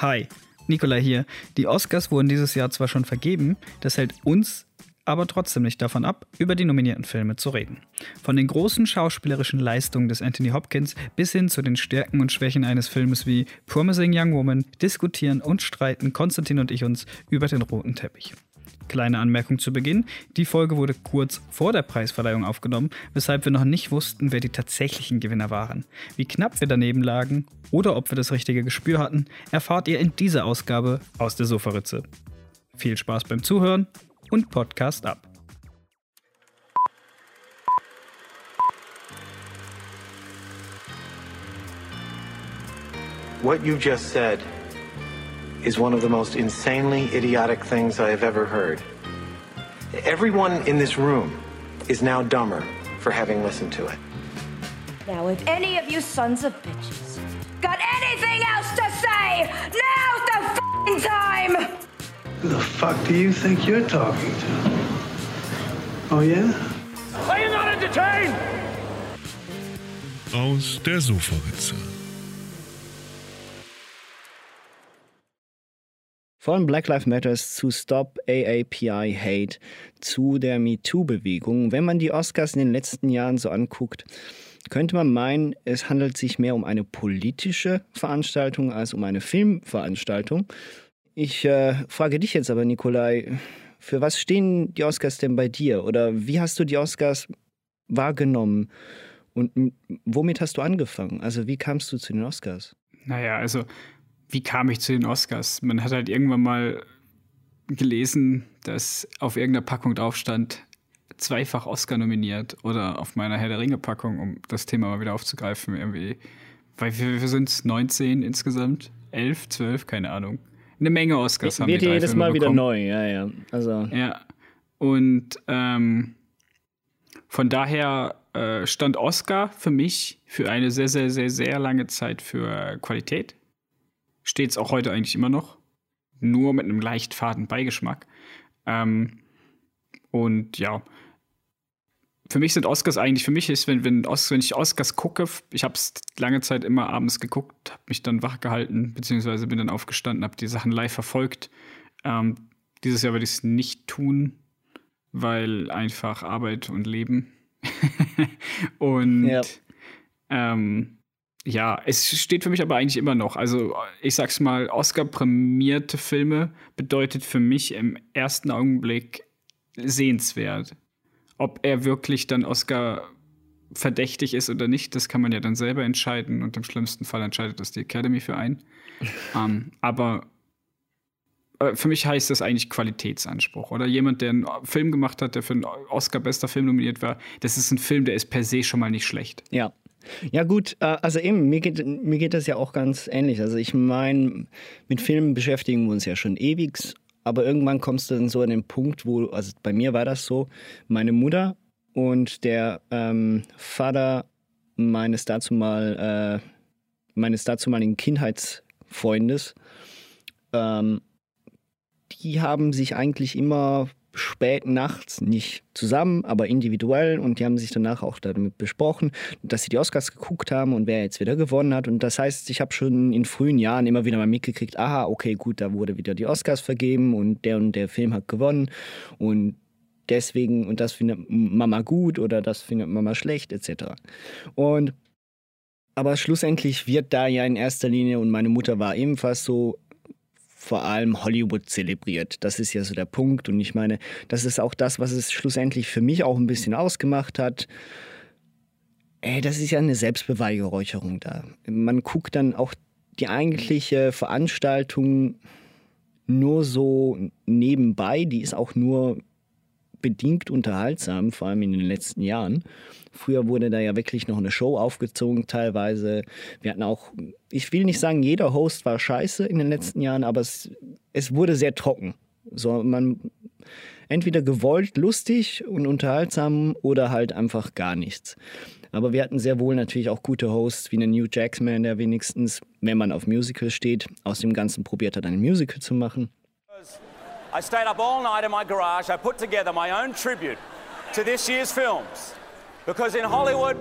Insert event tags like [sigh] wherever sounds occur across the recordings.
Hi, Nikolai hier. Die Oscars wurden dieses Jahr zwar schon vergeben, das hält uns aber trotzdem nicht davon ab, über die nominierten Filme zu reden. Von den großen schauspielerischen Leistungen des Anthony Hopkins bis hin zu den Stärken und Schwächen eines Filmes wie Promising Young Woman diskutieren und streiten Konstantin und ich uns über den roten Teppich. Kleine Anmerkung zu Beginn. Die Folge wurde kurz vor der Preisverleihung aufgenommen, weshalb wir noch nicht wussten, wer die tatsächlichen Gewinner waren. Wie knapp wir daneben lagen oder ob wir das richtige Gespür hatten, erfahrt ihr in dieser Ausgabe aus der Sofaritze. Viel Spaß beim Zuhören und Podcast ab. What you just said is one of the most insanely idiotic things I have ever heard. Everyone in this room is now dumber for having listened to it. Now, if any of you sons of bitches got anything else to say, now's the f***ing time! Who the fuck do you think you're talking to? Oh yeah? Are you not entertained? Aus der Sofaritze. Von Black Lives Matters zu Stop AAPI Hate zu der MeToo-Bewegung. Wenn man die Oscars in den letzten Jahren so anguckt, könnte man meinen, es handelt sich mehr um eine politische Veranstaltung als um eine Filmveranstaltung. Ich äh, frage dich jetzt aber, Nikolai, für was stehen die Oscars denn bei dir? Oder wie hast du die Oscars wahrgenommen? Und womit hast du angefangen? Also wie kamst du zu den Oscars? Naja, also wie kam ich zu den Oscars? Man hat halt irgendwann mal gelesen, dass auf irgendeiner Packung drauf stand, zweifach Oscar nominiert oder auf meiner Herr der Ringe Packung, um das Thema mal wieder aufzugreifen, irgendwie. Weil wir, wir sind 19 insgesamt, 11, 12, keine Ahnung. Eine Menge Oscars haben wir. Wird jedes Mal wieder neu, ja, ja. Also. Ja. Und ähm, von daher äh, stand Oscar für mich für eine sehr, sehr, sehr, sehr lange Zeit für Qualität steht es auch heute eigentlich immer noch. Nur mit einem leicht faden Beigeschmack. Ähm, und ja, für mich sind Oscars eigentlich, für mich ist, wenn, wenn, Os wenn ich Oscars gucke, ich habe es lange Zeit immer abends geguckt, habe mich dann wach gehalten, beziehungsweise bin dann aufgestanden, habe die Sachen live verfolgt. Ähm, dieses Jahr werde ich es nicht tun, weil einfach Arbeit und Leben. [laughs] und ja. ähm, ja, es steht für mich aber eigentlich immer noch. Also, ich sag's mal, Oscar-prämierte Filme bedeutet für mich im ersten Augenblick sehenswert. Ob er wirklich dann Oscar verdächtig ist oder nicht, das kann man ja dann selber entscheiden und im schlimmsten Fall entscheidet das die Academy für einen. um, [laughs] ähm, aber äh, für mich heißt das eigentlich Qualitätsanspruch. Oder jemand, der einen Film gemacht hat, der für einen Oscar bester Film nominiert war, das ist ein Film, der ist per se schon mal nicht schlecht. Ja, ja gut, äh, also eben, mir geht, mir geht das ja auch ganz ähnlich. Also ich meine, mit Filmen beschäftigen wir uns ja schon ewig, aber irgendwann kommst du dann so an den Punkt, wo, also bei mir war das so, meine Mutter und der ähm, Vater meines dazumal, äh, meines dazumaligen Kindheitsfreundes, ähm, die haben sich eigentlich immer spät nachts, nicht zusammen, aber individuell. Und die haben sich danach auch damit besprochen, dass sie die Oscars geguckt haben und wer jetzt wieder gewonnen hat. Und das heißt, ich habe schon in frühen Jahren immer wieder mal mitgekriegt, aha, okay, gut, da wurde wieder die Oscars vergeben und der und der Film hat gewonnen. Und deswegen, und das findet Mama gut oder das findet Mama schlecht, etc. Und aber schlussendlich wird da ja in erster Linie, und meine Mutter war ebenfalls so, vor allem Hollywood zelebriert. Das ist ja so der Punkt. Und ich meine, das ist auch das, was es schlussendlich für mich auch ein bisschen ausgemacht hat. Ey, das ist ja eine Selbstbeweihräucherung da. Man guckt dann auch die eigentliche Veranstaltung nur so nebenbei. Die ist auch nur bedingt unterhaltsam, vor allem in den letzten Jahren. Früher wurde da ja wirklich noch eine Show aufgezogen teilweise. Wir hatten auch, ich will nicht sagen, jeder Host war scheiße in den letzten Jahren, aber es, es wurde sehr trocken. So, man entweder gewollt lustig und unterhaltsam oder halt einfach gar nichts. Aber wir hatten sehr wohl natürlich auch gute Hosts wie einen New Jacksman, der wenigstens, wenn man auf Musical steht, aus dem Ganzen probiert hat, ein Musical zu machen. I stayed up all night in my garage. I put together my own tribute to this year's films. Because in Hollywood,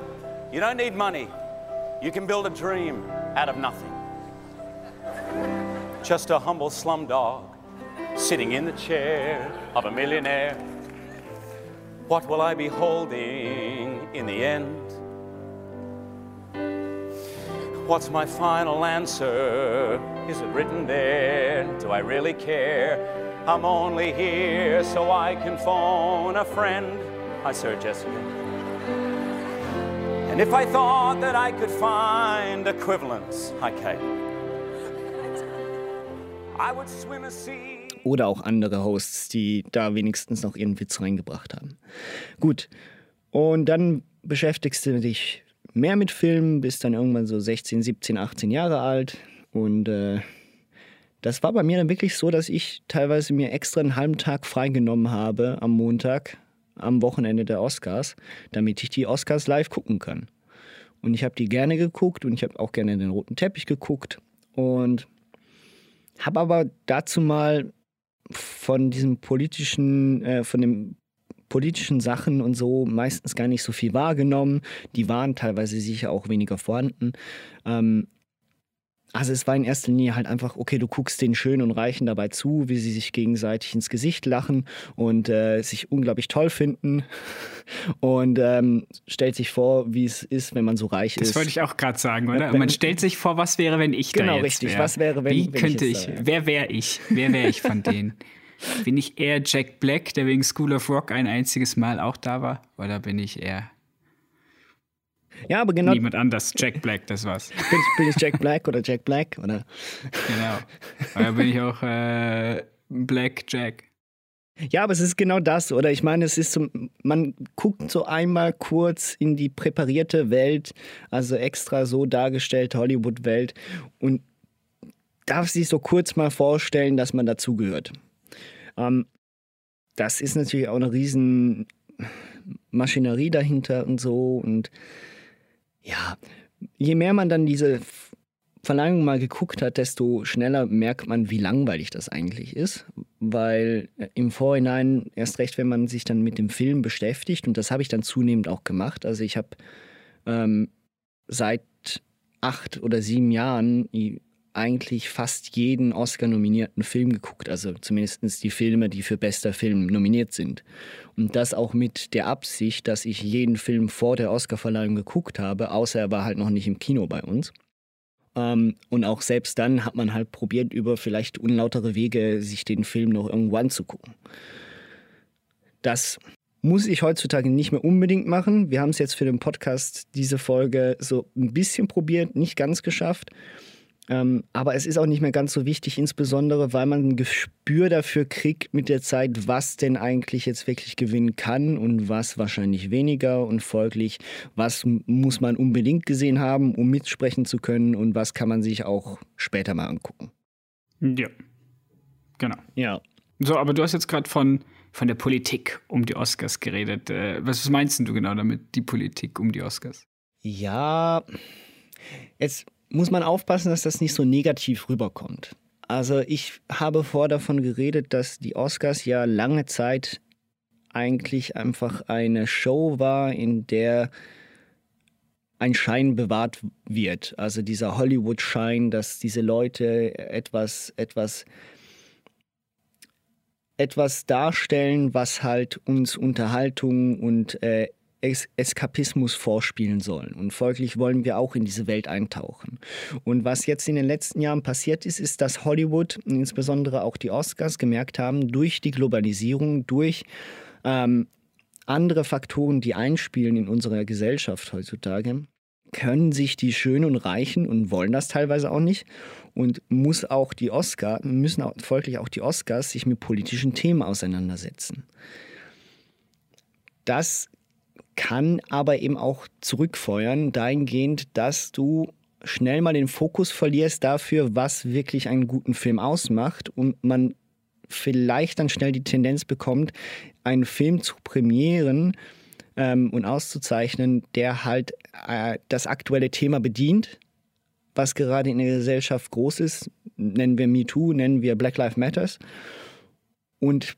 you don't need money. You can build a dream out of nothing. just a humble slumdog sitting in the chair of a millionaire. What will I be holding in the end? What's my final answer? Is it written there? Do I really care? I'm only here so I can phone a friend. Hi, Sir Jessica. And if I thought that I could find equivalents, hi, Kate, I would swim a sea. Oder auch andere Hosts, die da wenigstens noch ihren Witz reingebracht haben. Gut. Und dann beschäftigst du dich mehr mit Filmen, bist dann irgendwann so 16, 17, 18 Jahre alt. Und äh, das war bei mir dann wirklich so, dass ich teilweise mir extra einen halben Tag freigenommen habe am Montag, am Wochenende der Oscars, damit ich die Oscars live gucken kann. Und ich habe die gerne geguckt und ich habe auch gerne den roten Teppich geguckt und habe aber dazu mal von diesem politischen, äh, von dem politischen Sachen und so meistens gar nicht so viel wahrgenommen. Die waren teilweise sicher auch weniger vorhanden. Ähm, also es war in erster Linie halt einfach, okay, du guckst den Schönen und Reichen dabei zu, wie sie sich gegenseitig ins Gesicht lachen und äh, sich unglaublich toll finden [laughs] und ähm, stellt sich vor, wie es ist, wenn man so reich das ist. Das wollte ich auch gerade sagen, oder? Wenn, man stellt sich vor, was wäre, wenn ich genau, da jetzt richtig. Wär. Was wäre, wenn, wie wenn könnte ich, ich, wer wäre ich? Wer wäre ich von denen? Bin ich eher Jack Black, der wegen School of Rock ein einziges Mal auch da war? Oder bin ich eher ja, aber genau. Niemand anders. Jack Black, das war's. Bin, bin ich Jack Black oder Jack Black? Oder? Genau. Oder bin ich auch äh, Black Jack? Ja, aber es ist genau das, oder? Ich meine, es ist so, man guckt so einmal kurz in die präparierte Welt, also extra so dargestellte Hollywood-Welt und darf sich so kurz mal vorstellen, dass man dazugehört. Ähm, das ist natürlich auch eine riesen Maschinerie dahinter und so und ja, je mehr man dann diese Verleihung mal geguckt hat, desto schneller merkt man, wie langweilig das eigentlich ist. Weil äh, im Vorhinein, erst recht, wenn man sich dann mit dem Film beschäftigt, und das habe ich dann zunehmend auch gemacht. Also ich habe ähm, seit acht oder sieben Jahren eigentlich fast jeden Oscar-nominierten Film geguckt, also zumindest die Filme, die für bester Film nominiert sind. Und das auch mit der Absicht, dass ich jeden Film vor der Oscar-Verleihung geguckt habe, außer er war halt noch nicht im Kino bei uns. Ähm, und auch selbst dann hat man halt probiert, über vielleicht unlautere Wege sich den Film noch irgendwo anzugucken. Das muss ich heutzutage nicht mehr unbedingt machen. Wir haben es jetzt für den Podcast diese Folge so ein bisschen probiert, nicht ganz geschafft. Ähm, aber es ist auch nicht mehr ganz so wichtig, insbesondere weil man ein Gespür dafür kriegt mit der Zeit, was denn eigentlich jetzt wirklich gewinnen kann und was wahrscheinlich weniger und folglich, was muss man unbedingt gesehen haben, um mitsprechen zu können und was kann man sich auch später mal angucken. Ja, genau. Ja. So, aber du hast jetzt gerade von, von der Politik um die Oscars geredet. Äh, was meinst du genau damit, die Politik um die Oscars? Ja, jetzt muss man aufpassen, dass das nicht so negativ rüberkommt. Also ich habe vor davon geredet, dass die Oscars ja lange Zeit eigentlich einfach eine Show war, in der ein Schein bewahrt wird. Also dieser Hollywood-Schein, dass diese Leute etwas, etwas, etwas darstellen, was halt uns Unterhaltung und äh, es Eskapismus vorspielen sollen. Und folglich wollen wir auch in diese Welt eintauchen. Und was jetzt in den letzten Jahren passiert ist, ist, dass Hollywood, insbesondere auch die Oscars, gemerkt haben, durch die Globalisierung, durch ähm, andere Faktoren, die einspielen in unserer Gesellschaft heutzutage, können sich die Schönen und Reichen und wollen das teilweise auch nicht und muss auch die Oscar, müssen auch, folglich auch die Oscars sich mit politischen Themen auseinandersetzen. Das kann aber eben auch zurückfeuern, dahingehend, dass du schnell mal den Fokus verlierst dafür, was wirklich einen guten Film ausmacht und man vielleicht dann schnell die Tendenz bekommt, einen Film zu prämieren ähm, und auszuzeichnen, der halt äh, das aktuelle Thema bedient, was gerade in der Gesellschaft groß ist. Nennen wir MeToo, nennen wir Black Lives Matters. Und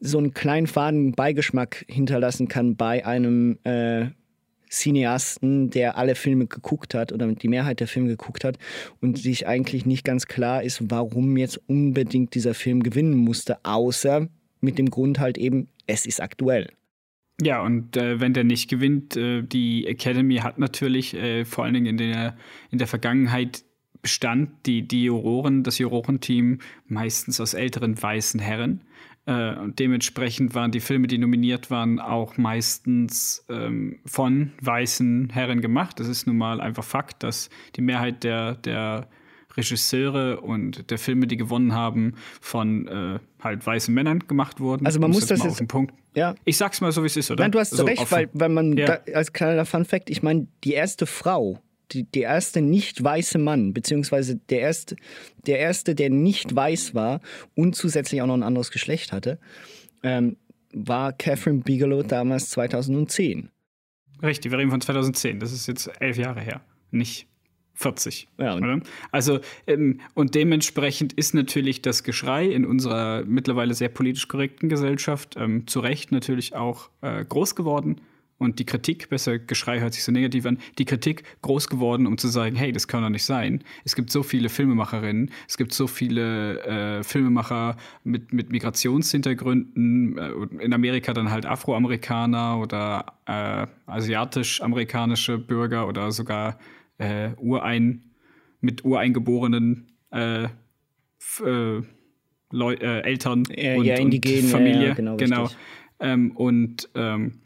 so einen kleinen faden Beigeschmack hinterlassen kann bei einem äh, Cineasten, der alle Filme geguckt hat oder die Mehrheit der Filme geguckt hat und sich eigentlich nicht ganz klar ist, warum jetzt unbedingt dieser Film gewinnen musste, außer mit dem Grund halt eben, es ist aktuell. Ja, und äh, wenn der nicht gewinnt, äh, die Academy hat natürlich äh, vor allen Dingen in der, in der Vergangenheit bestand die, die Juroren, das Jurorenteam meistens aus älteren weißen Herren. Äh, und dementsprechend waren die Filme, die nominiert waren, auch meistens ähm, von weißen Herren gemacht. Das ist nun mal einfach Fakt, dass die Mehrheit der, der Regisseure und der Filme, die gewonnen haben, von äh, halt weißen Männern gemacht wurden. Also man muss das jetzt- Punkt. Ja. Ich sag's mal so, wie es ist, oder? Nein, du hast so recht, weil, weil man Ja. da, als kleiner Fun Fact, ich meine, die erste Frau, die, der erste nicht weiße Mann, beziehungsweise der erste, der erste, der nicht weiß war und zusätzlich auch noch ein anderes Geschlecht hatte, ähm, war Catherine Bigelow damals 2010. Richtig, wir reden von 2010. Das ist jetzt elf Jahre her, nicht 40. Ja, und- oder? Also, ähm, und dementsprechend ist natürlich das Geschrei in unserer mittlerweile sehr politisch korrekten Gesellschaft ähm, zu Recht natürlich auch äh, groß geworden. Und die Kritik, besser Geschrei hört sich so negativ an, die Kritik groß geworden, um zu sagen, hey, das kann doch nicht sein. Es gibt so viele Filmemacherinnen, es gibt so viele äh, Filmemacher mit, mit Migrationshintergründen, äh, in Amerika dann halt Afroamerikaner oder äh, asiatisch-amerikanische Bürger oder sogar äh, Urein, mit ureingeborenen äh, äh, Leu äh, Eltern Ja, und, ja, Indigenen, und Familie. ja, genau, genau. Ähm, und ähm,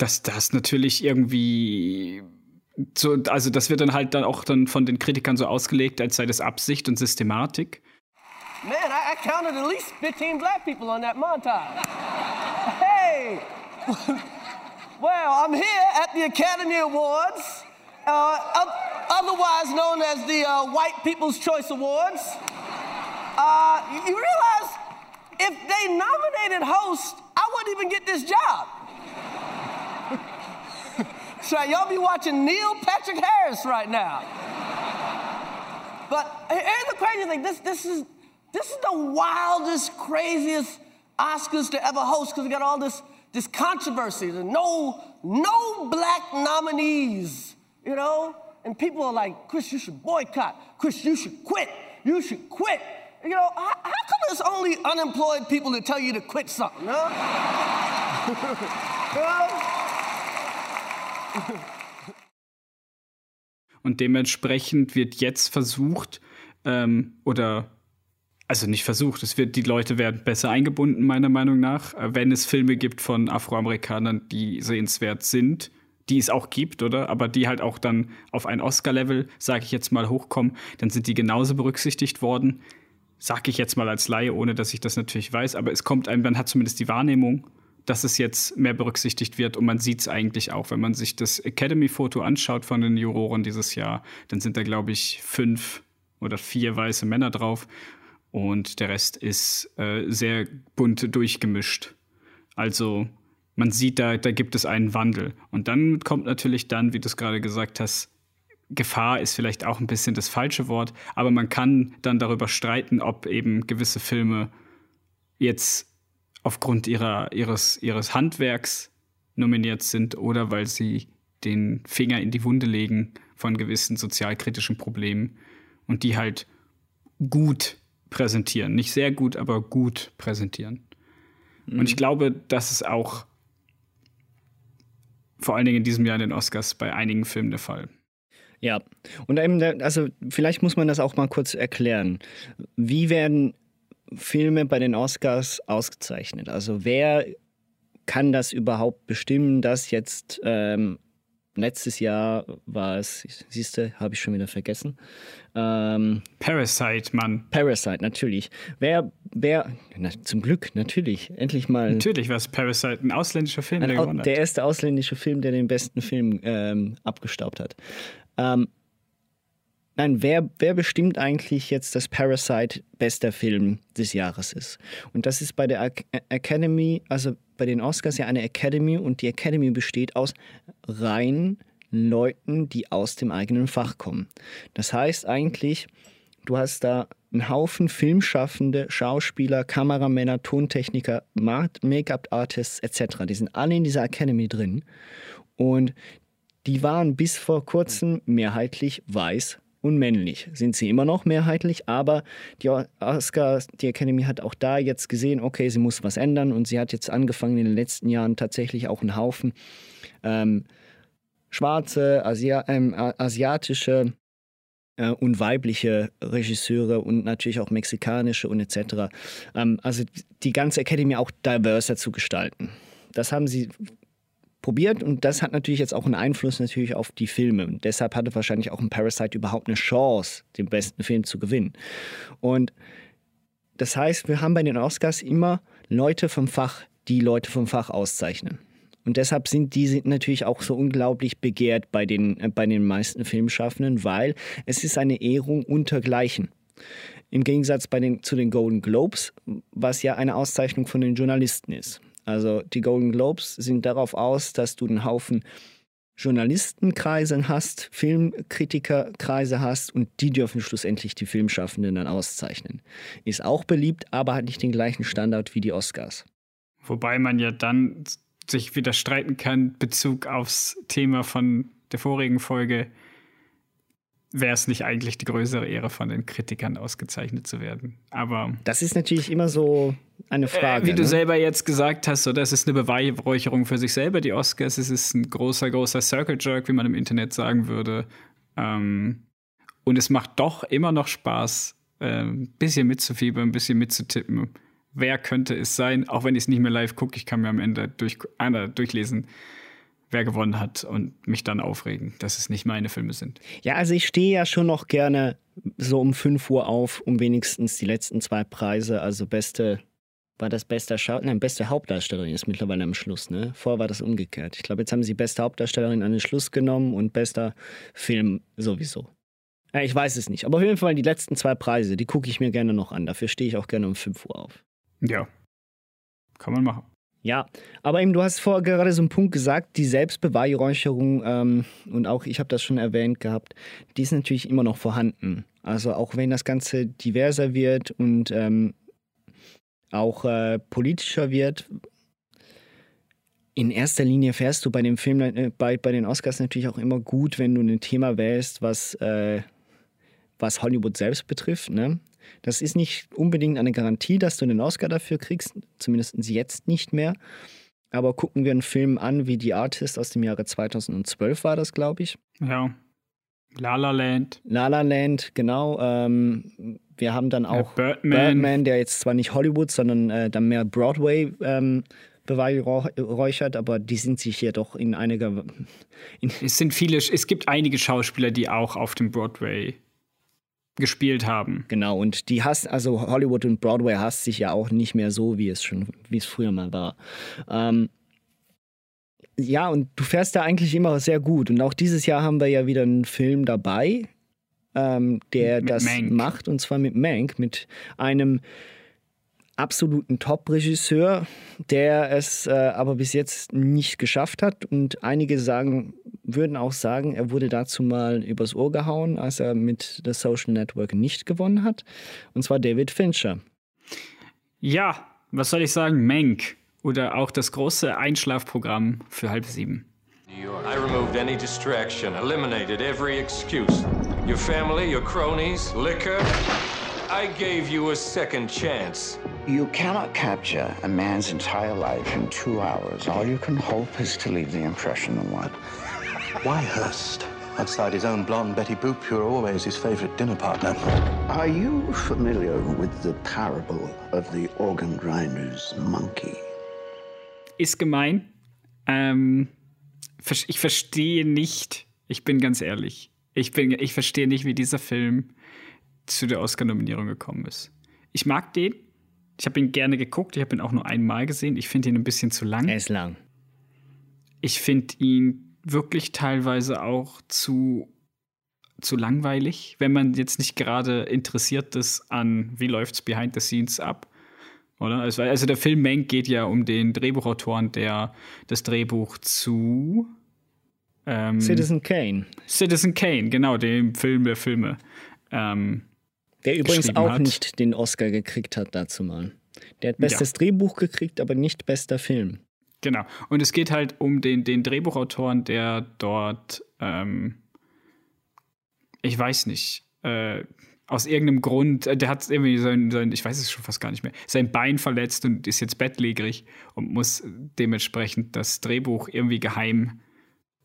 dass das natürlich irgendwie so, also das wird dann halt dann auch dann von den Kritikern so ausgelegt, als sei das Absicht und Systematik. Man, I, I counted at least 15 black people on that montage. Hey! [laughs] well, I'm here at the Academy Awards, uh, oth- otherwise known as the uh, White People's Choice Awards. Uh, you realize if they nominated host, I wouldn't even get this job. So y'all be watching Neil Patrick Harris right now. But here- here's the crazy thing. This, this, is, this is the wildest, craziest Oscars to ever host because we got all this, this controversy. There's no, no black nominees, you know? And people are like, Chris, you should boycott. Chris, you should quit. You should quit. You know, how, how come it's only unemployed people that tell you to quit something, huh? [laughs] You know? Und dementsprechend wird jetzt versucht, ähm, oder also nicht versucht, es wird, die Leute werden besser eingebunden, meiner Meinung nach, äh, wenn es Filme gibt von Afroamerikanern, die sehenswert sind, die es auch gibt, oder? Aber die halt auch dann auf ein Oscar-Level, sage ich jetzt mal, hochkommen, dann sind die genauso berücksichtigt worden. Sage ich jetzt mal als Laie, ohne dass ich das natürlich weiß, aber es kommt einem, man hat zumindest die Wahrnehmung, dass es jetzt mehr berücksichtigt wird und man sieht es eigentlich auch, wenn man sich das Academy-Foto anschaut von den Juroren dieses Jahr, dann sind da, glaube ich, fünf oder vier weiße Männer drauf und der Rest ist äh, sehr bunt durchgemischt. Also man sieht, da, da gibt es einen Wandel. Und dann kommt natürlich dann, wie du es gerade gesagt hast, Gefahr ist vielleicht auch ein bisschen das falsche Wort, aber man kann dann darüber streiten, ob eben gewisse Filme jetzt aufgrund ihrer, ihres, ihres Handwerks nominiert sind oder weil sie den Finger in die Wunde legen von gewissen sozialkritischen Problemen und die halt gut präsentieren. Nicht sehr gut, aber gut präsentieren. Und ich glaube, das ist auch vor allen Dingen in diesem Jahr in den Oscars bei einigen Filmen der Fall. Ja, und eben, also vielleicht muss man das auch mal kurz erklären. Wie werden Filme bei den Oscars ausgezeichnet? Also wer kann das überhaupt bestimmen, dass jetzt ähm, letztes Jahr war es, siehst du, habe ich schon wieder vergessen. Ähm, Parasite, Mann. Parasite, natürlich. Wer, wer, na, zum Glück, natürlich, endlich mal Natürlich war es Parasite, ein ausländischer Film, der ein, Au- gewonnen hat. der erste ausländische Film, der den besten Film ähm, abgestaubt hat. Ähm, nein, wer, wer bestimmt eigentlich jetzt, dass Parasite bester Film des Jahres ist? Und das ist bei der Ac Academy, also bei den Oscars ja eine Academy und die Academy besteht aus rein Leuten, die aus dem eigenen Fach kommen. Das heißt eigentlich, du hast da einen Haufen Filmschaffende, Schauspieler, Kameramänner, Tontechniker, Ma- Make-up-Artists etc. Die sind alle in dieser Academy drin. Und die waren bis vor kurzem mehrheitlich weiß und männlich. Sind sie immer noch mehrheitlich, aber die Oscar, die Academy hat auch da jetzt gesehen, okay, sie muss was ändern und sie hat jetzt angefangen in den letzten Jahren tatsächlich auch einen Haufen ähm, schwarze, Asia ähm, asiatische äh, und weibliche Regisseure und natürlich auch mexikanische und etc. Ähm, also die ganze Academy auch diverser zu gestalten. Das haben sie probiert und das hat natürlich jetzt auch einen Einfluss natürlich auf die Filme. Und deshalb hatte wahrscheinlich auch ein Parasite überhaupt eine Chance, den besten Film zu gewinnen. Und das heißt, wir haben bei den Oscars immer Leute vom Fach, die Leute vom Fach auszeichnen. Und deshalb sind die natürlich auch so unglaublich begehrt bei den, äh, bei den meisten Filmschaffenden, weil es ist eine Ehrung untergleichen. Im Gegensatz bei den, zu den Golden Globes, was ja eine Auszeichnung von den Journalisten ist. Also die Golden Globes sind darauf aus, dass du einen Haufen Journalistenkreise hast, Filmkritikerkreise hast und die dürfen schlussendlich die Filmschaffenden dann auszeichnen. Ist auch beliebt, aber hat nicht den gleichen Standard wie die Oscars. Wobei man ja dann sich wieder streiten kann, Bezug aufs Thema von der vorigen Folge, wäre es nicht eigentlich die größere Ehre von den Kritikern ausgezeichnet zu werden. Aber das ist natürlich immer so eine Frage. Äh, wie du ne? selber jetzt gesagt hast, so, das ist eine Beweihräucherung für sich selber, die Oscars. Es ist ein großer, großer Circle Jerk, wie man im Internet sagen würde. Ähm, und es macht doch immer noch Spaß, äh, ein bisschen mitzufiebern, ein bisschen mitzutippen. Wer könnte es sein? Auch wenn ich es nicht mehr live gucke, ich kann mir am Ende durch, äh, durchlesen, wer gewonnen hat und mich dann aufregen, dass es nicht meine Filme sind. Ja, also ich stehe ja schon noch gerne so um 5 Uhr auf, um wenigstens die letzten zwei Preise, also beste, war das beste Schau Nein, beste Hauptdarstellerin ist mittlerweile am Schluss, ne? Vorher war das umgekehrt. Ich glaube, jetzt haben sie beste Hauptdarstellerin an den Schluss genommen und bester Film sowieso. Ja, ich weiß es nicht. Aber auf jeden Fall die letzten zwei Preise, die gucke ich mir gerne noch an. Dafür stehe ich auch gerne um 5 Uhr auf. Ja. Kann man machen. Ja, aber eben, du hast vorher gerade so einen Punkt gesagt, die Selbstbeweihräucherung, ähm, und auch ich habe das schon erwähnt gehabt, die ist natürlich immer noch vorhanden. Also auch wenn das Ganze diverser wird und ähm, auch äh, politischer wird, in erster Linie fährst du bei dem Film, äh, bei, bei den Oscars natürlich auch immer gut, wenn du ein Thema wählst, was, äh, was Hollywood selbst betrifft. Ne? Das ist nicht unbedingt eine Garantie, dass du einen Oscar dafür kriegst, zumindest jetzt nicht mehr. Aber gucken wir einen Film an wie The Artist aus dem Jahre 2012 war das, glaube ich. Ja. La La Land. La La Land, genau. Ähm, wir haben dann auch ja, Birdman. Birdman, der jetzt zwar nicht Hollywood, sondern äh, dann mehr Broadway ähm, beweihräuchert, aber die sind sich hier doch in einiger. [laughs] In es sind viele, es gibt einige Schauspieler, die auch auf dem Broadway gespielt haben. Genau, und die hasst, also Hollywood und Broadway hasst sich ja auch nicht mehr so, wie es schon, wie es früher mal war. Ähm, ja, und du fährst da eigentlich immer sehr gut. Und auch dieses Jahr haben wir ja wieder einen Film dabei, ähm, der mit das Mank. macht, und zwar mit Mank, mit einem absoluten Top-Regisseur, der es äh, aber bis jetzt nicht geschafft hat. Und einige sagen, würden auch sagen, er wurde dazu mal übers Ohr gehauen, als er mit The Social Network nicht gewonnen hat. Und zwar David Fincher. Ja, was soll ich sagen? Menk. Oder auch das große Einschlafprogramm für halb sieben. I removed any distraction, eliminated every excuse. Your family, your cronies, liquor. I gave you a second chance. You cannot capture a man's entire life in two hours. All you can hope is to leave the impression of one. Why Hurst? Outside his own blonde Betty Boop, you're always his favorite dinner partner. Are you familiar with the parable of the organ grinder's monkey? Ist gemein. Ähm, ich verstehe nicht, ich bin ganz ehrlich, ich, bin, ich verstehe nicht, wie dieser Film zu der Oscar-Nominierung gekommen ist. Ich mag den. Ich habe ihn gerne geguckt. Ich habe ihn auch nur einmal gesehen. Ich finde ihn ein bisschen zu lang. Er ist lang. Ich finde ihn wirklich teilweise auch zu, zu langweilig, wenn man jetzt nicht gerade interessiert ist an, wie läuft es behind the scenes ab. Oder? Also, also der Film Mank geht ja um den Drehbuchautoren, der das Drehbuch zu ähm, Citizen Kane. Citizen Kane, genau, dem Film der Filme ähm, der übrigens auch hat. nicht den Oscar gekriegt hat dazu mal. Der hat bestes ja. Drehbuch gekriegt, aber nicht bester Film. Genau. Und es geht halt um den, den Drehbuchautoren, der dort, ähm, ich weiß nicht, äh, aus irgendeinem Grund, äh, der hat irgendwie sein, sein, ich weiß es schon fast gar nicht mehr, sein Bein verletzt und ist jetzt bettlägerig und muss dementsprechend das Drehbuch irgendwie geheim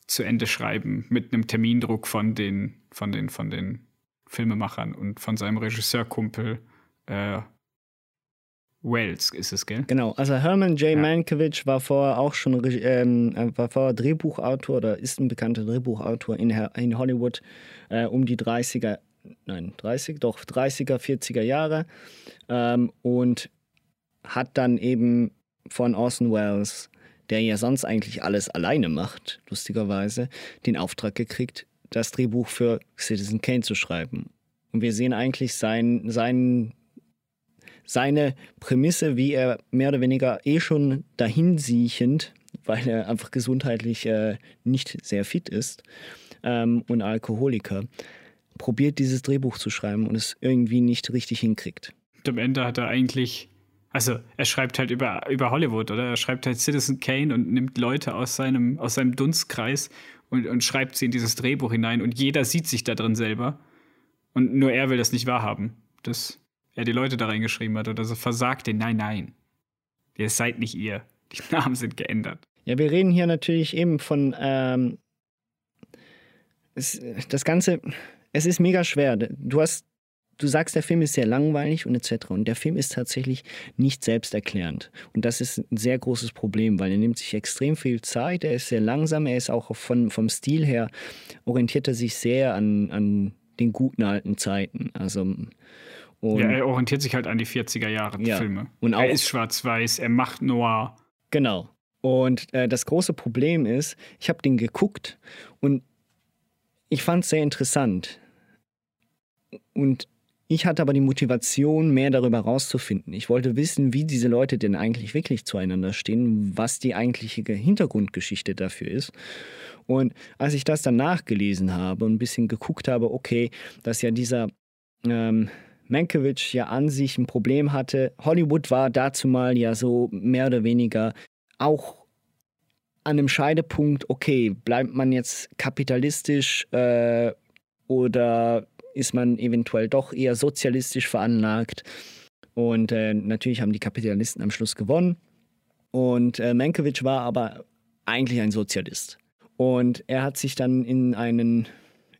zu Ende schreiben mit einem Termindruck von den, von den, von den Filmemachern und von seinem Regisseurkumpel äh, Wells ist es, gell? Genau, also Herman J. Ja. Mankiewicz war vorher auch schon ähm, war vorher Drehbuchautor oder ist ein bekannter Drehbuchautor in, in Hollywood äh, um die 30er, nein, 30, doch 30er, 40er Jahre ähm, und hat dann eben von Orson Welles, der ja sonst eigentlich alles alleine macht, lustigerweise, den Auftrag gekriegt, das Drehbuch für Citizen Kane zu schreiben. Und wir sehen eigentlich sein, sein, seine Prämisse, wie er mehr oder weniger eh schon dahinsiechend, weil er einfach gesundheitlich äh, nicht sehr fit ist ähm, und Alkoholiker, probiert dieses Drehbuch zu schreiben und es irgendwie nicht richtig hinkriegt. Am Ende hat er eigentlich, also er schreibt halt über, über Hollywood, oder? Er schreibt halt Citizen Kane und nimmt Leute aus seinem, aus seinem Dunstkreis und, und schreibt sie in dieses Drehbuch hinein und jeder sieht sich da drin selber. Und nur er will das nicht wahrhaben, dass er die Leute da reingeschrieben hat oder so versagt den. Nein, nein. Ihr seid nicht ihr. Die [laughs] Namen sind geändert. Ja, wir reden hier natürlich eben von ähm, es, das Ganze, es ist mega schwer. Du hast du sagst, der Film ist sehr langweilig und etc. Und der Film ist tatsächlich nicht selbsterklärend. Und das ist ein sehr großes Problem, weil er nimmt sich extrem viel Zeit, er ist sehr langsam, er ist auch von, vom Stil her, orientiert er sich sehr an, an den guten alten Zeiten. Also, und, ja, er orientiert sich halt an die 40er Jahre ja, Filme. Und auch, er ist schwarz-weiß, er macht noir. Genau. Und äh, das große Problem ist, ich habe den geguckt und ich fand es sehr interessant. Und ich hatte aber die Motivation, mehr darüber herauszufinden. Ich wollte wissen, wie diese Leute denn eigentlich wirklich zueinander stehen, was die eigentliche Hintergrundgeschichte dafür ist. Und als ich das dann nachgelesen habe und ein bisschen geguckt habe, okay, dass ja dieser ähm, Mankiewicz ja an sich ein Problem hatte. Hollywood war dazu mal ja so mehr oder weniger auch an einem Scheidepunkt, okay, bleibt man jetzt kapitalistisch äh, oder ist man eventuell doch eher sozialistisch veranlagt. Und äh, natürlich haben die Kapitalisten am Schluss gewonnen. Und äh, Mankiewicz war aber eigentlich ein Sozialist. Und er hat sich dann in einen,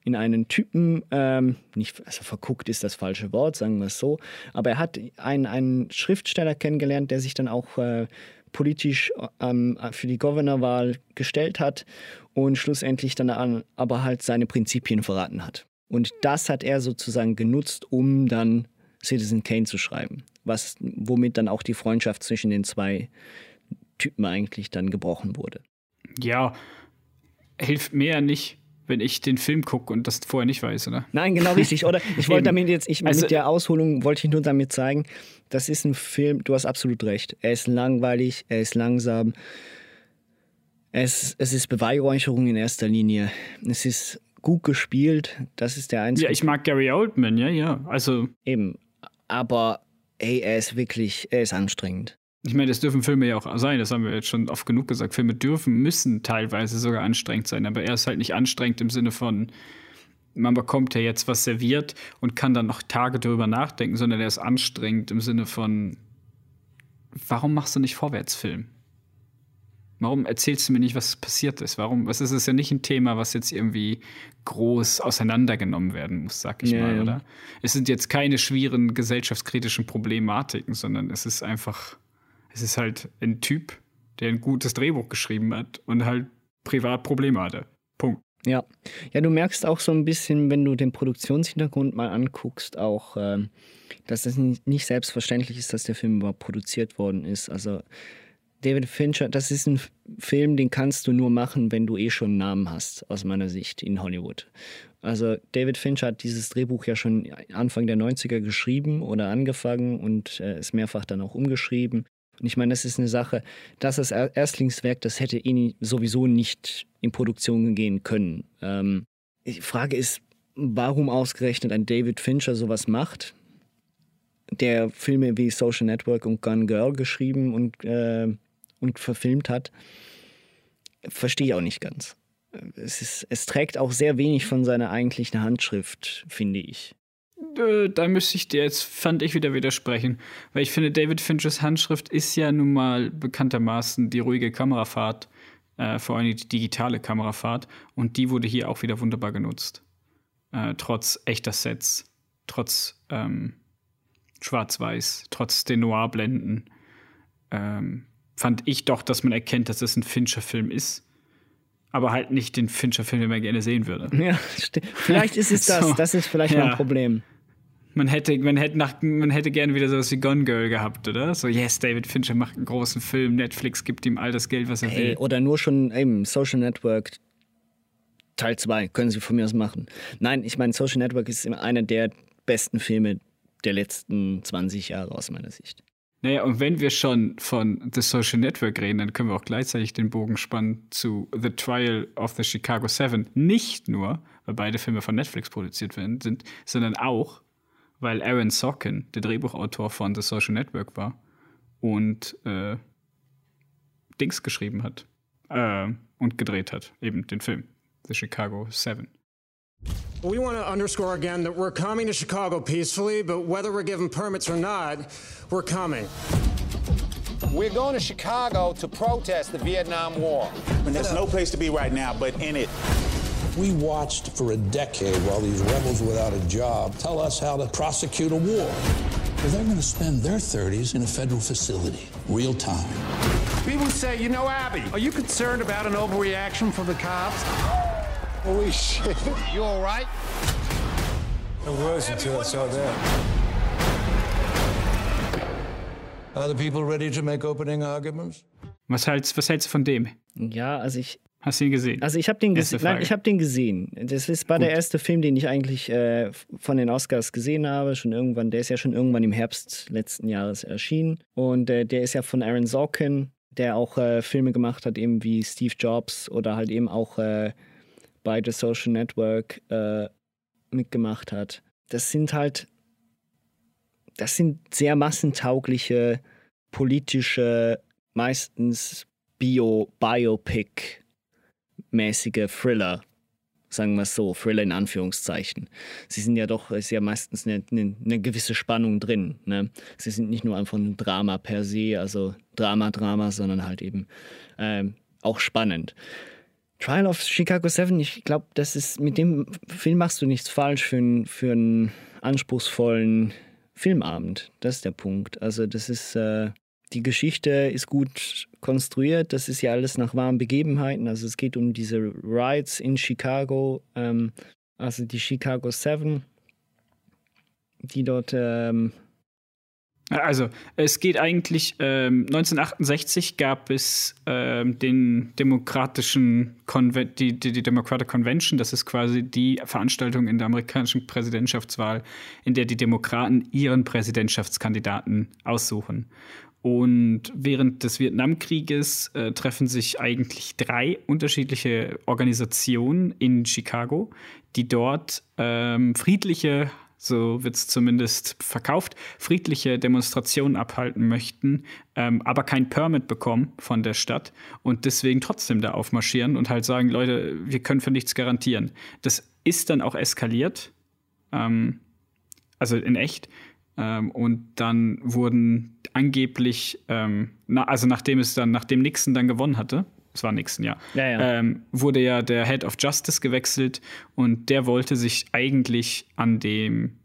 in einen Typen, ähm, nicht, also verguckt ist das falsche Wort, sagen wir es so, aber er hat einen, einen Schriftsteller kennengelernt, der sich dann auch äh, politisch ähm, für die Governorwahl gestellt hat und schlussendlich dann an, aber halt seine Prinzipien verraten hat. Und das hat er sozusagen genutzt, um dann Citizen Kane zu schreiben, was, womit dann auch die Freundschaft zwischen den zwei Typen eigentlich dann gebrochen wurde. Ja, hilft mir ja nicht, wenn ich den Film gucke und das vorher nicht weiß, oder? Nein, genau richtig. Oder [laughs] ich wollte damit jetzt, ich, also, mit der Ausholung wollte ich nur damit zeigen, das ist ein Film, du hast absolut recht. Er ist langweilig, er ist langsam. Es, es ist Beweihräucherung in erster Linie. Es ist gut gespielt. Das ist der einzige. Ja, ich mag Gary Oldman, ja, ja. Also. Eben. Aber ey, er ist wirklich, er ist anstrengend. Ich meine, das dürfen Filme ja auch sein, das haben wir jetzt schon oft genug gesagt. Filme dürfen, müssen teilweise sogar anstrengend sein, aber er ist halt nicht anstrengend im Sinne von, man bekommt ja jetzt was serviert und kann dann noch Tage darüber nachdenken, sondern er ist anstrengend im Sinne von, warum machst du nicht Vorwärtsfilm? Warum erzählst du mir nicht, was passiert ist? Warum? Was ist es ja nicht ein Thema, was jetzt irgendwie groß auseinandergenommen werden muss, sag ich ja, mal, ja. oder? Es sind jetzt keine schwierigen gesellschaftskritischen Problematiken, sondern es ist einfach, es ist halt ein Typ, der ein gutes Drehbuch geschrieben hat und halt privat Probleme hatte. Punkt. Ja. Ja, du merkst auch so ein bisschen, wenn du den Produktionshintergrund mal anguckst, auch, ähm, dass es nicht selbstverständlich ist, dass der Film überhaupt produziert worden ist. Also David Fincher, das ist ein Film, den kannst du nur machen, wenn du eh schon einen Namen hast, aus meiner Sicht, in Hollywood. Also David Fincher hat dieses Drehbuch ja schon Anfang der 90er geschrieben oder angefangen und äh, ist mehrfach dann auch umgeschrieben. Und ich meine, das ist eine Sache, das ist Erstlingswerk, das hätte eh sowieso nicht in Produktion gehen können. Ähm, die Frage ist, warum ausgerechnet ein David Fincher sowas macht, der Filme wie Social Network und Gun Girl geschrieben und äh, und verfilmt hat, verstehe ich auch nicht ganz. Es, ist, es trägt auch sehr wenig von seiner eigentlichen Handschrift, finde ich. Äh, Da müsste ich dir jetzt, fand ich, wieder widersprechen. Weil ich finde, David Finchers Handschrift ist ja nun mal bekanntermaßen die ruhige Kamerafahrt, äh, vor allem die digitale Kamerafahrt. Und die wurde hier auch wieder wunderbar genutzt. Äh, trotz echter Sets, trotz ähm, Schwarz-Weiß, trotz den Noir-Blenden. Ähm, fand ich doch, dass man erkennt, dass es ein Fincher-Film ist. Aber halt nicht den Fincher-Film, den man gerne sehen würde. Ja, vielleicht ist es [laughs] das. So, Das ist vielleicht ja. mein Problem. Man hätte, man, hätte nach, man hätte gerne wieder sowas wie Gone Girl gehabt, oder? So, yes, David Fincher macht einen großen Film, Netflix gibt ihm all das Geld, was er Hey, will. oder nur schon eben Social Network Teil 2, können Sie von mir aus machen. Nein, ich meine, Social Network ist immer einer der besten Filme der letzten 20 Jahre aus meiner Sicht. Naja, und wenn wir schon von The Social Network reden, dann können wir auch gleichzeitig den Bogen spannen zu The Trial of the Chicago Seven. Nicht nur, weil beide Filme von Netflix produziert werden, sind, sondern auch, weil Aaron Sorkin der Drehbuchautor von The Social Network war und äh, Dings geschrieben hat äh, und gedreht hat, eben den Film The Chicago Seven. We want to underscore again that we're coming to Chicago peacefully, but whether we're given permits or not, we're coming. We're going to Chicago to protest the Vietnam War. And there's no place to be right now but in it. We watched for a decade while these rebels without a job tell us how to prosecute a war. Well, they're going to spend their 30s in a federal facility, real time. People say, you know, Abby, are you concerned about an overreaction from the cops? Holy shit. You all right? It was until I saw that. Are the people ready to make opening arguments? Was hältst, was hältst du von dem? Ja, also ich. Hast du ihn gesehen? Also ich habe den. Nein, ich habe den gesehen. Das ist war der erste Film, den ich eigentlich äh, von den Oscars gesehen habe. Schon irgendwann, der ist ja schon irgendwann im Herbst letzten Jahres erschienen. Und äh, der ist ja von Aaron Sorkin, der auch äh, Filme gemacht hat, eben wie Steve Jobs oder halt eben auch äh, bei The Social Network äh, mitgemacht hat. Das sind halt, das sind sehr massentaugliche politische, meistens Bio, Biopic mäßige Thriller, sagen wir es so, Thriller in Anführungszeichen. Sie sind ja doch, ist ja meistens eine, eine, eine gewisse Spannung drin. Ne? Sie sind nicht nur einfach ein Drama per se, also Drama, Drama, sondern halt eben ähm, auch spannend. Trial of Chicago 7, ich glaube, das ist, mit dem Film machst du nichts falsch für, einen- für einen anspruchsvollen Filmabend. Das ist der Punkt. Also, das ist, äh, die Geschichte ist gut konstruiert, das ist ja alles nach wahren Begebenheiten. Also, es geht um diese Riots in Chicago, ähm, also die Chicago 7, die dort ähm, Also, es geht eigentlich, ähm, 1968 gab es ähm, den demokratischen Konven die, die, die Democratic Convention. Das ist quasi die Veranstaltung in der amerikanischen Präsidentschaftswahl, in der die Demokraten ihren Präsidentschaftskandidaten aussuchen. Und während des Vietnamkrieges äh, treffen sich eigentlich drei unterschiedliche Organisationen in Chicago, die dort ähm, friedliche, so wird es zumindest verkauft, friedliche Demonstrationen abhalten möchten, ähm, aber kein Permit bekommen von der Stadt und deswegen trotzdem da aufmarschieren und halt sagen, Leute, wir können für nichts garantieren. Das ist dann auch eskaliert, ähm, also in echt. Ähm, und dann wurden angeblich, ähm, na, also nachdem es dann, nachdem Nixon dann gewonnen hatte, es war Nixon, ja, Ja, ja. Ähm, wurde ja der Head of Justice gewechselt und der wollte sich eigentlich an dem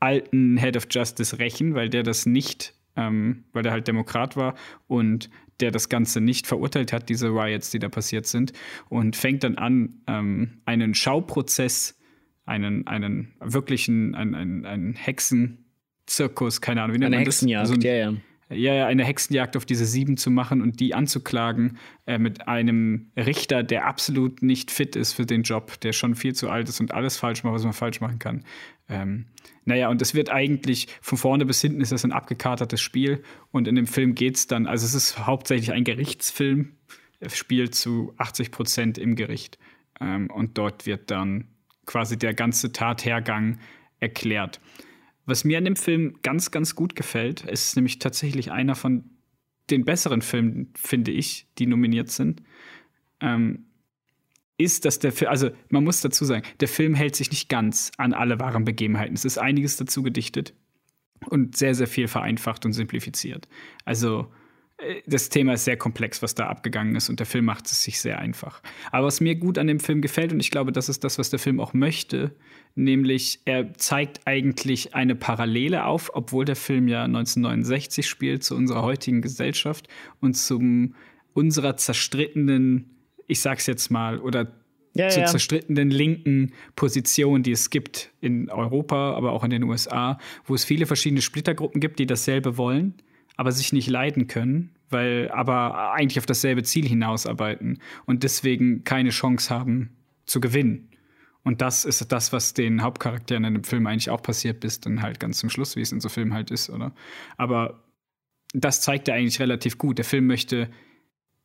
alten Head of Justice rächen, weil der das nicht, ähm, weil der halt Demokrat war und der das Ganze nicht verurteilt hat, diese Riots, die da passiert sind, und fängt dann an, ähm, einen Schauprozess, einen, einen wirklichen, einen, einen, einen Hexenzirkus, keine Ahnung, wie nennt eine man das? Hexenjagd, So ein- ja, ja. Ja, ja, eine Hexenjagd auf diese sieben zu machen und die anzuklagen äh, mit einem Richter, der absolut nicht fit ist für den Job, der schon viel zu alt ist und alles falsch macht, was man falsch machen kann. Ähm, naja, und es wird eigentlich von vorne bis hinten ist das ein abgekatertes Spiel und in dem Film geht es dann, also es ist hauptsächlich ein Gerichtsfilm, es spielt zu 80 Prozent im Gericht ähm, und dort wird dann quasi der ganze Tathergang erklärt. Was mir an dem Film ganz, ganz gut gefällt, ist nämlich tatsächlich einer von den besseren Filmen, finde ich, die nominiert sind, ähm, ist, dass der Film, also man muss dazu sagen, der Film hält sich nicht ganz an alle wahren Begebenheiten. Es ist einiges dazu gedichtet und sehr, sehr viel vereinfacht und simplifiziert. Also das Thema ist sehr komplex, was da abgegangen ist und der Film macht es sich sehr einfach. Aber was mir gut an dem Film gefällt und ich glaube, das ist das, was der Film auch möchte, nämlich er zeigt eigentlich eine Parallele auf, obwohl der Film ja 1969 spielt zu unserer heutigen Gesellschaft und zum unserer zerstrittenen, ich sag's jetzt mal, oder Ja, zur ja. zerstrittenen linken Position, die es gibt in Europa, aber auch in den USA, wo es viele verschiedene Splittergruppen gibt, die dasselbe wollen, aber sich nicht leiden können, weil aber eigentlich auf dasselbe Ziel hinausarbeiten und deswegen keine Chance haben zu gewinnen. Und das ist das, was den Hauptcharakteren in dem Film eigentlich auch passiert, bis dann halt ganz zum Schluss, wie es in so Filmen halt ist, oder? Aber das zeigt er eigentlich relativ gut. Der Film möchte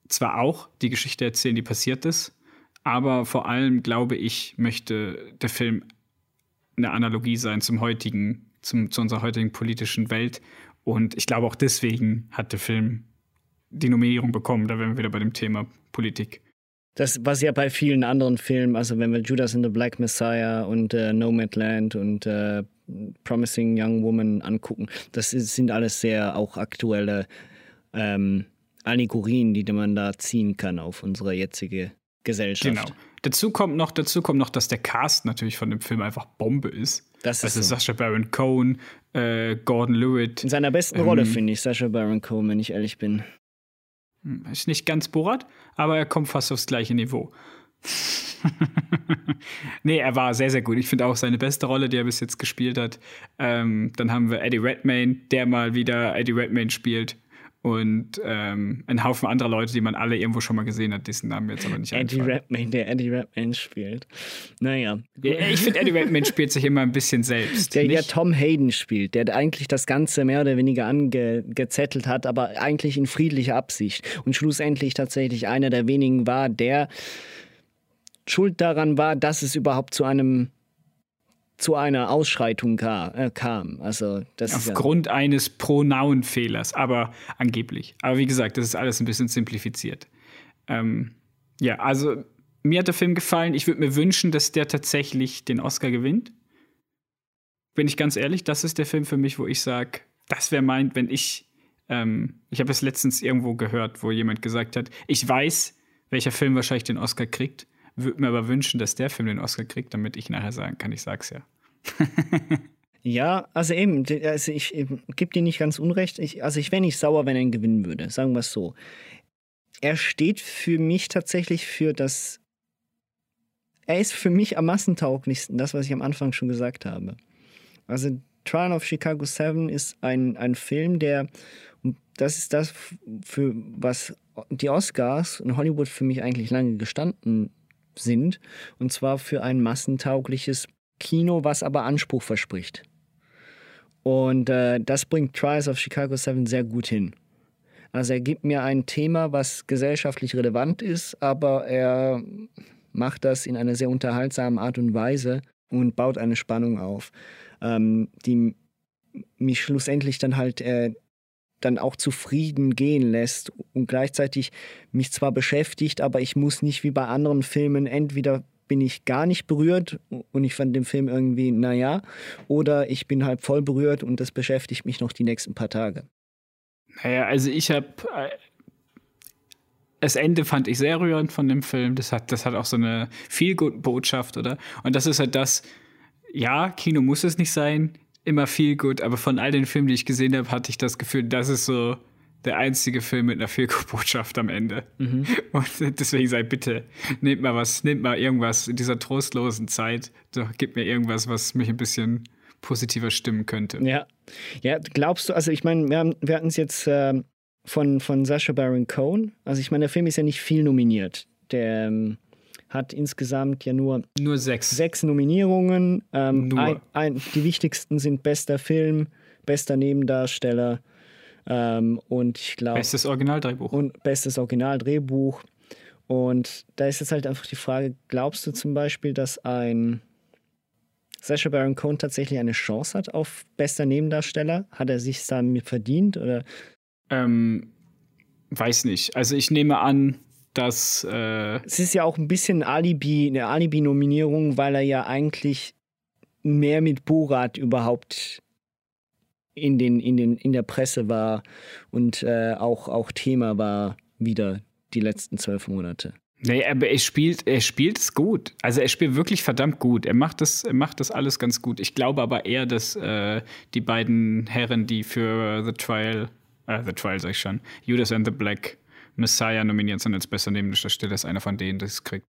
zwar auch die Geschichte erzählen, die passiert ist, aber vor allem, glaube ich, möchte der Film eine Analogie sein zum heutigen, zum, zu unserer heutigen politischen Welt. Und ich glaube, auch deswegen hat der Film die Nominierung bekommen. Da wären wir wieder bei dem Thema Politik. Das, was ja bei vielen anderen Filmen, also wenn wir Judas and the Black Messiah und äh, Nomadland und äh, Promising Young Woman angucken, das ist, sind alles sehr auch aktuelle ähm, Allegorien, die man da ziehen kann auf unsere jetzige Gesellschaft. Genau. Dazu kommt noch, dazu kommt noch, dass der Cast natürlich von dem Film einfach Bombe ist. Das ist also so. Sacha Baron Cohen, äh, Gordon Lewitt. In seiner besten ähm, Rolle finde ich Sacha Baron Cohen, wenn ich ehrlich bin. Ist nicht ganz Borat, aber er kommt fast aufs gleiche Niveau. [laughs] nee, er war sehr, sehr gut. Ich finde auch seine beste Rolle, die er bis jetzt gespielt hat. Ähm, dann haben wir Eddie Redmayne, der mal wieder Eddie Redmayne spielt. Und ähm, ein Haufen anderer Leute, die man alle irgendwo schon mal gesehen hat, dessen Namen jetzt aber nicht Eddie einfallen. Redmayne, der Eddie Redmayne spielt. Naja. Ja, ich finde, Eddie Redmayne spielt sich immer ein bisschen selbst. Der, der nicht? Tom Hayden spielt, der eigentlich das Ganze mehr oder weniger angezettelt hat, aber eigentlich in friedlicher Absicht. Und schlussendlich tatsächlich einer der wenigen war, der schuld daran war, dass es überhaupt zu einem zu einer Ausschreitung äh, kam. Also das ist ja, Aufgrund eines Pronounfehlers, aber angeblich. Aber wie gesagt, das ist alles ein bisschen simplifiziert. Ähm, ja, also mir hat der Film gefallen. Ich würde mir wünschen, dass der tatsächlich den Oscar gewinnt. Bin ich ganz ehrlich, das ist der Film für mich, wo ich sage, das wäre mein, wenn ich, ähm, ich habe es letztens irgendwo gehört, wo jemand gesagt hat, ich weiß, welcher Film wahrscheinlich den Oscar kriegt, würde mir aber wünschen, dass der Film den Oscar kriegt, damit ich nachher sagen kann, ich sag's ja. [laughs] ja, also eben, also ich, ich gebe dir nicht ganz unrecht. Ich, also ich wäre nicht sauer, wenn er ihn gewinnen würde, sagen wir es so. Er steht für mich tatsächlich für das. Er ist für mich am massentauglichsten, das, was ich am Anfang schon gesagt habe. Also Trial of Chicago 7 ist ein, ein Film, der, das ist das, für was die Oscars in Hollywood für mich eigentlich lange gestanden sind. Und zwar für ein massentaugliches Kino, was aber Anspruch verspricht. Und äh, das bringt Trials of Chicago 7 sehr gut hin. Also er gibt mir ein Thema, was gesellschaftlich relevant ist, aber er macht das in einer sehr unterhaltsamen Art und Weise und baut eine Spannung auf, ähm, die mich schlussendlich dann halt äh, dann auch zufrieden gehen lässt und gleichzeitig mich zwar beschäftigt, aber ich muss nicht wie bei anderen Filmen entweder bin ich gar nicht berührt und ich fand den Film irgendwie, naja, oder ich bin halt voll berührt und das beschäftigt mich noch die nächsten paar Tage. Naja, also ich habe. Äh, das Ende fand ich sehr rührend von dem Film. Das hat, das hat auch so eine viel Botschaft, oder? Und das ist halt das, ja, Kino muss es nicht sein, immer viel gut, aber von all den Filmen, die ich gesehen habe, hatte ich das Gefühl, das ist so der einzige Film mit einer viel Botschaft am Ende. Mhm. [laughs] Und deswegen sei bitte, nehmt mal was, nehmt mal irgendwas in dieser trostlosen Zeit, doch gib mir irgendwas, was mich ein bisschen positiver stimmen könnte. Ja, ja glaubst du, also ich meine, wir, wir hatten es jetzt ähm, von, von Sacha Baron Cohen, also ich meine, der Film ist ja nicht viel nominiert. Der ähm, hat insgesamt ja nur, nur sechs, sechs Nominierungen. Ähm, Nur. Ein, ein, die wichtigsten sind bester Film, bester Nebendarsteller ähm, und ich glaube. Bestes Originaldrehbuch. Und bestes Originaldrehbuch. Und da ist jetzt halt einfach die Frage: Glaubst du zum Beispiel, dass ein Sacha Baron Cohen tatsächlich eine Chance hat auf bester Nebendarsteller? Hat er sich damit verdient? Oder? Ähm, weiß nicht. Also ich nehme an, dass. Äh es ist ja auch ein bisschen Alibi, eine Alibi-Nominierung, weil er ja eigentlich mehr mit Borat überhaupt in, den, in, den, in der Presse war und äh, auch, auch Thema war wieder die letzten zwölf Monate. Nee, aber er spielt, er spielt es gut. Also er spielt wirklich verdammt gut. Er macht das, er macht das alles ganz gut. Ich glaube aber eher, dass äh, die beiden Herren, die für The Trial, äh, The Trial sag ich schon, Judas and the Black Messiah nominiert sind als besser Nebendarsteller, ist einer von denen, es kriegt.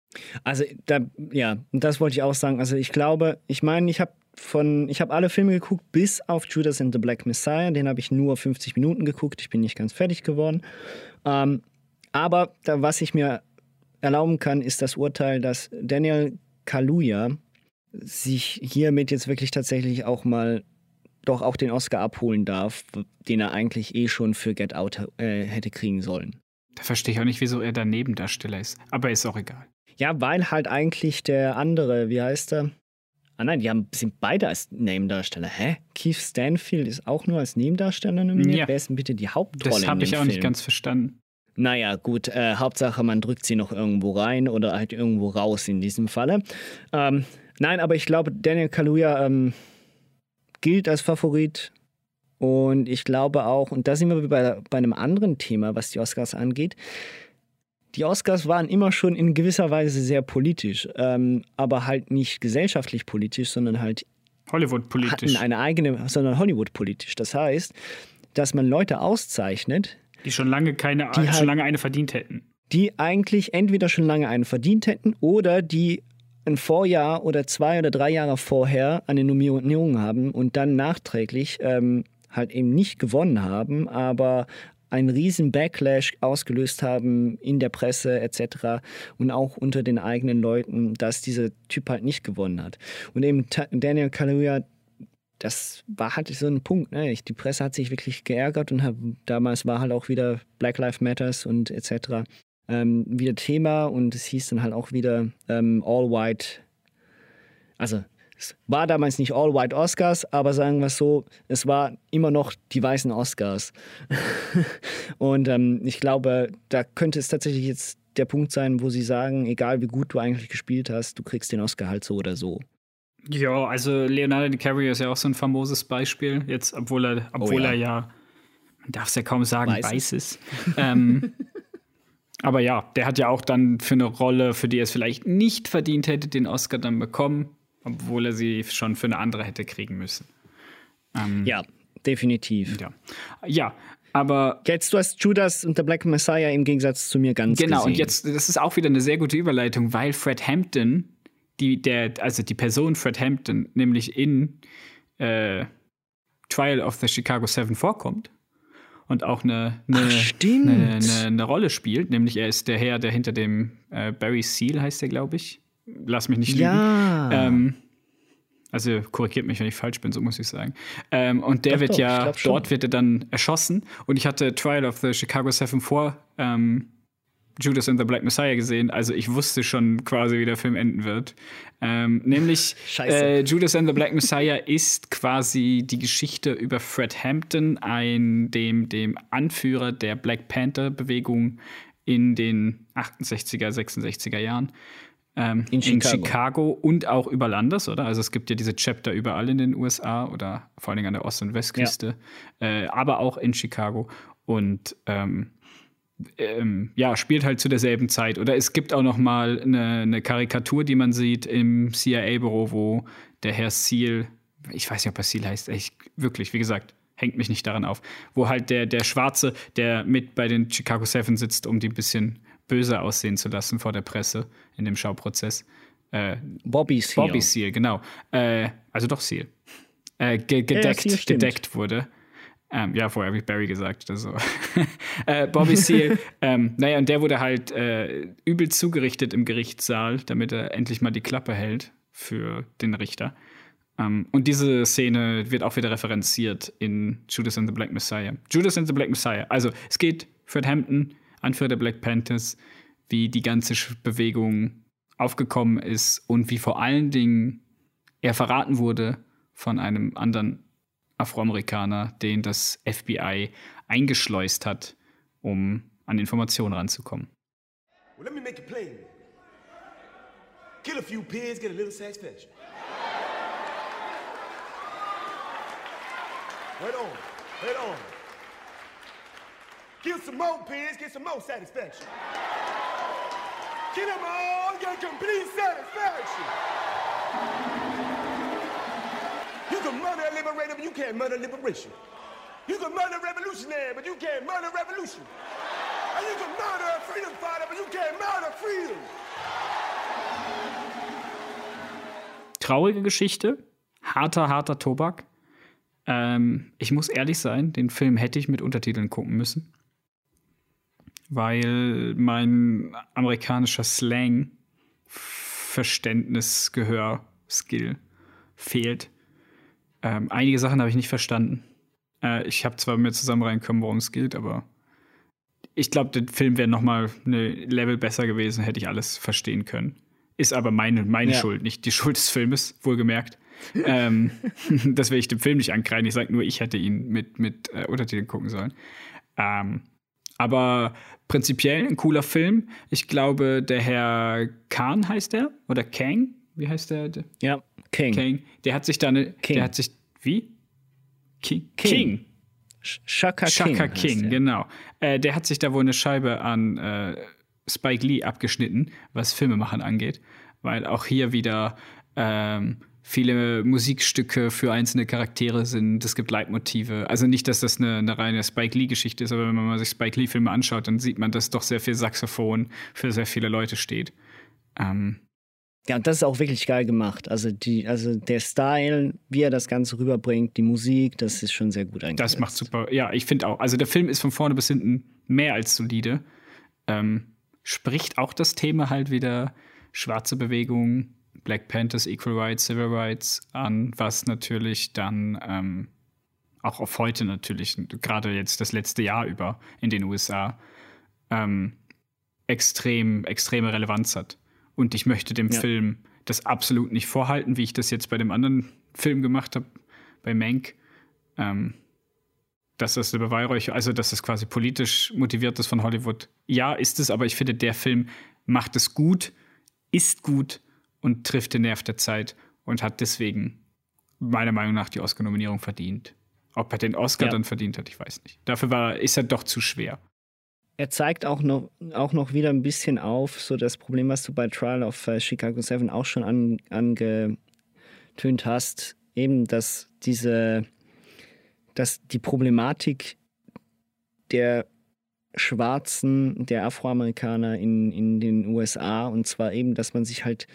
Also da, ja, das wollte ich auch sagen. Also ich glaube, ich meine, ich habe von, ich habe alle Filme geguckt, bis auf Judas and the Black Messiah. Den habe ich nur 50 Minuten geguckt. Ich bin nicht ganz fertig geworden. Ähm, aber da, was ich mir erlauben kann, ist das Urteil, dass Daniel Kaluuya sich hiermit jetzt wirklich tatsächlich auch mal doch auch den Oscar abholen darf, den er eigentlich eh schon für Get Out äh, hätte kriegen sollen. Da verstehe ich auch nicht, wieso er der Nebendarsteller ist. Aber ist auch egal. Ja, weil halt eigentlich der andere, wie heißt er? Ah nein, die haben, sind beide als Nebendarsteller. Hä? Keith Stanfield ist auch nur als Nebendarsteller nominiert? Ja. Wer ist denn bitte die Hauptrolle? Das habe ich auch Film? nicht ganz verstanden. Naja, gut, äh, Hauptsache man drückt sie noch irgendwo rein oder halt irgendwo raus in diesem Falle. Ähm, nein, aber ich glaube, Daniel Kaluuya ähm, gilt als Favorit. Und ich glaube auch, und da sind wir bei, bei einem anderen Thema, was die Oscars angeht, die Oscars waren immer schon in gewisser Weise sehr politisch, ähm, aber halt nicht gesellschaftlich politisch, sondern halt Hollywood-politisch. Hatten eine eigene, sondern Hollywood-politisch. Das heißt, dass man Leute auszeichnet, die schon lange keine, die halt, schon lange eine verdient hätten. Die eigentlich entweder schon lange einen verdient hätten oder die ein Vorjahr oder zwei oder drei Jahre vorher eine Nominierung haben und dann nachträglich ähm, halt eben nicht gewonnen haben, aber einen riesen Backlash ausgelöst haben in der Presse etc. und auch unter den eigenen Leuten, dass dieser Typ halt nicht gewonnen hat. Und eben Daniel Kaluuya, das war halt so ein Punkt. Ne? Die Presse hat sich wirklich geärgert und hab, damals war halt auch wieder Black Lives Matters und etc. Ähm, wieder Thema und es hieß dann halt auch wieder ähm, All White. Also es war damals nicht All White Oscars, aber sagen wir es so, es war immer noch die weißen Oscars. [laughs] und ähm, ich glaube, da könnte es tatsächlich jetzt der Punkt sein, wo sie sagen, egal wie gut du eigentlich gespielt hast, du kriegst den Oscar halt so oder so. Ja, also Leonardo DiCaprio ist ja auch so ein famoses Beispiel, jetzt, obwohl er, obwohl oh ja. er ja, man darf es ja kaum sagen, weiß, weiß ist. ähm, [laughs] aber ja, der hat ja auch dann für eine Rolle, für die er es vielleicht nicht verdient hätte, den Oscar dann bekommen obwohl er sie schon für eine andere hätte kriegen müssen. Ähm, ja, definitiv. Ja. ja, aber. Jetzt, du hast Judas und der Black Messiah im Gegensatz zu mir ganz Genau, gesehen. und jetzt, das ist auch wieder eine sehr gute Überleitung, weil Fred Hampton, die, der, also die Person Fred Hampton, nämlich in äh, Trial of the Chicago Seven vorkommt und auch eine, eine, Ach, eine, eine, eine, Rolle spielt, nämlich er ist der Herr, der hinter dem äh, Barry Seal heißt er, glaube ich, lass mich nicht lügen. Ja. Ähm, also korrigiert mich, wenn ich falsch bin, so muss ich sagen. Ähm, und der doch, wird doch, ja, dort wird er dann erschossen. Und ich hatte Trial of the Chicago Seven vor ähm, Judas and the Black Messiah gesehen. Also ich wusste schon quasi, wie der Film enden wird. Ähm, nämlich [laughs] äh, Judas and the Black Messiah [laughs] ist quasi die Geschichte über Fred Hampton, ein, dem, dem Anführer der Black Panther-Bewegung in den 68er, 66er Jahren. Ähm, in, Chicago. in, Chicago. und auch überall anders, oder? Also es gibt ja diese Chapter überall in den USA oder vor allem an der Ost- und Westküste, ja. äh, aber auch in Chicago. Und ähm, ähm, ja, spielt halt zu derselben Zeit. Oder es gibt auch noch mal eine, eine Karikatur, die man sieht im CIA-Büro, wo der Herr Seal, ich weiß nicht, ob er Seal heißt, echt, wirklich, wie gesagt, hängt mich nicht daran auf, wo halt der, der Schwarze, der mit bei den Chicago Seven sitzt, um die ein bisschen böse aussehen zu lassen vor der Presse in dem Schauprozess. Äh, Bobby Seal. Bobby Seal, genau. Äh, also doch Seal. Äh, ge gedeckt, ja, gedeckt wurde. Ähm, ja, vorher habe ich Barry gesagt. Also. [laughs] äh, Bobby Seal, [laughs] ähm, naja, und der wurde halt äh, übel zugerichtet im Gerichtssaal, damit er endlich mal die Klappe hält für den Richter. Ähm, und diese Szene wird auch wieder referenziert in Judas and the Black Messiah. Judas and the Black Messiah. Also es geht Fred Hampton Anführer der Black Panthers, wie die ganze Bewegung aufgekommen ist und wie vor allen Dingen er verraten wurde von einem anderen Afroamerikaner, den das FBI eingeschleust hat, um an Informationen ranzukommen. Well, let me make it plain. Kill a few pigs, get a little satisfaction. Wait on, wait on. Kill some more pigs, get some more satisfaction. Kill them all, get complete satisfaction. You can murder a liberator, but you can't murder liberation. You can murder a revolutionary, but you can't murder revolution. And you can murder a freedom fighter, but you can't murder freedom. Traurige Geschichte, harter, harter Tobak. Ähm, ich muss ehrlich sein, den Film hätte ich mit Untertiteln gucken müssen. Weil mein amerikanischer Slang, Verständnis, Gehör, Skill fehlt. Ähm, einige Sachen habe ich nicht verstanden. Äh, ich habe zwar mir zusammen reinkommen, worum es geht, aber ich glaube, der Film wäre noch mal eine Level besser gewesen, hätte ich alles verstehen können. Ist aber meine, meine Ja. Schuld, nicht die Schuld des Filmes, wohlgemerkt. [laughs] ähm, [laughs] das will ich dem Film nicht ankreiden. Ich sage nur, ich hätte ihn mit, mit äh, Untertiteln gucken sollen. Ähm, aber prinzipiell ein cooler Film. Ich glaube, der Herr Khan heißt der oder Kang? Wie heißt der? Ja, King. Kang. Der hat sich da eine. King. Der hat sich. Wie? King. King. King. Shaka, King. Shaka King, der. genau. Äh, der hat sich da wohl eine Scheibe an äh, Spike Lee abgeschnitten, was Filmemachen angeht, weil auch hier wieder ähm, viele Musikstücke für einzelne Charaktere sind. Es gibt Leitmotive. Also nicht, dass das eine, eine reine Spike Lee-Geschichte ist, aber wenn man sich Spike Lee-Filme anschaut, dann sieht man, dass doch sehr viel Saxophon für sehr viele Leute steht. Ähm, Ja, und das ist auch wirklich geil gemacht. Also, die, also der Style, wie er das Ganze rüberbringt, die Musik, das ist schon sehr gut eingesetzt. Das macht super. Ja, ich finde auch. Also der Film ist von vorne bis hinten mehr als solide. Ähm, spricht auch das Thema halt wieder schwarze Bewegung, Black Panthers, Equal Rights, Civil Rights an, was natürlich dann ähm, auch auf heute natürlich, gerade jetzt das letzte Jahr über in den USA, ähm, extrem, extreme Relevanz hat. Und ich möchte dem Ja. Film das absolut nicht vorhalten, wie ich das jetzt bei dem anderen Film gemacht habe, bei Mank. Ähm, dass das eine Beweihräucherung, also dass das quasi politisch motiviert ist von Hollywood. Ja, ist es, aber ich finde, der Film macht es gut, ist gut und trifft den Nerv der Zeit und hat deswegen meiner Meinung nach die Oscar-Nominierung verdient. Ob er den Oscar Ja. dann verdient hat, ich weiß nicht. Dafür war, ist er doch zu schwer. Er zeigt auch noch, auch noch wieder ein bisschen auf, so das Problem, was du bei Trial of äh, Chicago 7 auch schon an, angetönt hast, eben, dass diese, dass die Problematik der Schwarzen, der Afroamerikaner in, in den USA, und zwar eben, dass man sich halt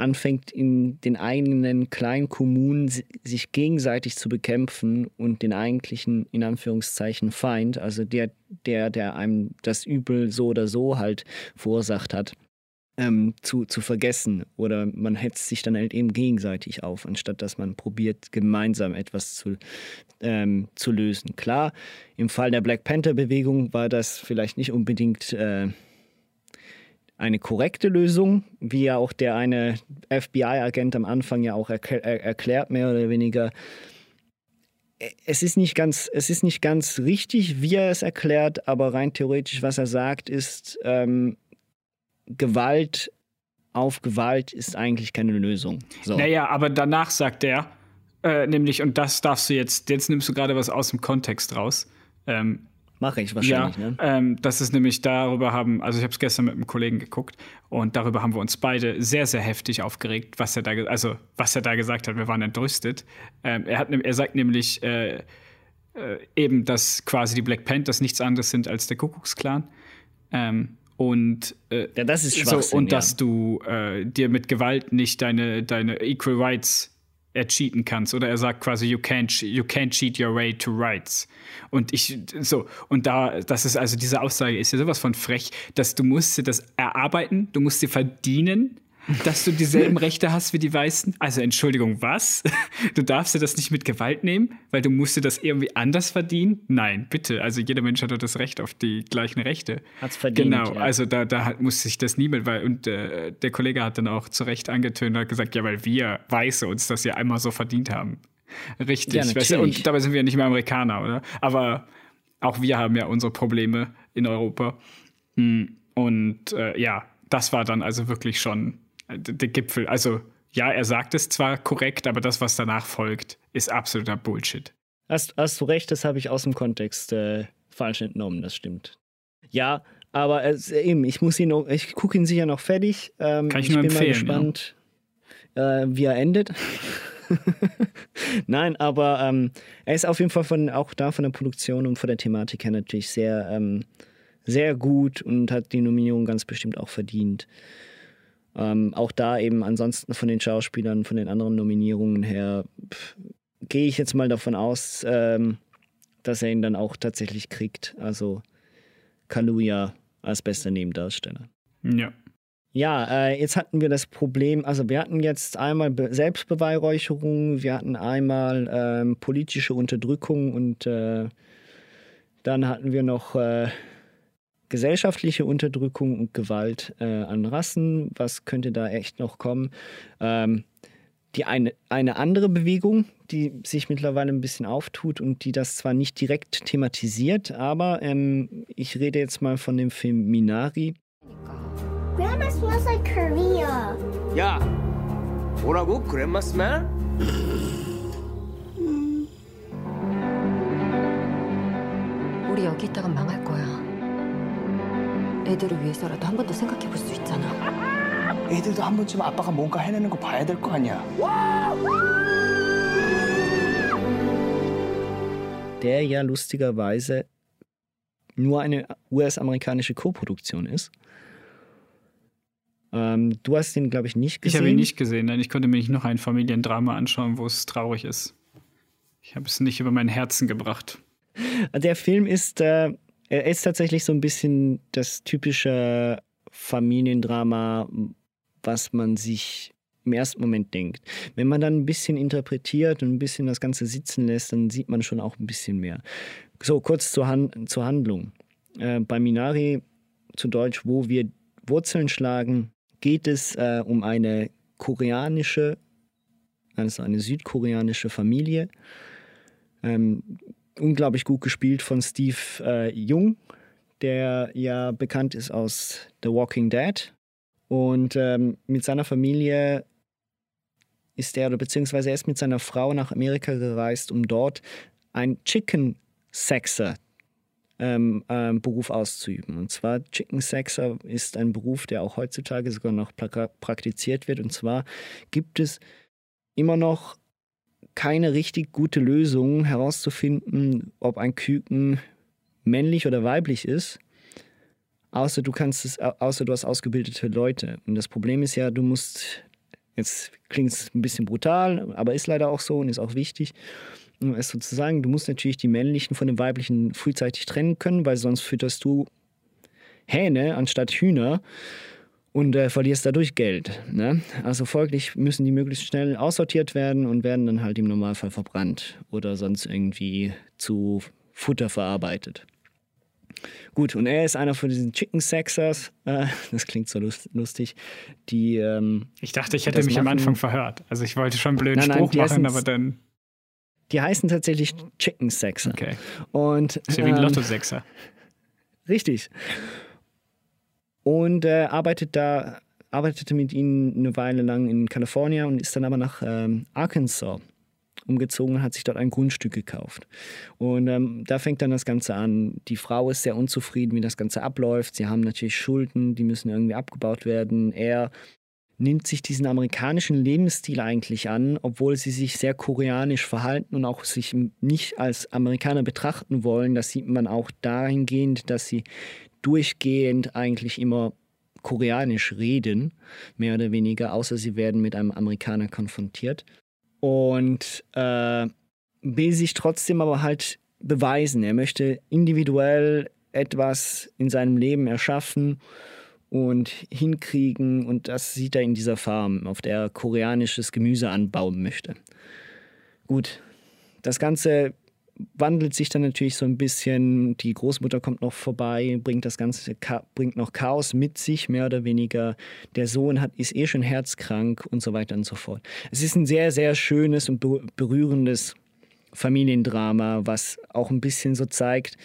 anfängt, in den eigenen kleinen Kommunen si- sich gegenseitig zu bekämpfen und den eigentlichen, in Anführungszeichen, Feind, also der, der, der einem das Übel so oder so halt verursacht hat, ähm, zu, zu vergessen. Oder man hetzt sich dann halt eben gegenseitig auf, anstatt dass man probiert, gemeinsam etwas zu, ähm, zu lösen. Klar, im Fall der Black Panther-Bewegung war das vielleicht nicht unbedingt äh, eine korrekte Lösung, wie ja auch der eine FBI-Agent am Anfang ja auch erklär, er, erklärt, mehr oder weniger. Es ist, nicht ganz, es ist nicht ganz richtig, wie er es erklärt, aber rein theoretisch, was er sagt, ist, ähm, Gewalt auf Gewalt ist eigentlich keine Lösung. So. Naja, aber danach sagt er, äh, nämlich, und das darfst du jetzt, jetzt nimmst du gerade was aus dem Kontext raus. Ähm, Mache ich wahrscheinlich, ja, ne? ähm, das ist nämlich darüber haben, also ich habe es gestern mit einem Kollegen geguckt und darüber haben wir uns beide sehr, sehr heftig aufgeregt, was er da, also was er da gesagt hat. Wir waren entrüstet. Ähm, er, hat, er sagt nämlich äh, äh, eben, dass quasi die Black Panthers nichts anderes sind als der Kuckucksklan. Ähm, und äh, ja, das ist so, und ja. dass du äh, dir mit Gewalt nicht deine, deine Equal Rights ercheaten kannst. Oder er sagt quasi, you can't, you can't cheat your way to rights. Und ich, so, und da, das ist also, diese Aussage ist ja sowas von frech, dass du musst dir das erarbeiten, du musst dir verdienen, dass du dieselben Rechte hast wie die Weißen. Also, Entschuldigung, was? [laughs] Du darfst dir das nicht mit Gewalt nehmen, weil du musst dir das irgendwie anders verdienen? Nein, bitte. Also, jeder Mensch hat doch das Recht auf die gleichen Rechte. Hat's verdient, Genau, ja. also da, da muss sich das niemand, weil, und äh, der Kollege hat dann auch zu Recht angetönt und hat gesagt, ja, weil wir Weiße uns das ja einmal so verdient haben. Richtig. Ja, weißt du, und dabei sind wir ja nicht mehr Amerikaner, oder? Aber auch wir haben ja unsere Probleme. in Europa. Hm, und äh, ja, das war dann also wirklich schon der Gipfel. Also ja, er sagt es zwar korrekt, aber das, was danach folgt, ist absoluter Bullshit. Hast, hast du recht, das habe ich aus dem Kontext äh, falsch entnommen, das stimmt. Ja, aber äh, eben, ich muss ihn noch, ich gucke ihn sicher noch fertig. Ähm, Kann ich, ich nur bin empfehlen, mal gespannt, ja. äh, wie er endet. [laughs] Nein, aber ähm, er ist auf jeden Fall von, auch da von der Produktion und von der Thematik her natürlich sehr, ähm, sehr gut und hat die Nominierung ganz bestimmt auch verdient. Ähm, auch da eben ansonsten von den Schauspielern, von den anderen Nominierungen her, gehe ich jetzt mal davon aus, ähm, dass er ihn dann auch tatsächlich kriegt. Also Kaluja als bester Nebendarsteller. Ja. Ja, äh, jetzt hatten wir das Problem, also wir hatten jetzt einmal Be Selbstbeweihräucherung, wir hatten einmal ähm, politische Unterdrückung und äh, dann hatten wir noch äh, gesellschaftliche Unterdrückung und Gewalt äh, an Rassen. Was könnte da echt noch kommen? Ähm, die eine, eine andere Bewegung, die sich mittlerweile ein bisschen auftut und die das zwar nicht direkt thematisiert, aber ähm, ich rede jetzt mal von dem Film Minari. Grandma smells like Korea. 야, 뭐라고? Grandma smell? 우리 여기 있다가 망할 거야. 애들을 위해서라도 한 번 더 생각해 볼 수 있잖아. 애들도 한 번쯤 아빠가 뭔가 해내는 거 봐야 될 거 아니야. Der ja lustigerweise nur eine US-amerikanische Koproduktion ist. Ähm, du hast ihn, glaube ich, nicht gesehen. Ich habe ihn nicht gesehen, denn ich konnte mir nicht noch ein Familiendrama anschauen, wo es traurig ist. Ich habe es nicht über mein Herzen gebracht. Der Film ist, äh, er ist tatsächlich so ein bisschen das typische Familiendrama, was man sich im ersten Moment denkt. Wenn man dann ein bisschen interpretiert und ein bisschen das Ganze sitzen lässt, dann sieht man schon auch ein bisschen mehr. So, kurz zur, Han zur Handlung. Äh, bei Minari, zu Deutsch, wo wir Wurzeln schlagen, geht es äh, um eine koreanische, also eine südkoreanische Familie. Ähm, unglaublich gut gespielt von Steve äh, Jung, der ja bekannt ist aus The Walking Dead. Und ähm, mit seiner Familie ist er, beziehungsweise er ist mit seiner Frau nach Amerika gereist, um dort ein Chicken Sexer ähm, ähm, Beruf auszuüben. Und zwar Chicken Sexer ist ein Beruf, der auch heutzutage sogar noch praktiziert wird. Und zwar gibt es immer noch keine richtig gute Lösung herauszufinden, ob ein Küken männlich oder weiblich ist außer du kannst es, außer du hast ausgebildete Leute. Und das Problem ist ja, du musst, jetzt klingt es ein bisschen brutal, aber ist leider auch so und ist auch wichtig, es sozusagen, du musst natürlich die männlichen von den weiblichen frühzeitig trennen können, weil sonst fütterst du Hähne anstatt Hühner und äh, verlierst dadurch Geld. Ne? Also folglich müssen die möglichst schnell aussortiert werden und werden dann halt im Normalfall verbrannt oder sonst irgendwie zu Futter verarbeitet. Gut, und er ist einer von diesen Chicken Sexers. Äh, das klingt so lustig. Die, ähm, ich dachte, ich hätte mich machen. am Anfang verhört. Also ich wollte schon einen blöden nein, Spruch nein, machen, aber dann. Die heißen tatsächlich Chicken Sexer. Okay. Und, ist ja wie ein ähm, Lotto-Sexer. [laughs] Richtig. Und äh, arbeitet da, arbeitete mit ihnen eine Weile lang in Kalifornien und ist dann aber nach ähm, Arkansas umgezogen und hat sich dort ein Grundstück gekauft. Und ähm, da fängt dann das Ganze an. Die Frau ist sehr unzufrieden, wie das Ganze abläuft. Sie haben natürlich Schulden, die müssen irgendwie abgebaut werden. Er nimmt sich diesen amerikanischen Lebensstil eigentlich an, obwohl sie sich sehr koreanisch verhalten und auch sich nicht als Amerikaner betrachten wollen. Das sieht man auch dahingehend, dass sie durchgehend eigentlich immer koreanisch reden, mehr oder weniger, außer sie werden mit einem Amerikaner konfrontiert und äh, will sich trotzdem aber halt beweisen. Er möchte individuell etwas in seinem Leben erschaffen und hinkriegen und das sieht er in dieser Farm, auf der er koreanisches Gemüse anbauen möchte. Gut, das Ganze wandelt sich dann natürlich so ein bisschen. Die Großmutter kommt noch vorbei, bringt das Ganze, bringt noch Chaos mit sich, mehr oder weniger. Der Sohn hat, ist eh schon herzkrank und so weiter und so fort. Es ist ein sehr, sehr schönes und berührendes Familiendrama, was auch ein bisschen so zeigt,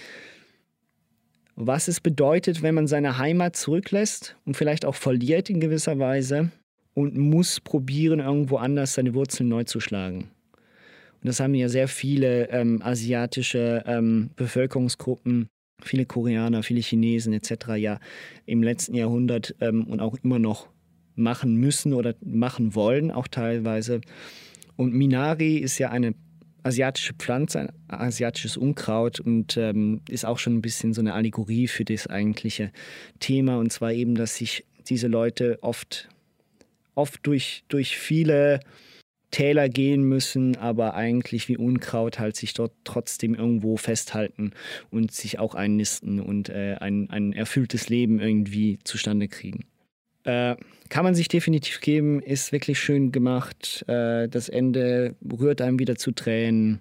was es bedeutet, wenn man seine Heimat zurücklässt und vielleicht auch verliert in gewisser Weise und muss probieren, irgendwo anders seine Wurzeln neu zu schlagen. Und das haben ja sehr viele ähm, asiatische ähm, Bevölkerungsgruppen, viele Koreaner, viele Chinesen etc. ja im letzten Jahrhundert ähm, und auch immer noch machen müssen oder machen wollen, auch teilweise. Und Minari ist ja eine asiatische Pflanze, ein asiatisches Unkraut und ähm, ist auch schon ein bisschen so eine Allegorie für das eigentliche Thema. Und zwar eben, dass sich diese Leute oft, oft durch, durch viele Täler gehen müssen, aber eigentlich wie Unkraut halt sich dort trotzdem irgendwo festhalten und sich auch einnisten und äh, ein, ein erfülltes Leben irgendwie zustande kriegen. Äh, kann man sich definitiv geben, ist wirklich schön gemacht. Äh, das Ende rührt einem wieder zu Tränen.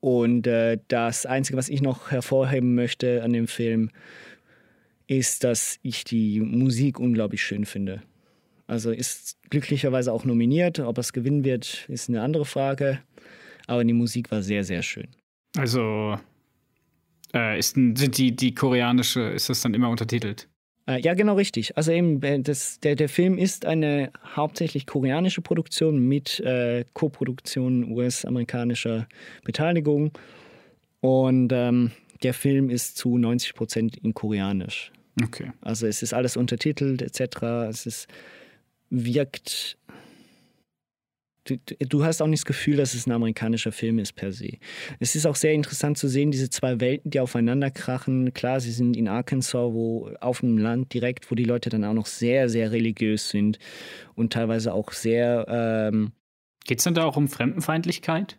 Und äh, das Einzige, was ich noch hervorheben möchte an dem Film, ist, dass ich die Musik unglaublich schön finde. Also ist glücklicherweise auch nominiert. Ob es gewinnen wird, ist eine andere Frage. Aber die Musik war sehr, sehr schön. Also äh, ist, sind die, die koreanische, ist das dann immer untertitelt? Äh, ja, genau richtig. Also eben, äh, das, der, der Film ist eine hauptsächlich koreanische Produktion mit äh, Co-Produktion US-amerikanischer Beteiligung. Und ähm, der Film ist zu 90 Prozent in Koreanisch. Okay. Also es ist alles untertitelt etc. Es ist, wirkt Du, du, hast auch nicht das Gefühl, dass es ein amerikanischer Film ist per se. Es ist auch sehr interessant zu sehen, diese zwei Welten, die aufeinander krachen. Klar, sie sind in Arkansas, wo auf dem Land direkt, wo die Leute dann auch noch sehr, sehr religiös sind und teilweise auch sehr. Ähm Geht es dann da auch um Fremdenfeindlichkeit?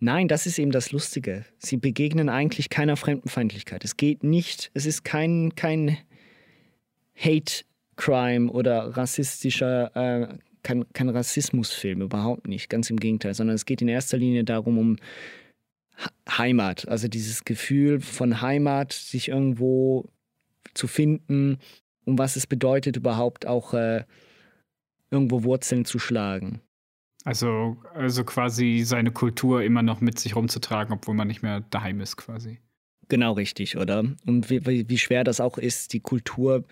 Nein, das ist eben das Lustige. Sie begegnen eigentlich keiner Fremdenfeindlichkeit. Es geht nicht, es ist kein, kein Hate Crime oder rassistischer äh, kein, kein Rassismusfilm, überhaupt nicht. Ganz im Gegenteil, sondern es geht in erster Linie darum, um Heimat. Also dieses Gefühl von Heimat, sich irgendwo zu finden, um was es bedeutet, überhaupt auch äh, irgendwo Wurzeln zu schlagen. Also, also quasi seine Kultur immer noch mit sich rumzutragen, obwohl man nicht mehr daheim ist, quasi. Genau richtig, oder? Und wie, wie schwer das auch ist, die Kultur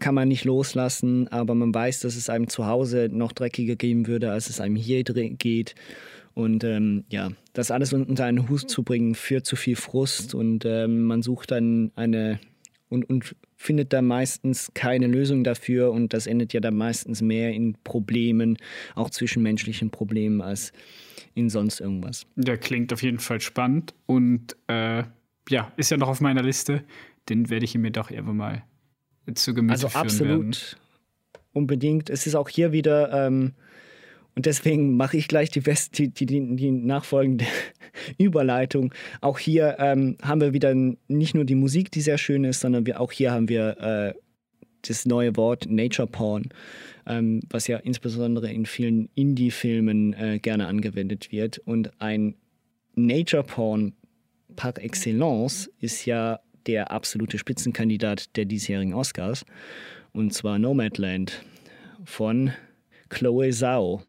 kann man nicht loslassen, aber man weiß, dass es einem zu Hause noch dreckiger gehen würde, als es einem hier geht. Und ähm, ja, das alles unter einen Hut zu bringen, führt zu viel Frust und ähm, man sucht dann eine und, und findet da meistens keine Lösung dafür und das endet ja dann meistens mehr in Problemen, auch zwischenmenschlichen Problemen, als in sonst irgendwas. Der klingt auf jeden Fall spannend und äh, ja, ist ja noch auf meiner Liste. Den werde ich mir doch irgendwann mal zu Gemüte Also absolut werden. unbedingt. Es ist auch hier wieder, ähm, und deswegen mache ich gleich die, West, die, die, die nachfolgende [laughs] Überleitung. Auch hier ähm, haben wir wieder nicht nur die Musik, die sehr schön ist, sondern wir, auch hier haben wir äh, das neue Wort Nature Porn, ähm, was ja insbesondere in vielen Indie-Filmen äh, gerne angewendet wird. Und ein Nature Porn par excellence ist ja der absolute Spitzenkandidat der diesjährigen Oscars. Und zwar Nomadland von Chloe Zhao.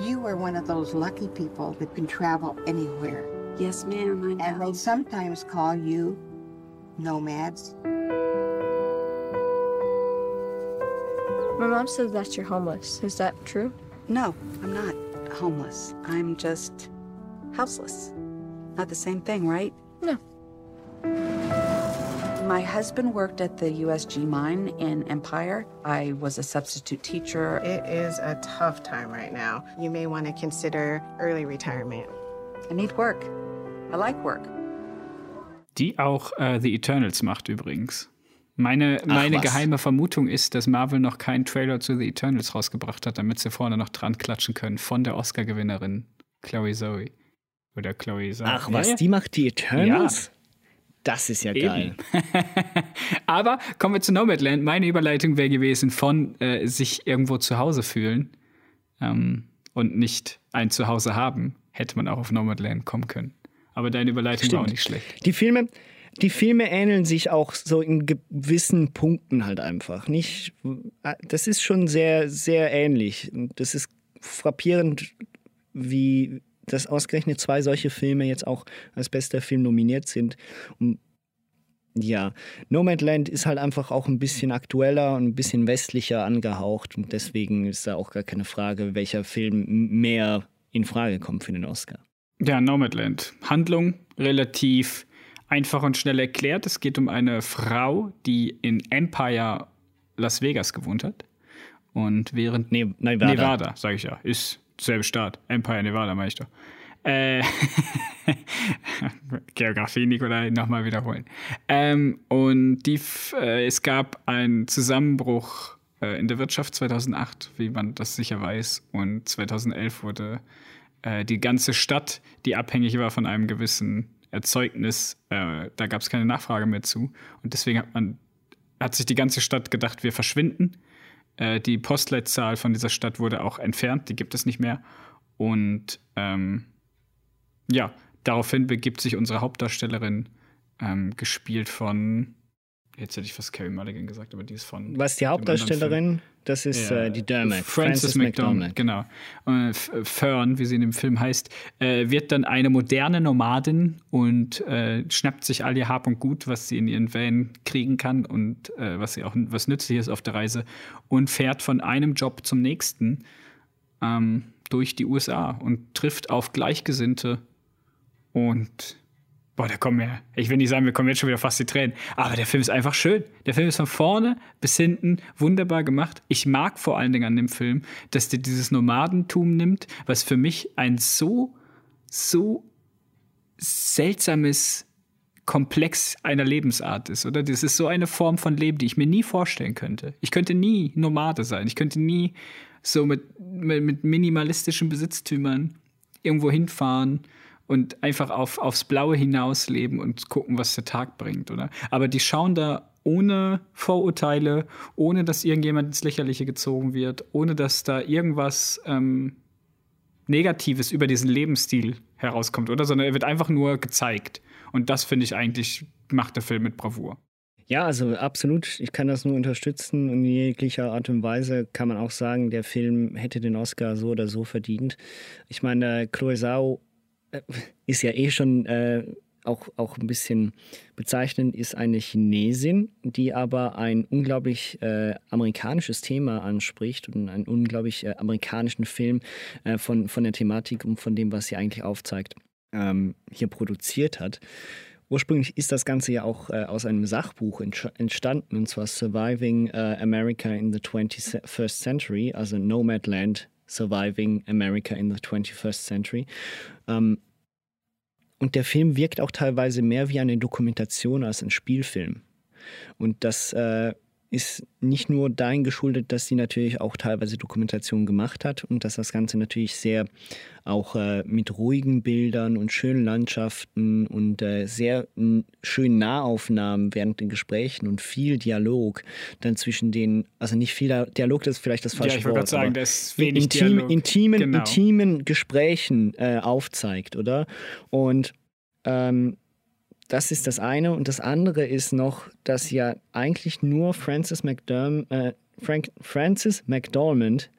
You are one of those lucky people that can travel anywhere. Yes, ma'am. And they sometimes call you nomads. My mom says that you're homeless. Is that true? No, I'm not homeless. I'm just houseless. Not the same thing, right? No. My husband worked at the USG mine in Empire. I was a substitute teacher. It is a tough time right now. You may want to consider early retirement. I need work. I like work. Die auch äh, The Eternals macht übrigens. Meine, meine geheime Vermutung ist, dass Marvel noch keinen Trailer zu The Eternals rausgebracht hat, damit sie vorne noch dran klatschen können von der Oscar-Gewinnerin Chloe Zoe. Oder Chloe Zoe. Ach was, ja, die macht die Eternals? Ja. Das ist ja geil. [laughs] Aber kommen wir zu Nomadland. Meine Überleitung wäre gewesen von äh, sich irgendwo zu Hause fühlen ähm, und nicht ein Zuhause haben, hätte man auch auf Nomadland kommen können. Aber deine Überleitung Stimmt. war auch nicht schlecht. Die Filme, die Filme ähneln sich auch so in gewissen Punkten halt einfach. Nicht, das ist schon sehr, sehr ähnlich. Das ist frappierend, wie dass ausgerechnet zwei solche Filme jetzt auch als bester Film nominiert sind. Und ja, Nomadland ist halt einfach auch ein bisschen aktueller und ein bisschen westlicher angehaucht und deswegen ist da auch gar keine Frage, welcher Film mehr in Frage kommt für den Oscar. Ja, Nomadland. Handlung relativ einfach und schnell erklärt. Es geht um eine Frau, die in Empire Las Vegas gewohnt hat. Und während. Ne Nevada, Nevada sage ich ja. Ist selbe Staat. Empire, Nevada, meine ich doch. Äh, [laughs] Geografie, Nikolai, nochmal wiederholen. Ähm, und die, äh, es gab einen Zusammenbruch äh, in der Wirtschaft 2008, wie man das sicher weiß. Und 2011 wurde äh, die ganze Stadt, die abhängig war von einem gewissen Erzeugnis, äh, da gab es keine Nachfrage mehr zu. Und deswegen hat man, hat sich die ganze Stadt gedacht, wir verschwinden. Äh, die Postleitzahl von dieser Stadt wurde auch entfernt, die gibt es nicht mehr. Und ähm, ja, daraufhin begibt sich unsere Hauptdarstellerin, ähm, gespielt von, jetzt hätte ich fast Carrie Mulligan gesagt, aber die ist von. Was die Hauptdarstellerin? Das ist ja, äh, die Dermot. Frances, Frances McDormand, genau. Äh, Fern, wie sie in dem Film heißt, äh, wird dann eine moderne Nomadin und äh, schnappt sich all ihr Hab und Gut, was sie in ihren Van kriegen kann und äh, was sie auch was nützlich ist auf der Reise und fährt von einem Job zum nächsten ähm, durch die USA und trifft auf Gleichgesinnte und boah, da kommen wir, ich will nicht sagen, wir kommen jetzt schon wieder fast die Tränen, aber der Film ist einfach schön. Der Film ist von vorne bis hinten wunderbar gemacht. Ich mag vor allen Dingen an dem Film, dass der dieses Nomadentum nimmt, was für mich ein so, so seltsames Komplex einer Lebensart ist, oder? Das ist so eine Form von Leben, die ich mir nie vorstellen könnte. Ich könnte nie Nomade sein. Ich könnte nie so mit, mit minimalistischen Besitztümern irgendwo hinfahren und einfach auf, aufs Blaue hinausleben und gucken, was der Tag bringt, oder? Aber die schauen da ohne Vorurteile, ohne dass irgendjemand ins Lächerliche gezogen wird, ohne dass da irgendwas ähm, Negatives über diesen Lebensstil herauskommt, oder? Sondern er wird einfach nur gezeigt. Und das finde ich eigentlich, macht der Film mit Bravour. Ja, also absolut. Ich kann das nur unterstützen. Und in jeglicher Art und Weise kann man auch sagen, der Film hätte den Oscar so oder so verdient. Ich meine, Chloe äh, ist ja eh schon äh, auch, auch ein bisschen bezeichnend, ist eine Chinesin, die aber ein unglaublich äh, amerikanisches Thema anspricht und einen unglaublich äh, amerikanischen Film äh, von, von der Thematik und von dem, was sie eigentlich aufzeigt, ähm, hier produziert hat. Ursprünglich ist das Ganze ja auch äh, aus einem Sachbuch entstanden, und zwar Surviving uh, America in the 21st Century, also Nomadland Surviving America in the 21st Century. Ähm, und der Film wirkt auch teilweise mehr wie eine Dokumentation als ein Spielfilm. Und das äh, ist nicht nur dahin geschuldet, dass sie natürlich auch teilweise Dokumentation gemacht hat und dass das Ganze natürlich sehr auch äh, mit ruhigen Bildern und schönen Landschaften und äh, sehr schönen Nahaufnahmen während den Gesprächen und viel Dialog dann zwischen den, also nicht viel Dialog, das ist vielleicht das falsche ja, ich Wort, sagen, das ist wenig intim, Dialog. intimen, Genau. intimen Gesprächen äh, aufzeigt, oder? Und ähm, das ist das eine. Und das andere ist noch, dass ja eigentlich nur Francis, McDerm, äh, Frank, Francis McDormand,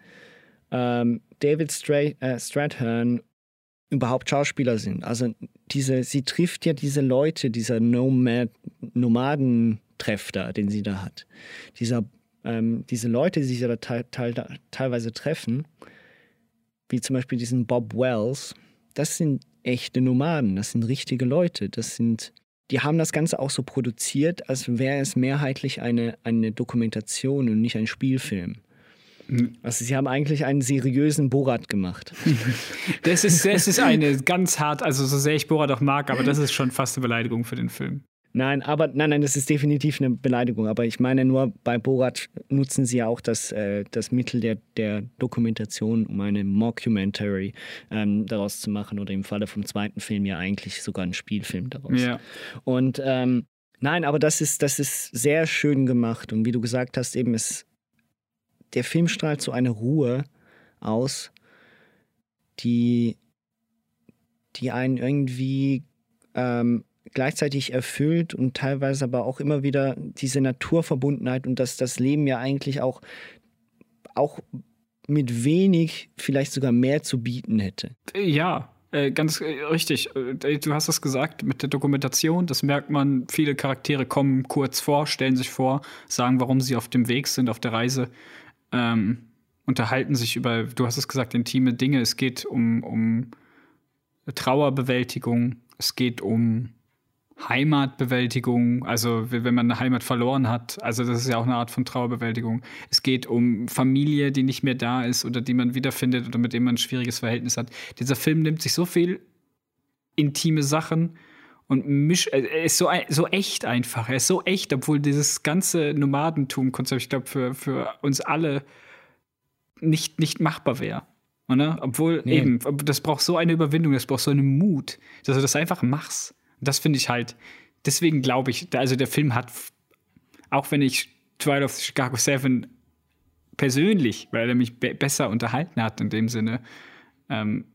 ähm, David Stra äh, Strathairn überhaupt Schauspieler sind. Also diese, sie trifft ja diese Leute, dieser Nomad, Nomadentreff da, den sie da hat. Dieser, ähm, diese Leute, die sie da te te teilweise treffen, wie zum Beispiel diesen Bob Wells, das sind echte Nomaden, das sind richtige Leute, das sind, die haben das Ganze auch so produziert, als wäre es mehrheitlich eine, eine Dokumentation und nicht ein Spielfilm. Also sie haben eigentlich einen seriösen Borat gemacht. Das ist, das ist [laughs] eine ganz hart, also so sehr ich Borat auch mag, aber das ist schon fast eine Beleidigung für den Film. Nein, aber nein, nein, das ist definitiv eine Beleidigung. Aber ich meine nur, bei Borat nutzen sie ja auch das, äh, das Mittel der, der Dokumentation, um eine Mockumentary ähm, daraus zu machen oder im Falle vom zweiten Film ja eigentlich sogar einen Spielfilm daraus. Ja. Und ähm, nein, aber das ist, das ist sehr schön gemacht. Und wie du gesagt hast, eben ist der Film strahlt so eine Ruhe aus, die, die einen irgendwie ähm, gleichzeitig erfüllt und teilweise aber auch immer wieder diese Naturverbundenheit und dass das Leben ja eigentlich auch, auch mit wenig vielleicht sogar mehr zu bieten hätte. Ja, äh, ganz äh, richtig. Äh, du hast es gesagt mit der Dokumentation. Das merkt man. Viele Charaktere kommen kurz vor, stellen sich vor, sagen, warum sie auf dem Weg sind, auf der Reise. Ähm, unterhalten sich über, du hast es gesagt, intime Dinge. Es geht um, um Trauerbewältigung. Es geht um Heimatbewältigung, also wenn man eine Heimat verloren hat, also das ist ja auch eine Art von Trauerbewältigung. Es geht um Familie, die nicht mehr da ist oder die man wiederfindet oder mit dem man ein schwieriges Verhältnis hat. Dieser Film nimmt sich so viel intime Sachen und mischt, er ist so, so echt einfach. Er ist so echt, obwohl dieses ganze Nomadentum-Konzept, ich glaube, für, für uns alle nicht, nicht machbar wäre. Oder? Obwohl nee. eben, das braucht so eine Überwindung, das braucht so einen Mut, dass du das einfach machst. Das finde ich halt, deswegen glaube ich, also der Film hat, auch wenn ich Trial of Chicago 7 persönlich, weil er mich be besser unterhalten hat in dem Sinne, ähm,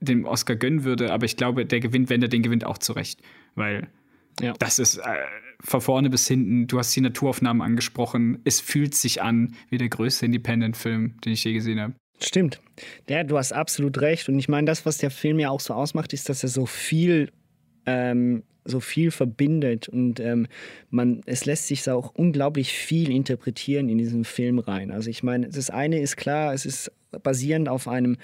dem Oscar gönnen würde, aber ich glaube, der gewinnt, wenn er den gewinnt, auch zurecht. Weil ja. das ist äh, von vorne bis hinten, du hast die Naturaufnahmen angesprochen, es fühlt sich an wie der größte Independent-Film, den ich je gesehen habe. Stimmt. Ja, du hast absolut recht. Und ich meine, das, was der Film ja auch so ausmacht, ist, dass er so viel ähm, so viel verbindet und ähm, man, es lässt sich auch unglaublich viel interpretieren in diesen Film rein. Also ich meine, das eine ist klar, es ist basierend auf einem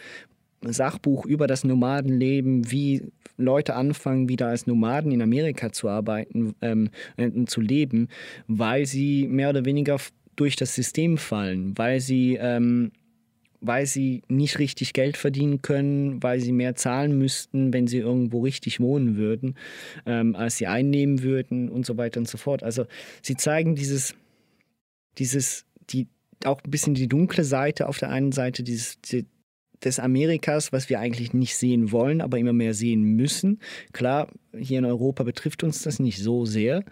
Sachbuch über das Nomadenleben, wie Leute anfangen, wieder als Nomaden in Amerika zu arbeiten ähm, und zu leben, weil sie mehr oder weniger durch das System fallen, weil sie ähm, weil sie nicht richtig Geld verdienen können, weil sie mehr zahlen müssten, wenn sie irgendwo richtig wohnen würden, ähm, als sie einnehmen würden und so weiter und so fort. Also sie zeigen dieses, dieses, die, auch ein bisschen die dunkle Seite auf der einen Seite dieses, die, des Amerikas, was wir eigentlich nicht sehen wollen, aber immer mehr sehen müssen. Klar, hier in Europa betrifft uns das nicht so sehr.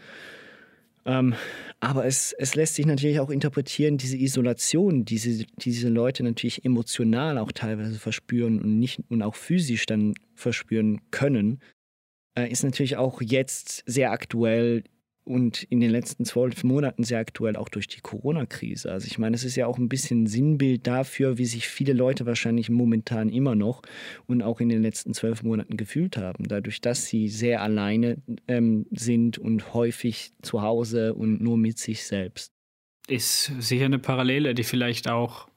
Ähm, aber es, es lässt sich natürlich auch interpretieren, diese Isolation, diese, diese Leute natürlich emotional auch teilweise verspüren und, nicht, und auch physisch dann verspüren können, äh, ist natürlich auch jetzt sehr aktuell und in den letzten zwölf Monaten sehr aktuell auch durch die Corona-Krise. Also ich meine, es ist ja auch ein bisschen Sinnbild dafür, wie sich viele Leute wahrscheinlich momentan immer noch und auch in den letzten zwölf Monaten gefühlt haben, dadurch, dass sie sehr alleine ähm, sind und häufig zu Hause und nur mit sich selbst. Ist sicher eine Parallele, die vielleicht auch,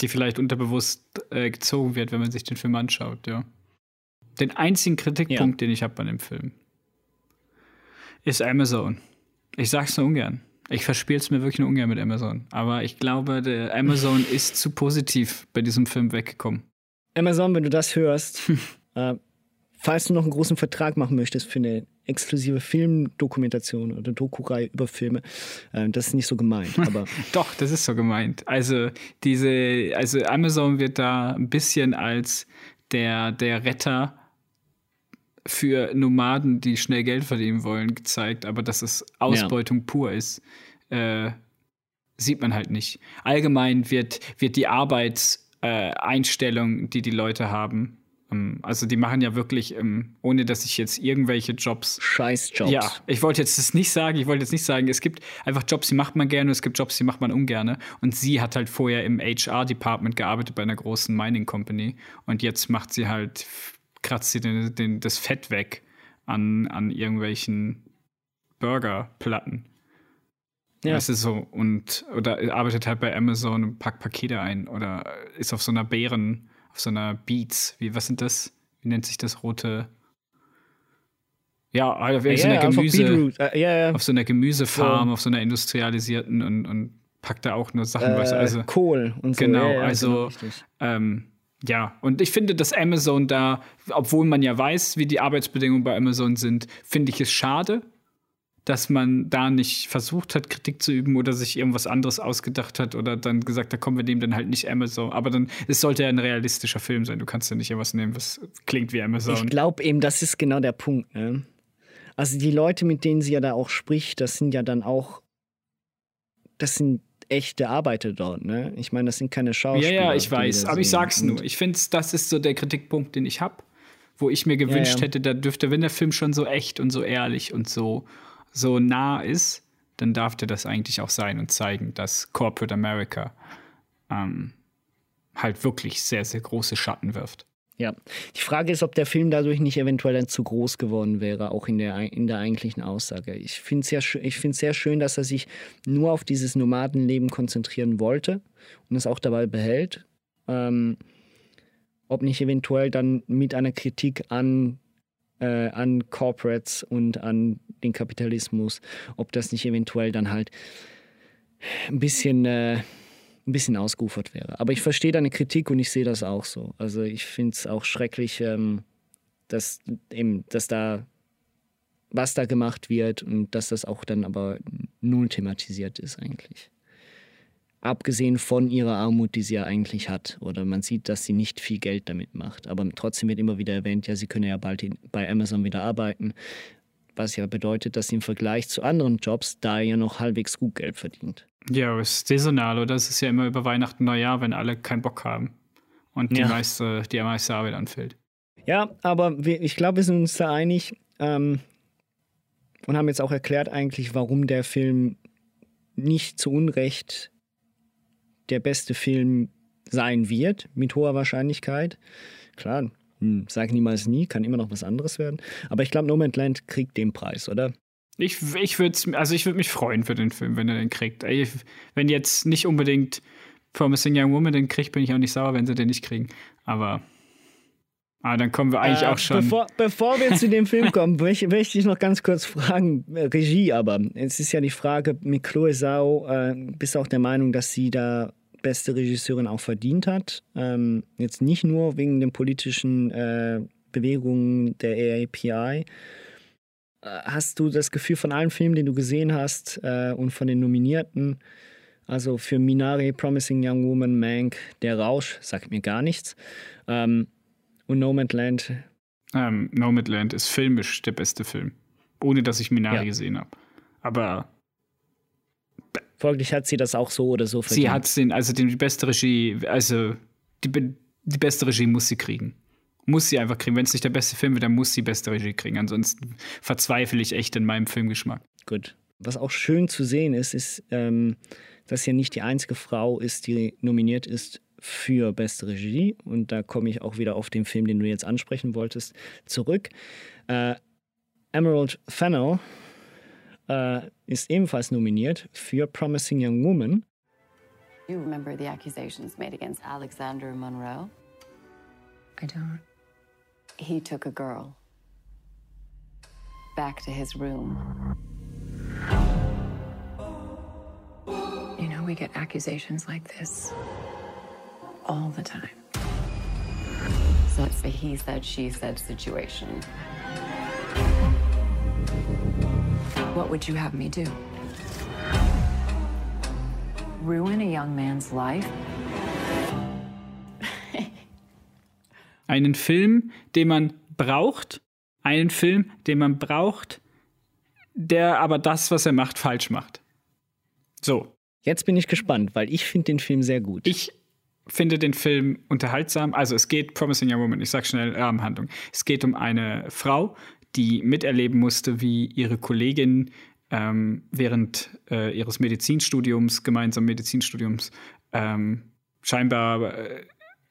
die vielleicht unterbewusst äh, gezogen wird, wenn man sich den Film anschaut, ja. Den einzigen Kritikpunkt, ja. den ich habe an dem Film, ist Amazon. Ich sag's nur ungern. Ich verspiele es mir wirklich nur ungern mit Amazon. Aber ich glaube, der Amazon [laughs] ist zu positiv bei diesem Film weggekommen. Amazon, wenn du das hörst, [laughs] äh, falls du noch einen großen Vertrag machen möchtest für eine exklusive Filmdokumentation oder Dokureihe über Filme, äh, das ist nicht so gemeint. [laughs] Aber Doch, das ist so gemeint. Also diese, also Amazon wird da ein bisschen als der, der Retter für Nomaden, die schnell Geld verdienen wollen, gezeigt, aber dass es Ausbeutung ja. pur ist, äh, sieht man halt nicht. Allgemein wird, wird die Arbeitseinstellung, äh, die die Leute haben, ähm, also die machen ja wirklich, ähm, ohne dass ich jetzt irgendwelche Jobs. Scheißjobs. Ja, ich wollte jetzt das nicht sagen, ich wollte jetzt nicht sagen, es gibt einfach Jobs, die macht man gerne, es gibt Jobs, die macht man ungerne. Und sie hat halt vorher im HR-Department gearbeitet bei einer großen Mining Company und jetzt macht sie halt kratzt sie den, den, das Fett weg an, an irgendwelchen Burgerplatten. Ja. Das ist so. Und, oder arbeitet halt bei Amazon und packt Pakete ein. Oder ist auf so einer Bären, auf so einer Beats. Wie, was sind das? Wie nennt sich das rote? Ja, auf, ja, so einer Gemüse, uh, ja, auf so einer Gemüsefarm, auf so einer industrialisierten und, und packt da auch nur Sachen, äh, also Kohl und so. Genau, also genau, ähm, ja, und ich finde, dass Amazon da, obwohl man ja weiß, wie die Arbeitsbedingungen bei Amazon sind, finde ich es schade, dass man da nicht versucht hat, Kritik zu üben oder sich irgendwas anderes ausgedacht hat oder dann gesagt, da kommen wir dem dann halt nicht Amazon. Aber dann, es sollte ja ein realistischer Film sein. Du kannst ja nicht irgendwas nehmen, was klingt wie Amazon. Ich glaube eben, das ist genau der Punkt. Ne? Also die Leute, mit denen sie ja da auch spricht, das sind ja dann auch, das sind echte Arbeiter dort, ne? Ich meine, das sind keine Schauspieler. Ja, ja, ich weiß, aber ich sag's nur. Ich finde, das ist so der Kritikpunkt, den ich habe, wo ich mir gewünscht ja, ja. hätte, da dürfte, wenn der Film schon so echt und so ehrlich und so, so nah ist, dann darf der das eigentlich auch sein und zeigen, dass Corporate America ähm, halt wirklich sehr, sehr große Schatten wirft. Ja, die Frage ist, ob der Film dadurch nicht eventuell dann zu groß geworden wäre, auch in der, in der eigentlichen Aussage. Ich finde es ja, sehr schön, dass er sich nur auf dieses Nomadenleben konzentrieren wollte und es auch dabei behält. Ähm, ob nicht eventuell dann mit einer Kritik an, äh, an Corporates und an den Kapitalismus, ob das nicht eventuell dann halt ein bisschen... Äh, ein bisschen ausgeufert wäre. Aber ich verstehe deine Kritik und ich sehe das auch so. Also ich finde es auch schrecklich, ähm, dass eben, dass da was da gemacht wird und dass das auch dann aber null thematisiert ist eigentlich. Abgesehen von ihrer Armut, die sie ja eigentlich hat. Oder man sieht, dass sie nicht viel Geld damit macht. Aber trotzdem wird immer wieder erwähnt, ja, sie könne ja bald bei Amazon wieder arbeiten. Was ja bedeutet, dass sie im Vergleich zu anderen Jobs da ja noch halbwegs gut Geld verdient. Ja, es ist saisonal, oder? Es ist ja immer über Weihnachten, Neujahr, wenn alle keinen Bock haben und die, Ja. meiste, die meiste Arbeit anfällt. Ja, aber wir, ich glaube, wir sind uns da einig ähm, und haben jetzt auch erklärt eigentlich, warum der Film nicht zu Unrecht der beste Film sein wird, mit hoher Wahrscheinlichkeit. Klar, hm, sag niemals nie, kann immer noch was anderes werden. Aber ich glaube, No Man's Land kriegt den Preis, oder? Ich, ich würde also ich würde mich freuen für den Film, wenn er den kriegt. Ey, Wenn jetzt nicht unbedingt Promising Young Woman den kriegt, bin ich auch nicht sauer, wenn sie den nicht kriegen. Aber, aber dann kommen wir eigentlich Äh, auch schon. Bevor, bevor wir zu dem Film kommen, [laughs] möchte, ich noch ganz kurz fragen, Regie aber. Es ist ja die Frage, mit Chloe Zhao, äh, bist du auch der Meinung, dass sie da beste Regisseurin auch verdient hat? Ähm, jetzt nicht nur wegen den politischen äh, Bewegungen der AAPI. Äh, Hast du das Gefühl von allen Filmen, die du gesehen hast äh, und von den Nominierten, also für Minari, Promising Young Woman, Mank, Der Rausch, sagt mir gar nichts. Ähm, und No Man's Land ähm, Nomadland ist filmisch der beste Film. Ohne dass ich Minari Ja. gesehen habe. Aber Folglich hat sie das auch so oder so verdient. sie hat den, also den, die beste Regie, also die, die beste Regie muss sie kriegen. Muss sie einfach kriegen. Wenn es nicht der beste Film wird, dann muss sie beste Regie kriegen. Ansonsten verzweifle ich echt in meinem Filmgeschmack. Gut. Was auch schön zu sehen ist, ist, ähm, dass ja nicht die einzige Frau ist, die nominiert ist für beste Regie. Und da komme ich auch wieder auf den Film, den du jetzt ansprechen wolltest, zurück. Äh, Emerald Fennell äh, ist ebenfalls nominiert für Promising Young Woman. You remember the accusations made against Alexander Monroe? I don't. He took a girl back to his room. You know, we get accusations like this all the time. So it's a he said, she said situation. What would you have me do? Ruin a young man's life? Einen Film, den man braucht. Einen Film, den man braucht, der aber das, was er macht, falsch macht. So. Jetzt bin ich gespannt, weil ich finde den Film sehr gut. Ich finde den Film unterhaltsam. Also es geht, Promising Young Woman, ich sag schnell Rahmenhandlung. Es geht um eine Frau, die miterleben musste, wie ihre Kollegin ähm, während äh, ihres Medizinstudiums, gemeinsamen Medizinstudiums, ähm, scheinbar äh,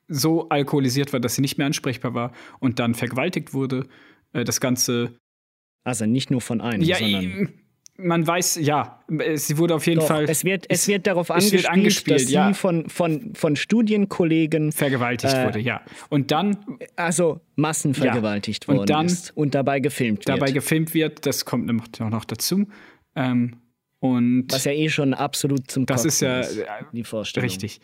so alkoholisiert war, dass sie nicht mehr ansprechbar war und dann vergewaltigt wurde. Äh, das Ganze. Also nicht nur von einem, Ja, sondern. man weiß, ja, sie wurde auf jeden Doch, Fall. Es wird, es wird darauf es angespielt, wird angespielt, dass ja. sie von, von, von Studienkollegen vergewaltigt äh, wurde, ja. Und dann. Also massenvergewaltigt Ja. Und worden dann- ist und dabei gefilmt dabei wird. gefilmt wird, das kommt noch dazu. Ähm, und Was ja eh schon absolut zum das ist Kotzen ja äh, die Vorstellung. richtig.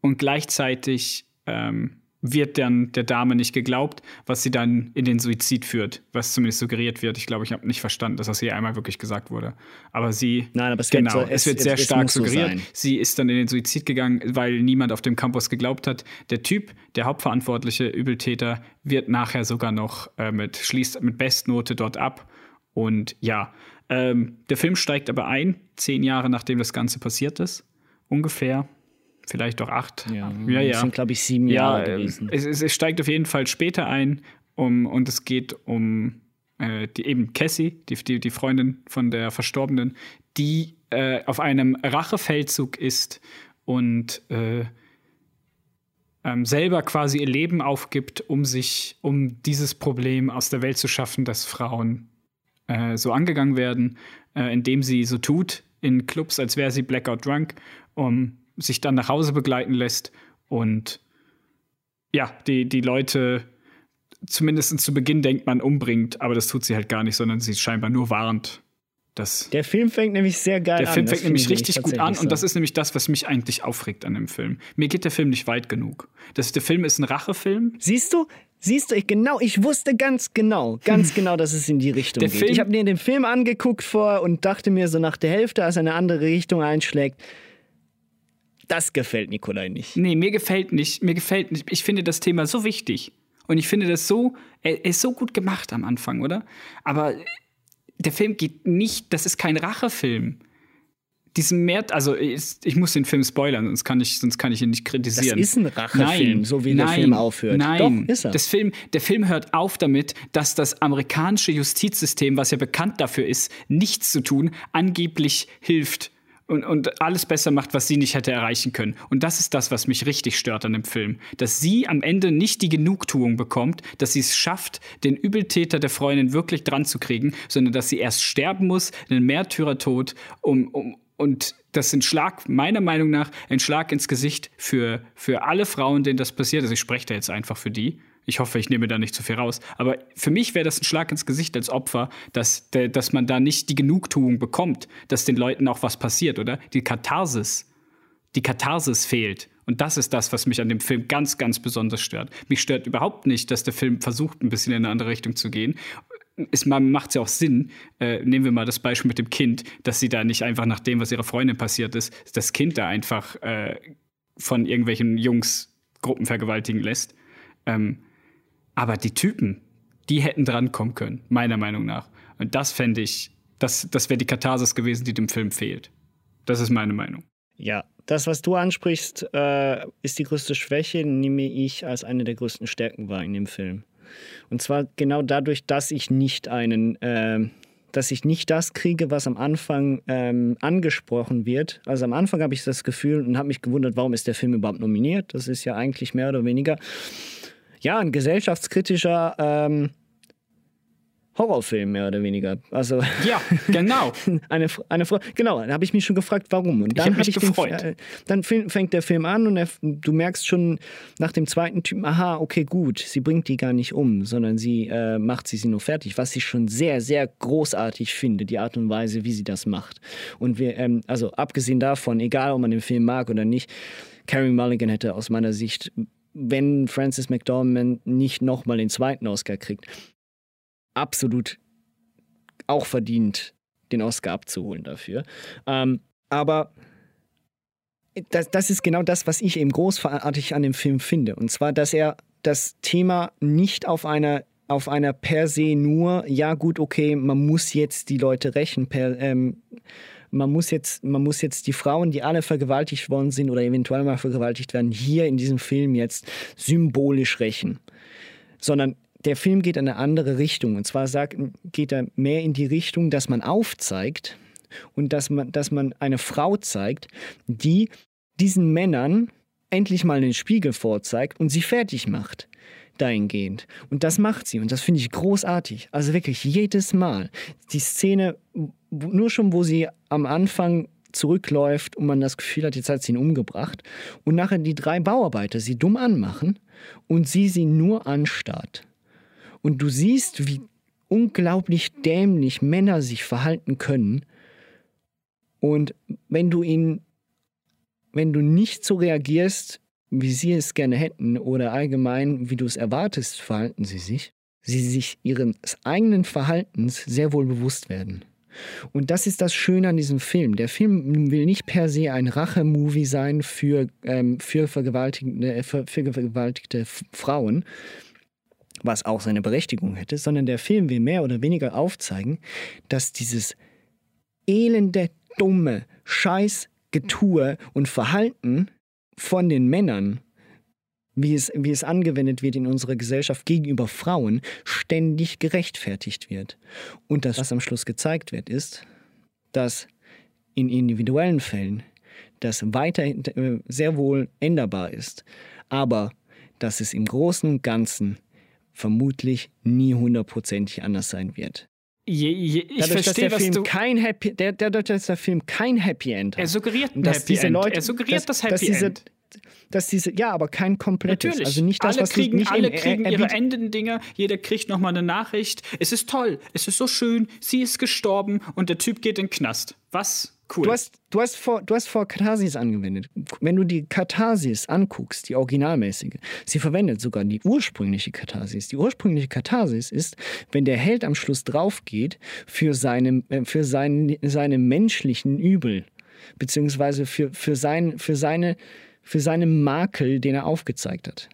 Und gleichzeitig ähm, wird dann der Dame nicht geglaubt, was sie dann in den Suizid führt, was zumindest suggeriert wird. Ich glaube, ich habe nicht verstanden, dass das hier einmal wirklich gesagt wurde. Aber sie, Nein, aber es wird genau, so- es, es- wird sehr es stark so suggeriert. sein. sie ist dann in den Suizid gegangen, weil niemand auf dem Campus geglaubt hat. Der Typ, der hauptverantwortliche Übeltäter, wird nachher sogar noch äh, mit schließt mit Bestnote dort ab. Und ja, ähm, der Film steigt aber ein, zehn Jahre nachdem das Ganze passiert ist, ungefähr. Vielleicht auch acht. Ja, ja. ja. sind, glaube ich, sieben ja, Jahre ähm, gewesen. Es, es, es steigt auf jeden Fall später ein um, und es geht um äh, die, eben Cassie, die, die, die Freundin von der Verstorbenen, die äh, auf einem Rachefeldzug ist und äh, ähm, selber quasi ihr Leben aufgibt, um sich, um dieses Problem aus der Welt zu schaffen, dass Frauen äh, so angegangen werden, äh, indem sie so tut in Clubs, als wäre sie blackout drunk, um sich dann nach Hause begleiten lässt und ja, die, die Leute zumindest zu Beginn denkt man umbringt, aber das tut sie halt gar nicht, sondern sie scheinbar nur warnt. Das der Film fängt nämlich sehr geil an. Der Film fängt nämlich richtig gut an so. und das ist nämlich das, was mich eigentlich aufregt an dem Film. Mir geht der Film nicht weit genug. Das, der Film ist ein Rachefilm. Siehst du? Siehst du, ich genau, ich wusste ganz genau, ganz [laughs] genau, dass es in die Richtung der geht. Film, ich habe mir den Film angeguckt vor und dachte mir so nach der Hälfte, als er eine andere Richtung einschlägt, das gefällt Nikolai nicht. Nee, mir gefällt nicht, mir gefällt nicht. Ich finde das Thema so wichtig und ich finde das so, er ist so gut gemacht am Anfang, oder? Aber der Film geht nicht, das ist kein Rachefilm. Diesen mehr, also ich, ich, muss den Film spoilern, sonst kann ich, sonst kann ich ihn nicht kritisieren. Das ist ein Rachefilm, nein, so wie nein, der Film aufhört. Nein, Doch, ist er. Das Film, der Film hört auf damit, dass das amerikanische Justizsystem, was ja bekannt dafür ist, nichts zu tun, angeblich hilft und, und alles besser macht, was sie nicht hätte erreichen können. Und das ist das, was mich richtig stört an dem Film. Dass sie am Ende nicht die Genugtuung bekommt, dass sie es schafft, den Übeltäter der Freundin wirklich dran zu kriegen, sondern dass sie erst sterben muss, einen Märtyrertod, um, um, und das ist ein Schlag, meiner Meinung nach, ein Schlag ins Gesicht für, für alle Frauen, denen das passiert. Also ich spreche da jetzt einfach für die. Ich hoffe, ich nehme da nicht zu viel raus. Aber für mich wäre das ein Schlag ins Gesicht als Opfer, dass, dass man da nicht die Genugtuung bekommt, dass den Leuten auch was passiert, oder? Die Katharsis. Die Katharsis fehlt. Und das ist das, was mich an dem Film ganz, ganz besonders stört. Mich stört überhaupt nicht, dass der Film versucht, ein bisschen in eine andere Richtung zu gehen. Es macht ja auch Sinn, äh, nehmen wir mal das Beispiel mit dem Kind, dass sie da nicht einfach nach dem, was ihrer Freundin passiert ist, das Kind da einfach äh, von irgendwelchen Jungs Gruppen vergewaltigen lässt. Ähm, aber die Typen, die hätten drankommen können, meiner Meinung nach. Und das fände ich, das, das wäre die Katharsis gewesen, die dem Film fehlt. Das ist meine Meinung. Ja, das, was du ansprichst, äh, ist die größte Schwäche, nehme ich als eine der größten Stärken wahr in dem Film. Und zwar genau dadurch, dass ich nicht einen, äh, dass ich nicht das kriege, was am Anfang ähm, angesprochen wird. Also am Anfang habe ich das Gefühl und habe mich gewundert, warum ist der Film überhaupt nominiert? Das ist ja eigentlich mehr oder weniger ja, ein gesellschaftskritischer ähm, Horrorfilm, mehr oder weniger. Also, ja, genau. [laughs] eine, eine Frau, genau, da habe ich mich schon gefragt, warum. Und dann, ich ich den, äh, dann fängt der Film an und er, du merkst schon nach dem zweiten Typen, aha, okay, gut, sie bringt die gar nicht um, sondern sie äh, macht sie, sie nur fertig, was ich schon sehr, sehr großartig finde, die Art und Weise, wie sie das macht. Und wir, ähm, also abgesehen davon, egal ob man den Film mag oder nicht, Carrie Mulligan hätte aus meiner Sicht wenn Francis McDormand nicht nochmal den zweiten Oscar kriegt, absolut auch verdient, den Oscar abzuholen dafür. Ähm, aber das, das ist genau das, was ich eben großartig an dem Film finde. Und zwar, dass er das Thema nicht auf einer auf einer per se nur, ja gut, okay, man muss jetzt die Leute rächen, per, ähm, man muss jetzt, man muss jetzt die Frauen, die alle vergewaltigt worden sind oder eventuell mal vergewaltigt werden, hier in diesem Film jetzt symbolisch rächen. Sondern der Film geht in eine andere Richtung. Und zwar sagt, geht er mehr in die Richtung, dass man aufzeigt und dass man, dass man eine Frau zeigt, die diesen Männern endlich mal den Spiegel vorzeigt und sie fertig macht dahingehend. Und das macht sie und das finde ich großartig. Also wirklich jedes Mal. Die Szene, nur schon, wo sie am Anfang zurückläuft und man das Gefühl hat, jetzt hat sie ihn umgebracht und nachher die drei Bauarbeiter sie dumm anmachen und sie sie nur anstarrt. Und du siehst, wie unglaublich dämlich Männer sich verhalten können. Und wenn du ihn, wenn du nicht so reagierst, wie sie es gerne hätten oder allgemein, wie du es erwartest, verhalten sie sich, sie sich ihres eigenen Verhaltens sehr wohl bewusst werden. Und das ist das Schöne an diesem Film. Der Film will nicht per se ein Rachemovie sein für, ähm, für, vergewaltigte, für, für vergewaltigte Frauen, was auch seine Berechtigung hätte, sondern der Film will mehr oder weniger aufzeigen, dass dieses elende, dumme Scheißgetue und Verhalten von den Männern, wie es, wie es angewendet wird in unserer Gesellschaft gegenüber Frauen, ständig gerechtfertigt wird. Und das, was am Schluss gezeigt wird, ist, dass in individuellen Fällen das weiterhin äh, sehr wohl änderbar ist. aber dass es im Großen und Ganzen vermutlich nie hundertprozentig anders sein wird. Je, je, ich Dadurch, dass verstehe, der was Film du. kein Happy, der, dadurch, dass der Film kein Happy End hat. Er suggeriert ein dass Happy diese End. Leute, er suggeriert dass, das dass Happy diese, End. Dass diese, ja, aber kein komplettes. Natürlich. Also nicht das, alle was kriegen, nicht alle er- kriegen er ihre bietet- Endendinger. Jeder kriegt nochmal eine Nachricht. Es ist toll. Es ist so schön. Sie ist gestorben und der Typ geht in den Knast. Was? Cool. Du hast, du, hast vor, du hast vor Katharsis angewendet. Wenn du die Katharsis anguckst, die originalmäßige, sie verwendet sogar die ursprüngliche Katharsis. Die ursprüngliche Katharsis ist, wenn der Held am Schluss draufgeht für seine, äh, für seine, seine menschlichen Übel, beziehungsweise für, für, sein, für, seine, für seine Makel, den er aufgezeigt hat.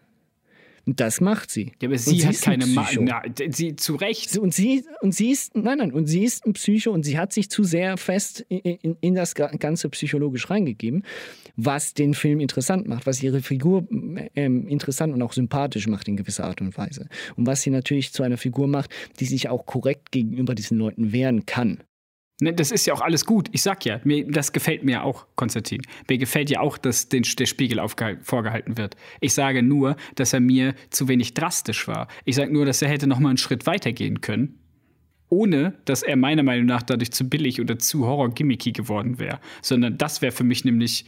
Und das macht sie. ja, aber Und sie, hat keine Ma Psycho. Na, d- sie zu Recht. Sie- Und sie, und sie ist, nein, nein, und sie ist ein Psycho und sie hat sich zu sehr fest in, in, in das Ga- Ganze psychologisch reingegeben, was den Film interessant macht, was ihre Figur ähm, interessant und auch sympathisch macht in gewisser Art und Weise. Und was sie natürlich zu einer Figur macht, die sich auch korrekt gegenüber diesen Leuten wehren kann. Ne, das ist ja auch alles gut. Ich sag ja, mir, das gefällt mir auch, Konstantin. Mir gefällt ja auch, dass den, der Spiegel vorgehalten wird. Ich sage nur, dass er mir zu wenig drastisch war. Ich sage nur, dass er hätte noch mal einen Schritt weiter gehen können, ohne dass er meiner Meinung nach dadurch zu billig oder zu horror-gimmicky geworden wäre. Sondern das wäre für mich nämlich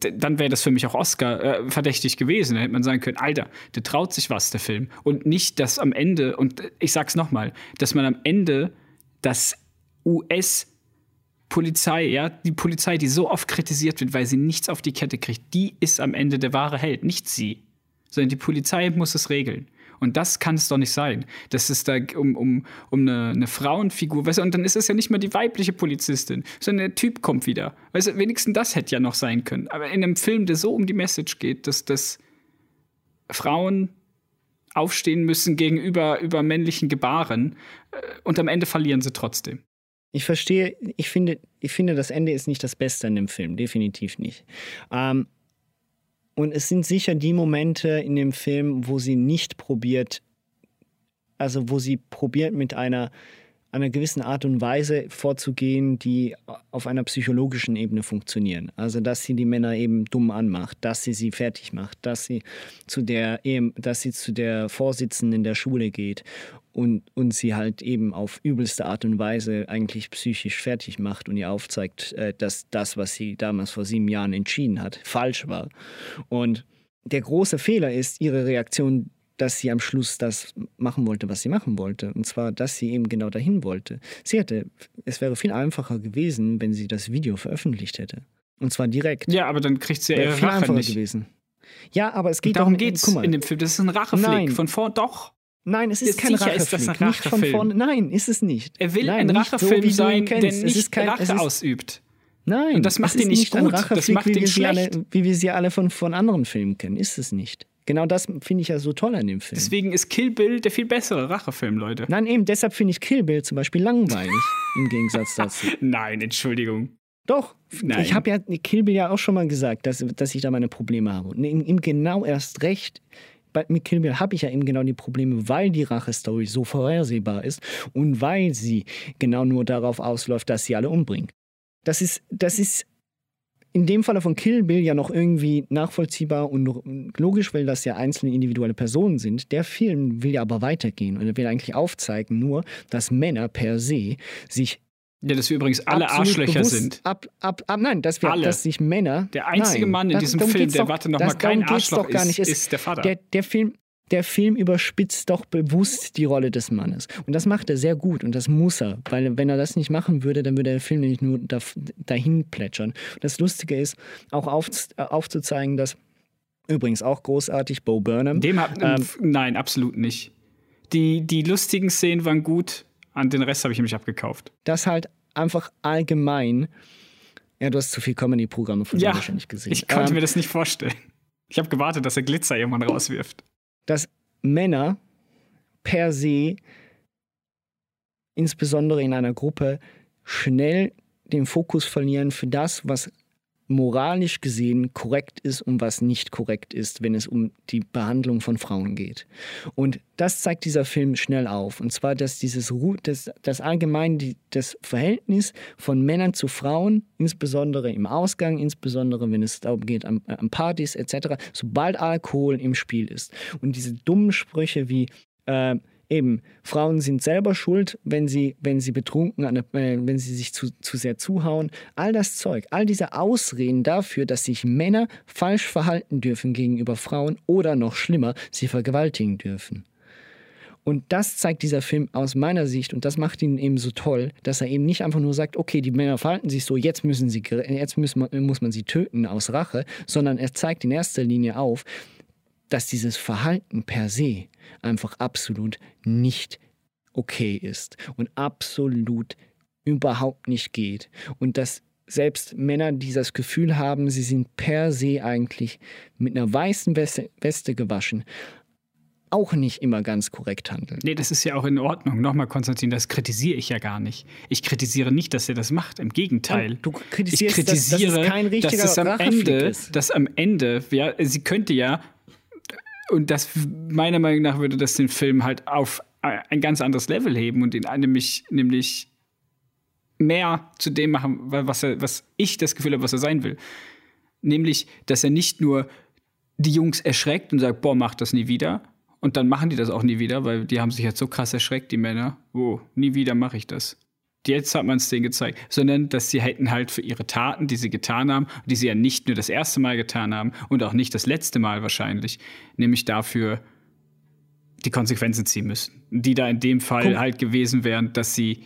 dann wäre das für mich auch Oscar äh, verdächtig gewesen. Da hätte man sagen können, Alter, der traut sich was, der Film. Und nicht, dass am Ende, und ich sag's nochmal, dass man am Ende das US-Polizei, ja, die Polizei, die so oft kritisiert wird, weil sie nichts auf die Kette kriegt, die ist am Ende der wahre Held, nicht sie. Sondern die Polizei muss es regeln. Und das kann es doch nicht sein. Das ist da um, um, um eine, eine Frauenfigur. Weißt du, und dann ist es ja nicht mal die weibliche Polizistin, sondern der Typ kommt wieder. Weißt du, wenigstens das hätte ja noch sein können. Aber in einem Film, der so um die Message geht, dass, dass Frauen aufstehen müssen gegenüber über männlichen Gebaren äh, und am Ende verlieren sie trotzdem. Ich verstehe, ich finde, ich finde, das Ende ist nicht das Beste in dem Film, definitiv nicht. Ähm, und es sind sicher die Momente in dem Film, wo sie nicht probiert, also wo sie probiert mit einer, einer gewissen Art und Weise vorzugehen, die auf einer psychologischen Ebene funktionieren. Also dass sie die Männer eben dumm anmacht, dass sie sie fertig macht, dass sie zu der, dass sie zu der Vorsitzenden der Schule geht und, und sie halt eben auf übelste Art und Weise eigentlich psychisch fertig macht und ihr aufzeigt, äh, dass das, was sie damals vor sieben Jahren entschieden hat, falsch war. Und der große Fehler ist ihre Reaktion, dass sie am Schluss das machen wollte, was sie machen wollte. Und zwar, dass sie eben genau dahin wollte. Sie hätte, es wäre viel einfacher gewesen, wenn sie das Video veröffentlicht hätte. Und zwar direkt. Ja, aber dann kriegt sie ja ihre Rache nicht. gewesen. Ja, aber es geht Darum geht's guck mal. in dem Film. Das ist ein Racheflick Nein. von vor. Doch. Nein, es ist Jetzt kein sicher ist das ein Racheflick. Nicht von Rachefilm. vorne. Nein, ist es nicht. Er will Nein, ein Rachefilm ihn sein, der nicht kein, Rache ausübt. Nein, Und das macht ihn nicht nicht gut. Das macht wie ihn wir sie alle, schlecht. wie wir sie alle von, von anderen Filmen kennen. Ist es nicht. Genau das finde ich ja so toll an dem Film. Deswegen ist Kill Bill der viel bessere Rachefilm, Leute. Nein, eben, deshalb finde ich Kill Bill zum Beispiel langweilig, [laughs] im Gegensatz dazu. Nein, Entschuldigung. Doch, Nein. ich habe ja Kill Bill ja auch schon mal gesagt, dass, dass ich da meine Probleme habe. Und ihm genau erst recht, bei, mit Kill Bill habe ich ja eben genau die Probleme, weil die Rache-Story so vorhersehbar ist und weil sie genau nur darauf ausläuft, dass sie alle umbringen. Das ist, das ist in dem Falle von Kill Bill ja noch irgendwie nachvollziehbar und logisch, weil das ja einzelne individuelle Personen sind. Der Film will ja aber weitergehen und er will eigentlich aufzeigen nur, dass Männer per se sich Ja, dass wir übrigens alle Arschlöcher sind. Ab, ab, ab, nein, dass, wir, Alle. dass sich Männer. Der einzige nein, Mann in das- diesem Film, der, doch, warte noch das- mal, kein Arschloch doch gar nicht. ist, Es- ist der Vater. Der, der, Film, der Film überspitzt doch bewusst die Rolle des Mannes. Und das macht er sehr gut und das muss er. Weil, wenn er das nicht machen würde, dann würde der Film nämlich nur da, dahin plätschern. Und das Lustige ist, auch auf, aufzuzeigen, dass. Übrigens auch großartig, Bo Burnham. Dem hat, ähm, nein, absolut nicht. Die, die lustigen Szenen waren gut, an den Rest habe ich nämlich abgekauft. dass halt einfach allgemein. Ja, du hast zu viel Comedy-Programme von Ja, wahrscheinlich gesehen. ich konnte Ähm, mir das nicht vorstellen. Ich habe gewartet, dass er Glitzer irgendwann rauswirft. dass Männer per se, insbesondere in einer Gruppe, schnell den Fokus verlieren für das, was moralisch gesehen korrekt ist und was nicht korrekt ist, wenn es um die Behandlung von Frauen geht. Und das zeigt dieser Film schnell auf. Und zwar, dass dieses das, das allgemein die, das Verhältnis von Männern zu Frauen, insbesondere im Ausgang, insbesondere wenn es darum geht, an, an Partys etc., sobald Alkohol im Spiel ist. Und diese dummen Sprüche wie äh, eben, Frauen sind selber schuld, wenn sie, wenn sie betrunken, äh, wenn sie sich zu, zu sehr zuhauen. All das Zeug, all diese Ausreden dafür, dass sich Männer falsch verhalten dürfen gegenüber Frauen oder noch schlimmer, sie vergewaltigen dürfen. Und das zeigt dieser Film aus meiner Sicht und das macht ihn eben so toll, dass er eben nicht einfach nur sagt, okay, die Männer verhalten sich so, jetzt müssen sie, jetzt müssen, muss man sie töten aus Rache, sondern er zeigt in erster Linie auf, dass dieses Verhalten per se einfach absolut nicht okay ist und absolut überhaupt nicht geht. Und dass selbst Männer, die das Gefühl haben, sie sind per se eigentlich mit einer weißen Weste, gewaschen, auch nicht immer ganz korrekt handeln. Nee, das ist ja auch in Ordnung. Nochmal, Konstantin, das kritisiere ich ja gar nicht. Ich kritisiere nicht, dass er das macht. Im Gegenteil. du kritisierst, ich kritisiere, dass, dass es kein richtiger dass es am Ende, ist. dass am Ende, ja, sie könnte ja und das meiner Meinung nach würde das den Film halt auf ein ganz anderes Level heben und ihn nämlich, nämlich mehr zu dem machen, was, er, was ich das Gefühl habe, was er sein will. Nämlich, dass er nicht nur die Jungs erschreckt und sagt, boah, mach das nie wieder. Und dann machen die das auch nie wieder, weil die haben sich jetzt so krass erschreckt, die Männer. Oh, nie wieder mache ich das jetzt hat man es denen gezeigt, sondern dass sie hätten halt für ihre Taten, die sie getan haben, die sie ja nicht nur das erste Mal getan haben und auch nicht das letzte Mal wahrscheinlich, nämlich dafür die Konsequenzen ziehen müssen. Die da in dem Fall Guck. halt gewesen wären, dass sie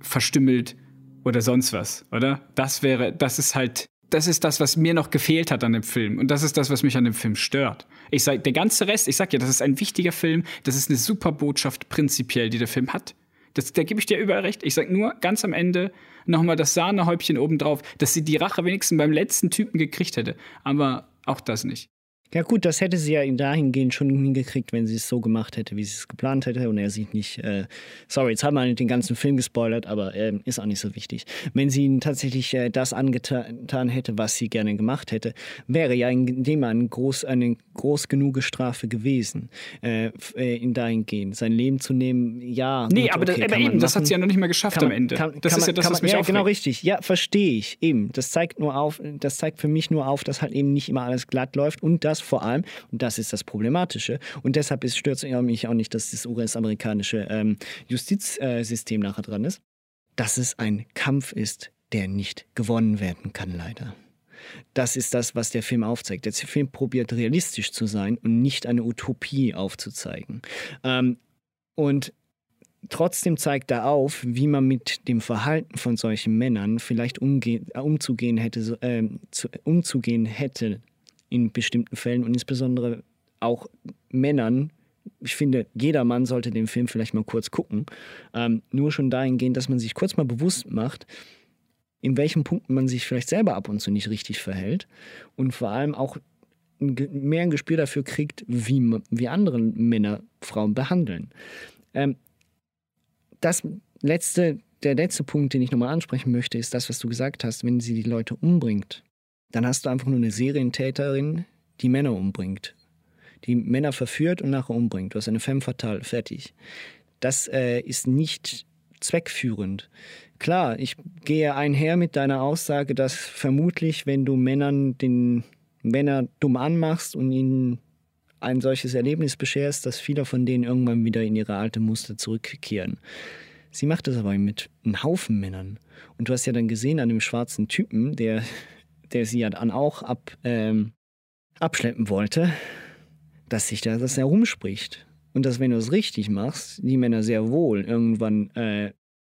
verstümmelt oder sonst was, oder? Das wäre, das ist halt, das ist das, was mir noch gefehlt hat an dem Film. Und das ist das, was mich an dem Film stört. Ich sag, der ganze Rest, ich sag ja, das ist ein wichtiger Film, das ist eine super Botschaft prinzipiell, die der Film hat. Das, da gebe ich dir überall recht. Ich sage nur ganz am Ende nochmal das Sahnehäubchen obendrauf, dass sie die Rache wenigstens beim letzten Typen gekriegt hätte. Aber auch das nicht. Ja gut, das hätte sie ja dahingehend schon hingekriegt, wenn sie es so gemacht hätte, wie sie es geplant hätte und er sich nicht, äh, sorry, jetzt haben wir den ganzen Film gespoilert, aber äh, ist auch nicht so wichtig. Wenn sie ihm tatsächlich äh, das angetan hätte, was sie gerne gemacht hätte, wäre ja in dem eine groß, eine groß genug Strafe gewesen, äh, äh, in dahingehend, sein Leben zu nehmen, ja. Nee, gut, aber, okay, das, aber eben, das hat sie ja noch nicht mal geschafft man, am Ende. Kann, das kann ist man, ja das, was man, mich Ja, aufregt. genau richtig. Ja, verstehe ich. Eben, das zeigt nur auf, das zeigt für mich nur auf, dass halt eben nicht immer alles glatt läuft und das vor allem, und das ist das Problematische. Und deshalb stört es mich auch nicht, dass das US-amerikanische ähm, Justizsystem nachher dran ist, dass es ein Kampf ist, der nicht gewonnen werden kann, leider. Das ist das, was der Film aufzeigt. Der Film probiert realistisch zu sein und nicht eine Utopie aufzuzeigen. Ähm, und trotzdem zeigt er auf, wie man mit dem Verhalten von solchen Männern vielleicht umgehen, umzugehen hätte, äh, zu, umzugehen hätte in bestimmten Fällen und insbesondere auch Männern. Ich finde, jeder Mann sollte den Film vielleicht mal kurz gucken. Ähm, nur schon dahingehend, dass man sich kurz mal bewusst macht, in welchen Punkten man sich vielleicht selber ab und zu nicht richtig verhält und vor allem auch mehr ein Gespür dafür kriegt, wie, wie andere Männer Frauen behandeln. Ähm, das letzte, der letzte Punkt, den ich nochmal ansprechen möchte, ist das, was du gesagt hast, wenn sie die Leute umbringt dann hast du einfach nur eine Serientäterin, die Männer umbringt. Die Männer verführt und nachher umbringt. Du hast eine femme fatale, fertig. Das äh, ist nicht zweckführend. Klar, ich gehe einher mit deiner Aussage, dass vermutlich, wenn du Männern den Männer dumm anmachst und ihnen ein solches Erlebnis bescherst, dass viele von denen irgendwann wieder in ihre alte Muster zurückkehren. Sie macht das aber mit einem Haufen Männern. Und du hast ja dann gesehen an dem schwarzen Typen, der der sie ja dann auch ab, ähm, abschleppen wollte, dass sich da das herumspricht. Und dass, wenn du es richtig machst, die Männer sehr wohl irgendwann äh,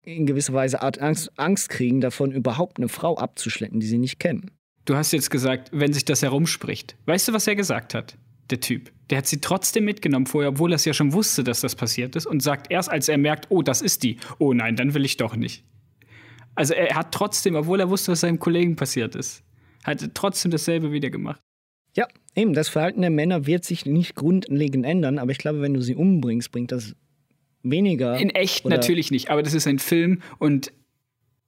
in gewisser Weise Art Angst, Angst kriegen, davon überhaupt eine Frau abzuschleppen, die sie nicht kennen. Du hast jetzt gesagt, wenn sich das herumspricht. Weißt du, was er gesagt hat? Der Typ. Der hat sie trotzdem mitgenommen vorher, obwohl er es ja schon wusste, dass das passiert ist und sagt erst, als er merkt, oh, das ist die. Oh nein, dann will ich doch nicht. Also er hat trotzdem, obwohl er wusste, was seinem Kollegen passiert ist, hat trotzdem dasselbe wieder gemacht. Ja, eben, das Verhalten der Männer wird sich nicht grundlegend ändern, aber ich glaube, wenn du sie umbringst, bringt das weniger. In echt natürlich nicht, aber das ist ein Film und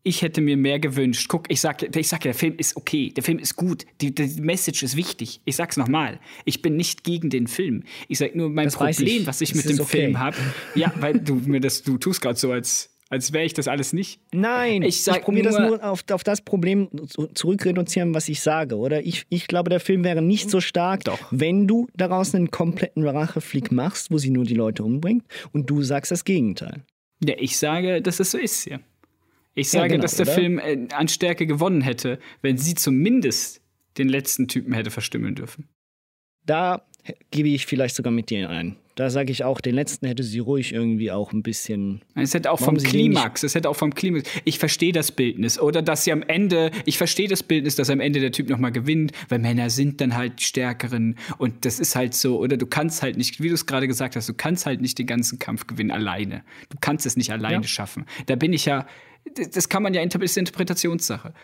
ich hätte mir mehr gewünscht. Guck, ich sag, ich sag ja, der Film ist okay, der Film ist gut, die, die Message ist wichtig. Ich sag's nochmal, ich bin nicht gegen den Film. Ich sag nur, mein Das Problem, ich. was ich Das mit dem okay. Film habe, ja, weil du mir das, du tust gerade so, als, als wäre ich das alles nicht. Nein, Ich ich, probiere das nur- auf, auf das Problem zu- zurückreduzieren, was ich sage, oder? Ich, ich glaube, der Film wäre nicht so stark, wenn du daraus einen kompletten Racheflick machst, wo sie nur die Leute umbringt und du sagst das Gegenteil. Ja, ich sage, dass es so ist, ja. Ich Ja, sage, genau, dass der oder? Film äh, an Stärke gewonnen hätte, wenn sie zumindest den letzten Typen hätte verstümmeln dürfen. Da gebe ich vielleicht sogar mit dir ein. Da sage ich auch, den letzten hätte sie ruhig irgendwie auch ein bisschen. Es hätte auch vom Klimax, es hätte auch vom Klimax. Ich verstehe das Bildnis. Oder dass sie am Ende, ich verstehe das Bildnis, dass am Ende der Typ nochmal gewinnt, weil Männer sind dann halt Stärkeren. Und das ist halt so, oder du kannst halt nicht, wie du es gerade gesagt hast, du kannst halt nicht den ganzen Kampf gewinnen alleine. Du kannst es nicht alleine Ja. schaffen. Da bin ich ja, das- kann man ja, ist Interpretationssache.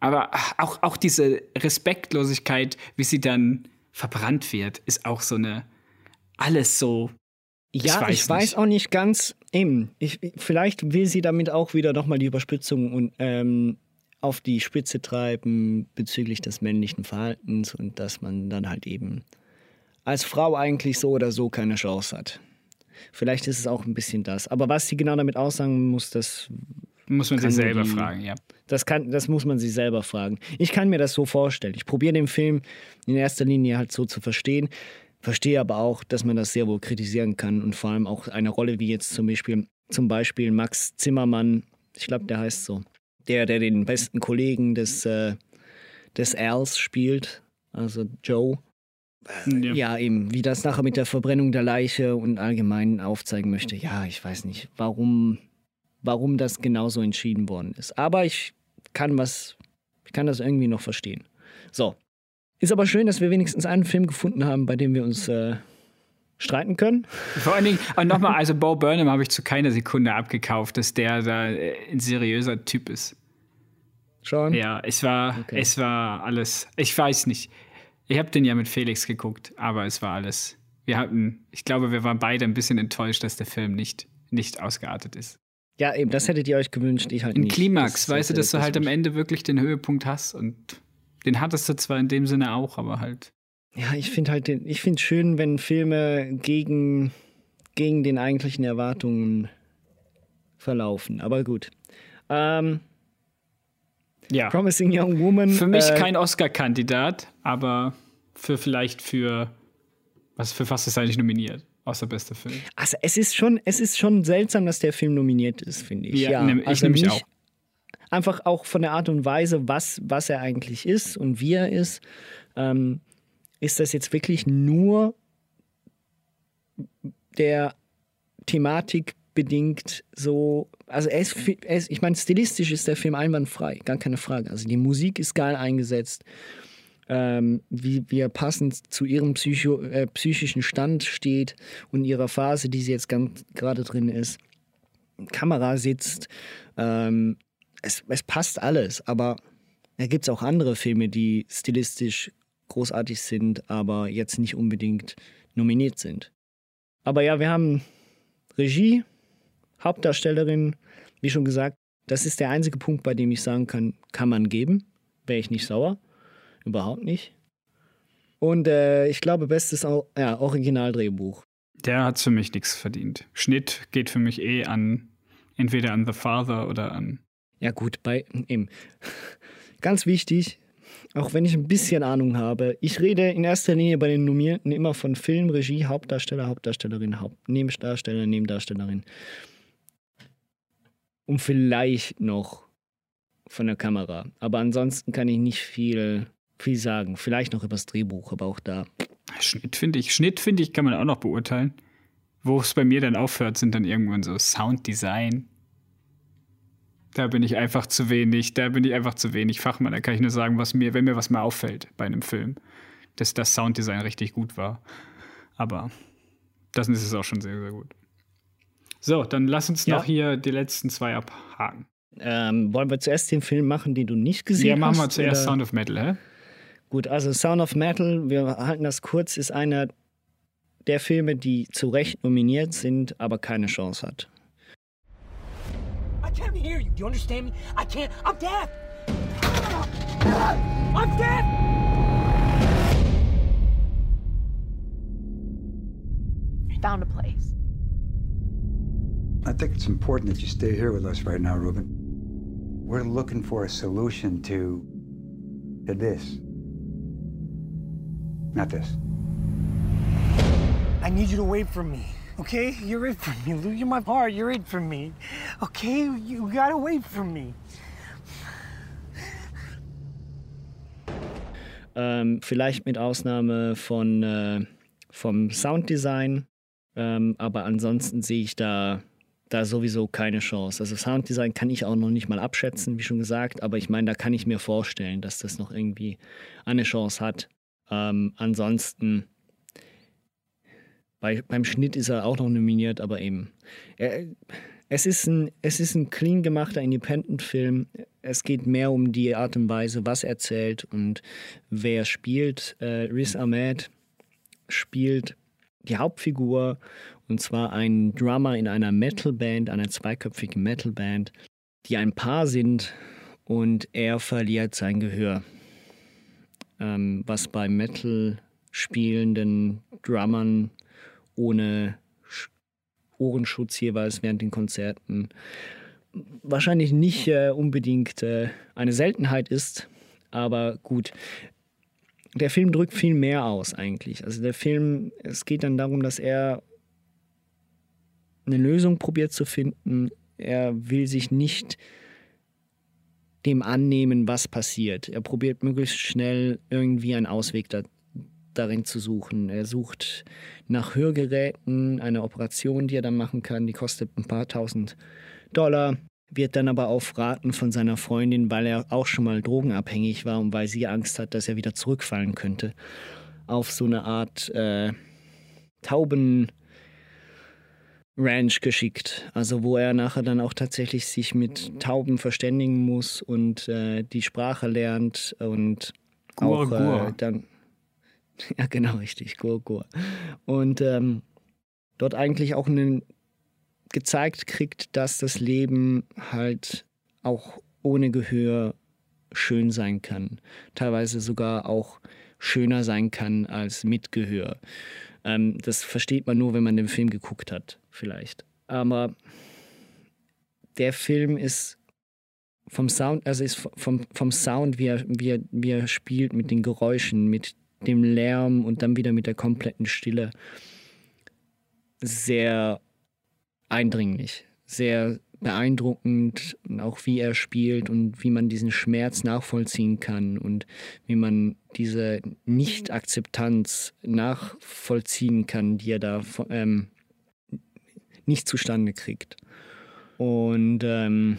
Aber auch, auch diese Respektlosigkeit, wie sie dann verbrannt wird, ist auch so eine, alles so. Ja, ich weiß, auch nicht ganz. Eben, ich, vielleicht will sie damit auch wieder nochmal die Überspitzung und ähm, auf die Spitze treiben bezüglich des männlichen Verhaltens und dass man dann halt eben als Frau eigentlich so oder so keine Chance hat. Vielleicht ist es auch ein bisschen das. Aber was sie genau damit aussagen muss, das Muss man sich selber die- fragen, ja. Das, kann, das muss man sich selber fragen. Ich kann mir das so vorstellen. Ich probiere den Film in erster Linie halt so zu verstehen, verstehe aber auch, dass man das sehr wohl kritisieren kann und vor allem auch eine Rolle wie jetzt zum Beispiel, zum Beispiel Max Zimmermann, ich glaube, der heißt so, der, der den besten Kollegen des, äh, des Als spielt, also Joe. Ja. Ja, eben, wie das nachher mit der Verbrennung der Leiche und allgemein aufzeigen möchte. Ja, ich weiß nicht, warum, warum das genauso entschieden worden ist. Aber ich kann was, ich kann das irgendwie noch verstehen. So. Ist aber schön, dass wir wenigstens einen Film gefunden haben, bei dem wir uns äh, streiten können. Vor allen Dingen, und nochmal, also Bo Burnham habe ich zu keiner Sekunde abgekauft, dass der da äh, ein seriöser Typ ist. Schon? Ja, es war, es war alles, ich weiß nicht. Ich habe den ja mit Felix geguckt, aber es war alles. Wir hatten, ich glaube, wir waren beide ein bisschen enttäuscht, dass der Film nicht, nicht ausgeartet ist. Ja, eben, das hättet ihr euch gewünscht, ich halt Ein nicht. Klimax, Das- weißt du, dass du halt am Ende wirklich den Höhepunkt hast und den hattest du zwar in dem Sinne auch, aber halt. Ja, ich finde halt, den- ich finde schön, wenn Filme gegen, gegen den eigentlichen Erwartungen verlaufen. Aber gut. Ähm, Ja. Promising Young Woman. Für mich äh, kein Oscar-Kandidat, aber für vielleicht für was für was ist er eigentlich nominiert? Außer bester Film. Also es ist schon, es ist schon seltsam, dass der Film nominiert ist, finde ich. Ja, nehm- ich nämlich nicht- auch. Einfach auch von der Art und Weise, was, was er eigentlich ist und wie er ist. Ähm, ist das jetzt wirklich nur der Thematik bedingt so, also er ist, er ist, ich meine, stilistisch ist der Film einwandfrei, gar keine Frage. Also die Musik ist geil eingesetzt, ähm, wie, wie er passend zu ihrem Psycho, äh, psychischen Stand steht und ihrer Phase, die sie jetzt gerade drin ist. Kamera sitzt, ähm, es, es passt alles, aber da gibt es auch andere Filme, die stilistisch großartig sind, aber jetzt nicht unbedingt nominiert sind. Aber ja, wir haben Regie, Hauptdarstellerin, wie schon gesagt, das ist der einzige Punkt, bei dem ich sagen kann, kann man geben. Wäre ich nicht sauer. Überhaupt nicht. Und äh, ich glaube, bestes ja, Originaldrehbuch. Der hat für mich nichts verdient. Schnitt geht für mich eh an entweder an The Father oder an Ja, gut, bei eben. Ganz wichtig, auch wenn ich ein bisschen Ahnung habe, ich rede in erster Linie bei den Nominierten immer von Film, Regie, Hauptdarsteller, Hauptdarstellerin, Haupt Nebendarsteller, Nebendarstellerin. Und vielleicht noch von der Kamera. Aber ansonsten kann ich nicht viel, viel sagen. Vielleicht noch über das Drehbuch, aber auch da. Schnitt finde ich. Schnitt finde ich, kann man auch noch beurteilen. Wo es bei mir dann aufhört, sind dann irgendwann so Sounddesign. Da bin ich einfach zu wenig, da bin ich einfach zu wenig Fachmann. Da kann ich nur sagen, was mir, wenn mir was mal auffällt bei einem Film, dass das Sounddesign richtig gut war. Aber das ist es auch schon sehr, sehr gut. So, dann lass uns Ja. noch hier die letzten zwei abhaken. Ähm, wollen wir zuerst den Film machen, den du nicht gesehen Ja, hast? machen wir zuerst oder? Sound of Metal, hä? Gut, also Sound of Metal, wir halten das kurz, ist einer der Filme, die zu Recht nominiert sind, aber keine Chance hat. I can't hear you. Do you understand me? I can't. I'm deaf. I'm deaf. I found a place. I think it's important that you stay here with us right now, Ruben. We're looking for a solution to, to this. Not this. I need you to wait for me. Okay? You're it for me, Lou. You're my heart. You're it for me. Okay? You gotta wait for me. Ähm, vielleicht mit Ausnahme von äh, vom Sounddesign, ähm, aber ansonsten sehe ich da da sowieso keine Chance. Also Sounddesign kann ich auch noch nicht mal abschätzen, wie schon gesagt, aber ich meine, da kann ich mir vorstellen, dass das noch irgendwie eine Chance hat. Ähm, ansonsten bei, beim Schnitt ist er auch noch nominiert, aber eben. Er, es, ist ein, es ist ein clean gemachter Independent-Film. Es geht mehr um die Art und Weise, was er erzählt und wer spielt. Äh, Riz Ahmed spielt die Hauptfigur und zwar ein Drummer in einer Metalband, einer zweiköpfigen Metalband, die ein Paar sind und er verliert sein Gehör. Ähm, was bei Metal spielenden Drummern ohne Ohrenschutz jeweils während den Konzerten wahrscheinlich nicht äh, unbedingt äh, eine Seltenheit ist. Aber gut, der Film drückt viel mehr aus eigentlich. Also der Film, es geht dann darum, dass er eine Lösung probiert zu finden. Er will sich nicht dem annehmen, was passiert. Er probiert möglichst schnell irgendwie einen Ausweg da, darin zu suchen. Er sucht nach Hörgeräten, eine Operation, die er dann machen kann, die kostet ein paar tausend Dollar, wird dann aber auf Raten von seiner Freundin, weil er auch schon mal drogenabhängig war und weil sie Angst hat, dass er wieder zurückfallen könnte, auf so eine Art äh, Tauben. Ranch geschickt, also wo er nachher dann auch tatsächlich sich mit Tauben verständigen muss und äh, die Sprache lernt und Gur, auch. Äh, dann [laughs] ja genau richtig Gur Gur und ähm, dort eigentlich auch einen gezeigt kriegt, dass das Leben halt auch ohne Gehör schön sein kann, teilweise sogar auch schöner sein kann als mit Gehör. Ähm, das versteht man nur, wenn man den Film geguckt hat, vielleicht. Aber der Film ist vom Sound, also ist vom, vom Sound, wie er, wie, er, wie er spielt, mit den Geräuschen, mit dem Lärm und dann wieder mit der kompletten Stille, sehr eindringlich, sehr beeindruckend, auch wie er spielt und wie man diesen Schmerz nachvollziehen kann und wie man diese Nicht-Akzeptanz nachvollziehen kann, die er da ähm, nicht zustande kriegt. Und ähm,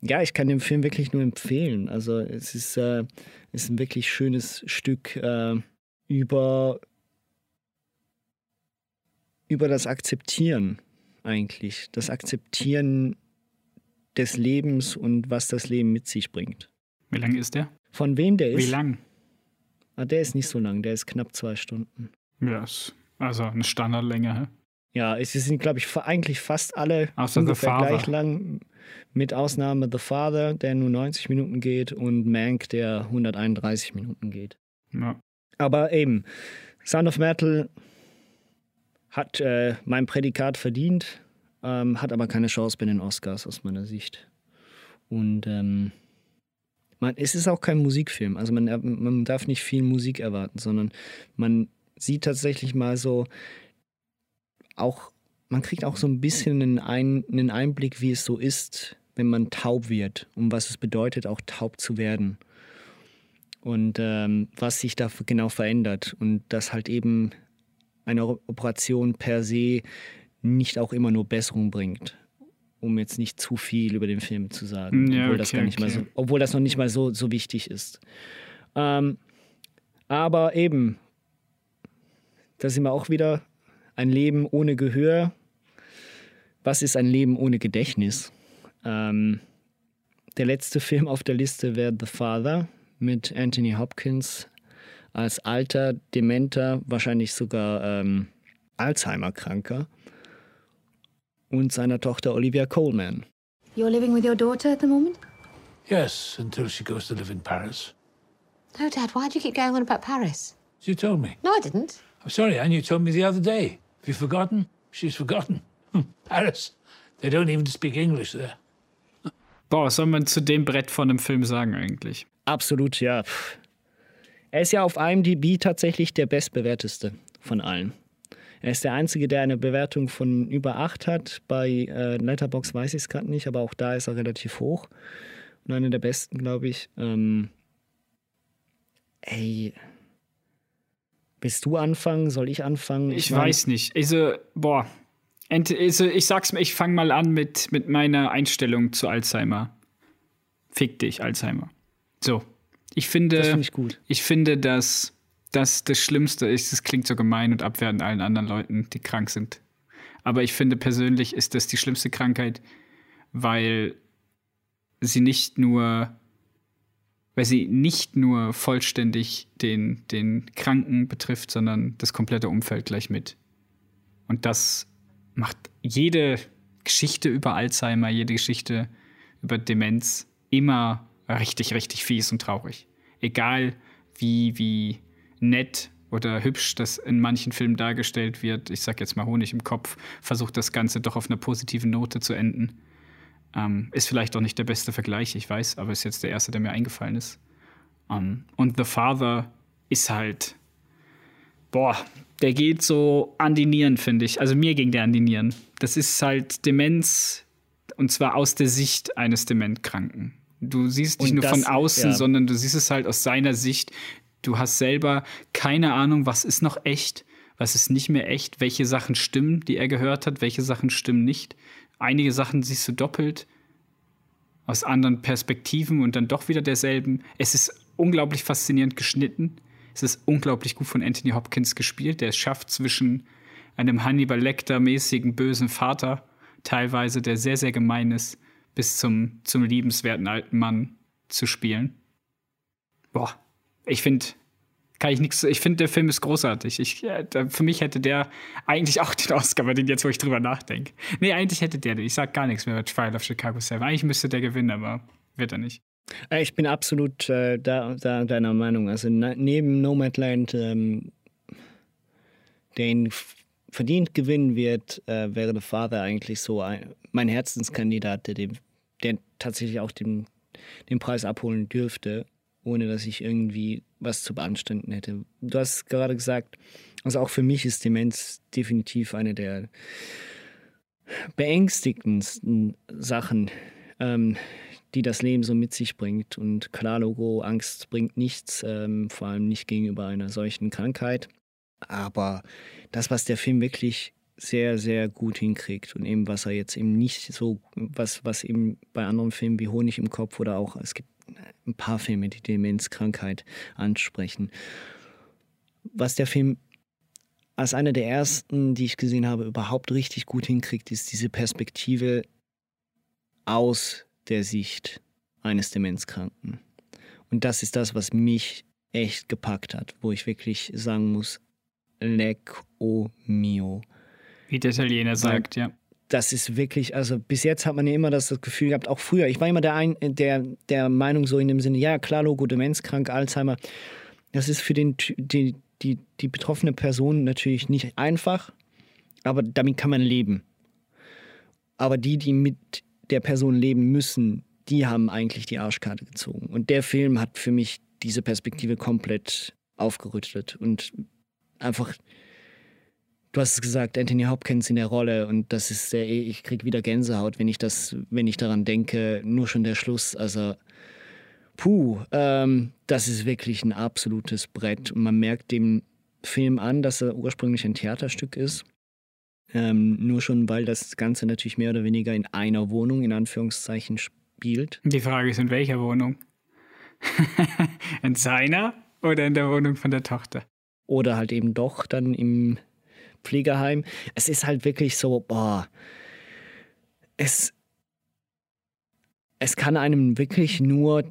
ja, ich kann den Film wirklich nur empfehlen. Also es ist, äh, es ist ein wirklich schönes Stück äh, über, über das Akzeptieren eigentlich. Das Akzeptieren des Lebens und was das Leben mit sich bringt. Wie lang ist der? Von wem der ist? Wie lang? Ah, der ist nicht so lang, der ist knapp zwei Stunden. Ja, ist also eine Standardlänge. hä? Ja, es sind, glaube ich, eigentlich fast alle Außer ungefähr gleich lang, mit Ausnahme The Father, der nur 90 Minuten geht, und Mank, der 131 Minuten geht. Ja. Aber eben, Sound of Metal hat äh, mein Prädikat verdient, ähm, hat aber keine Chance bei den Oscars aus meiner Sicht. Und ähm, man, es ist auch kein Musikfilm. Also man, man darf nicht viel Musik erwarten, sondern man sieht tatsächlich mal so auch, man kriegt auch so ein bisschen einen, Ein, einen Einblick, wie es so ist, wenn man taub wird und was es bedeutet, auch taub zu werden. Und ähm, was sich da genau verändert. Und dass halt eben eine Operation per se nicht auch immer nur Besserung bringt. Um jetzt nicht zu viel über den Film zu sagen, Ja, obwohl, das okay, gar nicht mal so, okay. obwohl das noch nicht mal so, so wichtig ist. Ähm, aber eben, da sind wir auch wieder ein Leben ohne Gehör. Was ist ein Leben ohne Gedächtnis? Ähm, der letzte Film auf der Liste wäre The Father mit Anthony Hopkins als alter, dementer, wahrscheinlich sogar ähm, Alzheimer-Kranker und seiner Tochter Olivia Coleman. You're living with your daughter at the moment? Yes, until she goes to live in Paris. No, Dad, why do you keep going on about Paris? You told me. No, I didn't. I'm sorry, Anne, you told me the other day. Have you forgotten? She's forgotten. Hm, Paris. They don't even speak English there. Boah, was soll man zu dem Brett von dem Film sagen eigentlich? Absolut, ja. Er ist ja auf IMDb tatsächlich der bestbewerteste von allen. Er ist der Einzige, der eine Bewertung von über 8 hat. Bei äh, Letterbox weiß ich es gerade nicht, aber auch da ist er relativ hoch. Und einer der besten, glaube ich. Ähm, ey. Willst du anfangen? Soll ich anfangen? Ich, ich weiß nicht. Also, boah. Also, ich sag's mir, ich fange mal an mit, mit meiner Einstellung zu Alzheimer. Fick dich, Alzheimer. So. Ich finde. Das finde ich gut. Ich finde, dass das das Schlimmste ist. Es klingt so gemein und abwertend allen anderen Leuten, die krank sind. Aber ich finde persönlich ist das die schlimmste Krankheit, weil sie nicht nur weil sie nicht nur vollständig den, den Kranken betrifft, sondern das komplette Umfeld gleich mit. Und das macht jede Geschichte über Alzheimer, jede Geschichte über Demenz immer richtig, richtig fies und traurig. Egal wie, wie nett oder hübsch das in manchen Filmen dargestellt wird, ich sag jetzt mal Honig im Kopf, versucht das Ganze doch auf einer positiven Note zu enden. Ähm, ist vielleicht auch nicht der beste Vergleich, ich weiß, aber ist jetzt der erste, der mir eingefallen ist. Um, und The Father ist halt, boah, der geht so an die Nieren, finde ich. Also mir ging der an die Nieren. Das ist halt Demenz und zwar aus der Sicht eines Dementkranken. Du siehst nicht und nur das, von außen, ja. sondern du siehst es halt aus seiner Sicht. Du hast selber keine Ahnung, was ist noch echt, was ist nicht mehr echt, welche Sachen stimmen, die er gehört hat, welche Sachen stimmen nicht. Einige Sachen siehst du doppelt aus anderen Perspektiven und dann doch wieder derselben. Es ist unglaublich faszinierend geschnitten. Es ist unglaublich gut von Anthony Hopkins gespielt. Der es schafft zwischen einem Hannibal Lecter-mäßigen bösen Vater, teilweise der sehr, sehr gemein ist, bis zum, zum liebenswerten alten Mann zu spielen. Boah, ich finde, kann ich nichts. Ich finde, der Film ist großartig. Ich, äh, für mich hätte der eigentlich auch den Oscar verdient, jetzt wo ich drüber nachdenke. Nee, eigentlich hätte der. Ich sag gar nichts mehr mit Trial of Chicago 7. Eigentlich müsste der gewinnen, aber wird er nicht. Äh, ich bin absolut äh, da, da, deiner Meinung. Also neben Nomadland, ähm, den verdient gewinnen wird, äh, wäre The Father eigentlich so ein, mein Herzenskandidat, der, dem, der tatsächlich auch den, den Preis abholen dürfte, ohne dass ich irgendwie was zu beanstanden hätte. Du hast gerade gesagt, also auch für mich ist Demenz definitiv eine der beängstigendsten Sachen, ähm, die das Leben so mit sich bringt. Und klar, Logo, Angst bringt nichts, ähm, vor allem nicht gegenüber einer solchen Krankheit. Aber das, was der Film wirklich sehr, sehr gut hinkriegt und eben, was er jetzt eben nicht so, was, was eben bei anderen Filmen wie Honig im Kopf oder auch, es gibt ein paar Filme, die Demenzkrankheit ansprechen. Was der Film als einer der ersten, die ich gesehen habe, überhaupt richtig gut hinkriegt, ist diese Perspektive aus der Sicht eines Demenzkranken. Und das ist das, was mich echt gepackt hat, wo ich wirklich sagen muss, leck o mio. Wie der Italiener sagt, ja. Das ist wirklich, also bis jetzt hat man ja immer das Gefühl gehabt, auch früher, ich war immer der, ein, der, der Meinung so in dem Sinne, ja klar, Logo, demenzkrank, Alzheimer, das ist für den, die, die, die betroffene Person natürlich nicht einfach, aber damit kann man leben. Aber die, die mit der Person leben müssen, die haben eigentlich die Arschkarte gezogen. Und der Film hat für mich diese Perspektive komplett aufgerüttelt und einfach, du hast es gesagt, Anthony Hopkins in der Rolle und das ist sehr, ich krieg wieder Gänsehaut, wenn ich das, wenn ich daran denke, nur schon der Schluss, also puh, ähm, das ist wirklich ein absolutes Brett. Und man merkt dem Film an, dass er ursprünglich ein Theaterstück ist ähm, nur schon, weil das Ganze natürlich mehr oder weniger in einer Wohnung, in Anführungszeichen, spielt. Die Frage ist, in welcher Wohnung? [laughs] in seiner oder in der Wohnung von der Tochter? Oder halt eben doch dann im Pflegeheim. Es ist halt wirklich so, boah, es, es kann einem wirklich nur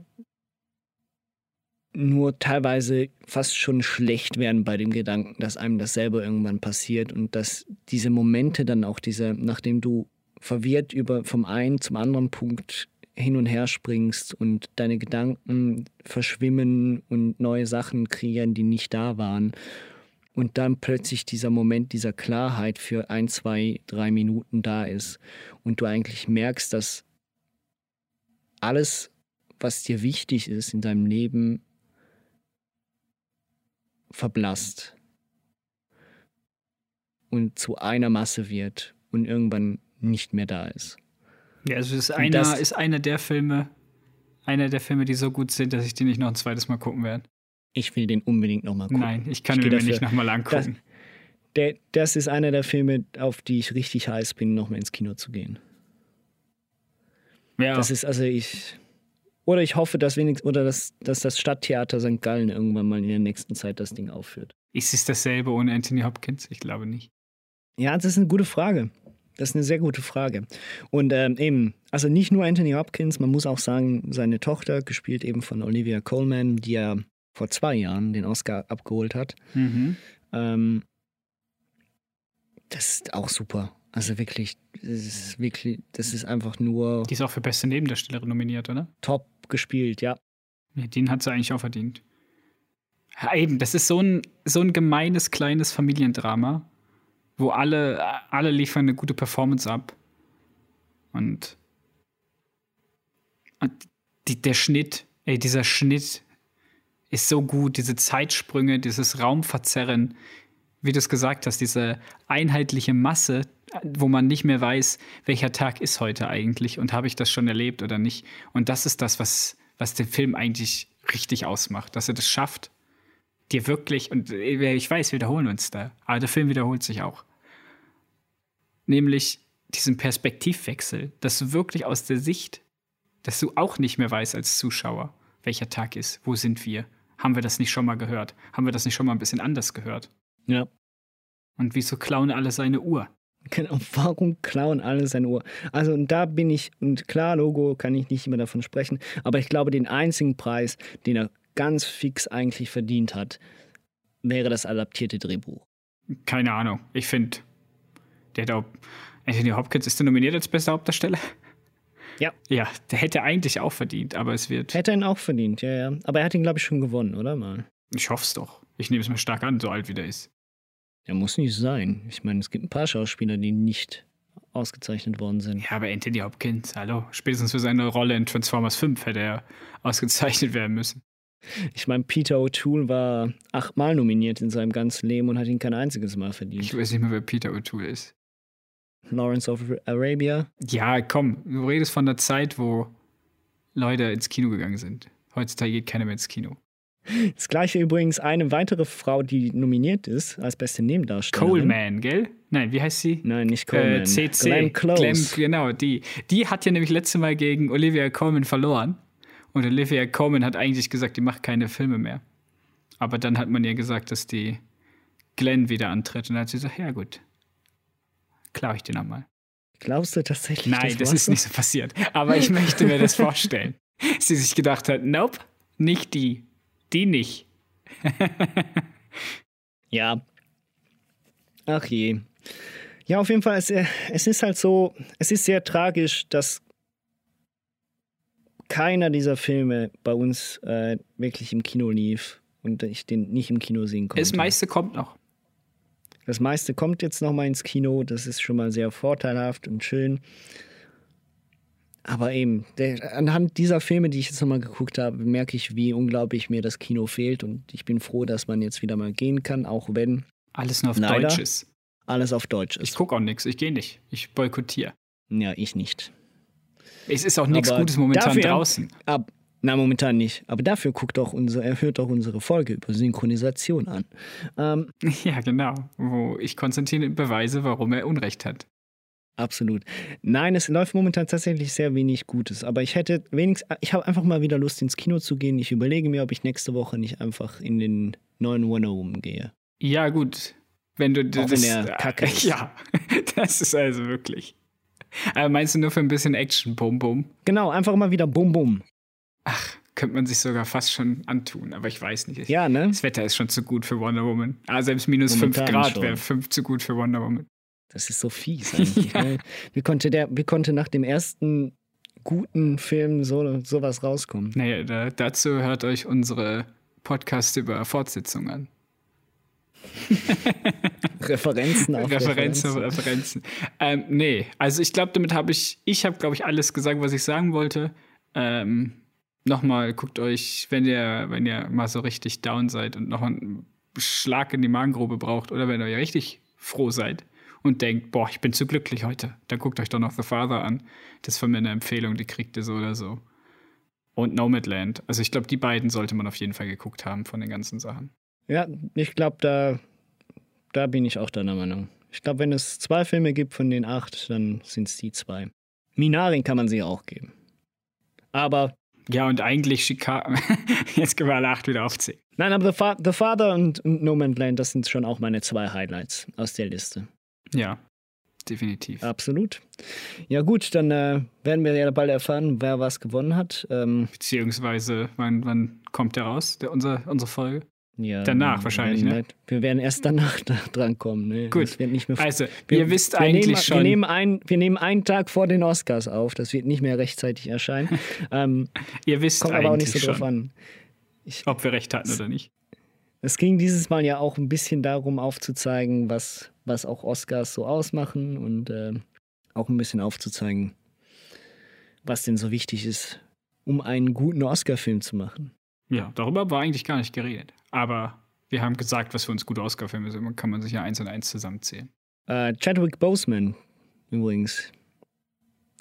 nur teilweise fast schon schlecht werden bei dem Gedanken, dass einem das selber irgendwann passiert und dass diese Momente dann auch diese, nachdem du verwirrt über vom einen zum anderen Punkt hin und her springst und deine Gedanken verschwimmen und neue Sachen kreieren, die nicht da waren. Und dann plötzlich dieser Moment dieser Klarheit für ein, zwei, drei Minuten da ist. Und du eigentlich merkst, dass alles, was dir wichtig ist in deinem Leben, verblasst und zu einer Masse wird und irgendwann nicht mehr da ist. Ja, also es ist Und einer, das- ist einer der Filme, einer der Filme, die so gut sind, dass ich die nicht noch ein zweites Mal gucken werde. Ich will den unbedingt nochmal gucken. Nein, ich kann geh ihn mir nicht nochmal angucken. Das, der, das ist einer der Filme, auf die ich richtig heiß bin, nochmal ins Kino zu gehen. Ja. Das ist also ich. Oder ich hoffe, dass wenigstens, oder dass, dass das Stadttheater St. Gallen irgendwann mal in der nächsten Zeit das Ding aufführt. Ist es dasselbe ohne Anthony Hopkins? Ich glaube nicht. Ja, das ist eine gute Frage. Das ist eine sehr gute Frage. Und ähm, eben, also nicht nur Anthony Hopkins, man muss auch sagen, seine Tochter, gespielt eben von Olivia Colman, die ja vor zwei Jahren den Oscar abgeholt hat. Mhm. Ähm, das ist auch super. Also wirklich, das ist wirklich, das ist einfach nur Die ist auch für beste Nebendarstellerin nominiert, oder? top gespielt, ja. Ja, den hat sie eigentlich auch verdient. Ja, eben, das ist so ein, so ein gemeines, kleines Familiendrama, wo alle, alle liefern eine gute Performance ab. Und, und die, der Schnitt, ey, dieser Schnitt ist so gut, diese Zeitsprünge, dieses Raumverzerren, wie du es gesagt hast, diese einheitliche Masse, wo man nicht mehr weiß, welcher Tag ist heute eigentlich und habe ich das schon erlebt oder nicht. Und das ist das, was, was den Film eigentlich richtig ausmacht, dass er das schafft, dir wirklich, und ich weiß, wir wiederholen uns da, aber der Film wiederholt sich auch. Nämlich diesen Perspektivwechsel, dass du wirklich aus der Sicht, dass du auch nicht mehr weißt als Zuschauer, welcher Tag ist, wo sind wir, haben wir das nicht schon mal gehört, haben wir das nicht schon mal ein bisschen anders gehört. Ja. Und wieso klauen alle seine Uhr? Genau, [laughs] warum klauen alle seine Uhr? Also, und da bin ich, und klar, Logo kann ich nicht immer davon sprechen, aber ich glaube, den einzigen Preis, den er ganz fix eigentlich verdient hat, wäre das adaptierte Drehbuch. Keine Ahnung. Ich finde, der da, Anthony Hopkins ist der nominiert als bester Hauptdarsteller. Ja. Ja, der hätte eigentlich auch verdient, aber es wird. Hätte er ihn auch verdient, ja, ja. Aber er hat ihn, glaube ich, schon gewonnen, oder mal? Ich hoffe es doch. Ich nehme es mir stark an, so alt wie der ist. Er muss nicht sein. Ich meine, es gibt ein paar Schauspieler, die nicht ausgezeichnet worden sind. Ja, aber Anthony Hopkins, hallo. Spätestens für seine Rolle in Transformers 5 hätte er ausgezeichnet werden müssen. Ich meine, Peter O'Toole war achtmal nominiert in seinem ganzen Leben und hat ihn kein einziges Mal verdient. Ich weiß nicht mehr, wer Peter O'Toole ist. Lawrence of Arabia. Ja, komm, du redest von der Zeit, wo Leute ins Kino gegangen sind. Heutzutage geht keiner mehr ins Kino. Das gleiche übrigens eine weitere Frau, die nominiert ist als beste Nebendarstellerin. Coleman, gell? Nein, wie heißt sie? Nein, nicht Coleman. Äh, CC. Glenn Close. Glenn, genau, die. Die hat ja nämlich letzte Mal gegen Olivia Colman verloren. Und Olivia Colman hat eigentlich gesagt, die macht keine Filme mehr. Aber dann hat man ihr gesagt, dass die Glenn wieder antritt. Und dann hat sie gesagt, ja gut, klau ich dir nochmal. Glaubst du tatsächlich? Nein, das war ist nicht so passiert. Aber ich [laughs] möchte mir das vorstellen. Sie sich gedacht hat, nope, nicht die. Die nicht. [laughs] Ja. Ach je. Ja, auf jeden Fall, es, äh, es ist halt so, es ist sehr tragisch, dass keiner dieser Filme bei uns äh, wirklich im Kino lief und ich den nicht im Kino sehen konnte. Das meiste kommt noch. Das meiste kommt jetzt noch mal ins Kino, das ist schon mal sehr vorteilhaft und schön. Aber eben, der, anhand dieser Filme, die ich jetzt nochmal geguckt habe, merke ich, wie unglaublich mir das Kino fehlt. Und ich bin froh, dass man jetzt wieder mal gehen kann, auch wenn Alles nur auf Leider. Deutsch ist. alles auf Deutsch ist. Ich gucke auch nichts, ich gehe nicht. Ich boykottiere. Ja, ich nicht. Es ist auch nichts Gutes momentan dafür- draußen. Ab, na, momentan nicht. Aber dafür guckt doch unsere, er hört doch unsere Folge über Synchronisation an. Ähm, [laughs] Ja, genau. Wo ich Konstantin beweise, warum er Unrecht hat. Absolut. Nein, es läuft momentan tatsächlich sehr wenig Gutes. Aber ich hätte wenigstens, ich habe einfach mal wieder Lust ins Kino zu gehen. Ich überlege mir, ob ich nächste Woche nicht einfach in den neuen Wonder Woman gehe. Ja, gut. Wenn du Auch wenn er [laughs] kacke ist. Ja, [laughs] das ist also wirklich. Aber meinst du nur für ein bisschen Action, Bum Bum? Genau, einfach mal wieder Bum Bum. Könnte man sich sogar fast schon antun, aber ich weiß nicht. Ja, ne? Das Wetter ist schon zu gut für Wonder Woman. Ah, selbst minus 5 Momentan Grad schon. wäre 5 zu gut für Wonder Woman. Das ist so fies eigentlich. Ja. [laughs] ne? Wie, konnte der, wie konnte nach dem ersten guten Film so sowas rauskommen? Naja, da, dazu hört euch unsere Podcasts über Fortsetzungen an. [laughs] Referenzen auf Referenzen auf Referenzen. Ähm, nee, also ich glaube, damit habe ich, ich habe, glaube ich, alles gesagt, was ich sagen wollte. Ähm, Nochmal, guckt euch, wenn ihr, wenn ihr mal so richtig down seid und noch einen Schlag in die Magengrube braucht oder wenn ihr richtig froh seid und denkt, boah, ich bin zu glücklich heute, dann guckt euch doch noch The Father an. Das ist von mir eine Empfehlung, die kriegt ihr so oder so. Und Nomadland. Also ich glaube, die beiden sollte man auf jeden Fall geguckt haben von den ganzen Sachen. Ja, ich glaube, da, da bin ich auch deiner Meinung. Ich glaube, wenn es zwei Filme gibt von den acht, dann sind es die zwei. Minarin kann man sie auch geben. Aber. Ja, und eigentlich Chicago. [laughs] Jetzt können wir alle acht wieder aufzählen. Nein, aber The, Fa The Father und, und No Man's Land, das sind schon auch meine zwei Highlights aus der Liste. Ja, definitiv. Absolut. Ja, gut, dann äh, werden wir ja bald erfahren, wer was gewonnen hat. Ähm, Beziehungsweise, wann, wann kommt der raus, der, unser, unsere Folge? ja, Danach wahrscheinlich, werden, ne? Wir werden erst danach [laughs] da dran kommen. Ne? Gut. Das wird nicht mehr Also, wir, ihr wisst wir eigentlich nehmen, schon- Wir nehmen, ein, wir nehmen einen Tag vor den Oscars auf. Das wird nicht mehr rechtzeitig erscheinen. [laughs] ähm, Ihr wisst kommt aber auch nicht so eigentlich drauf schon, an. ob wir recht hatten oder nicht. Es ging dieses Mal ja auch ein bisschen darum, aufzuzeigen, was, was auch Oscars so ausmachen und äh, auch ein bisschen aufzuzeigen, was denn so wichtig ist, um einen guten Oscar-Film zu machen. Ja, darüber war eigentlich gar nicht geredet. Aber wir haben gesagt, was für uns gute Oscar-Filme sind. Man kann man sich ja eins und eins zusammenzählen. Äh, Chadwick Boseman übrigens.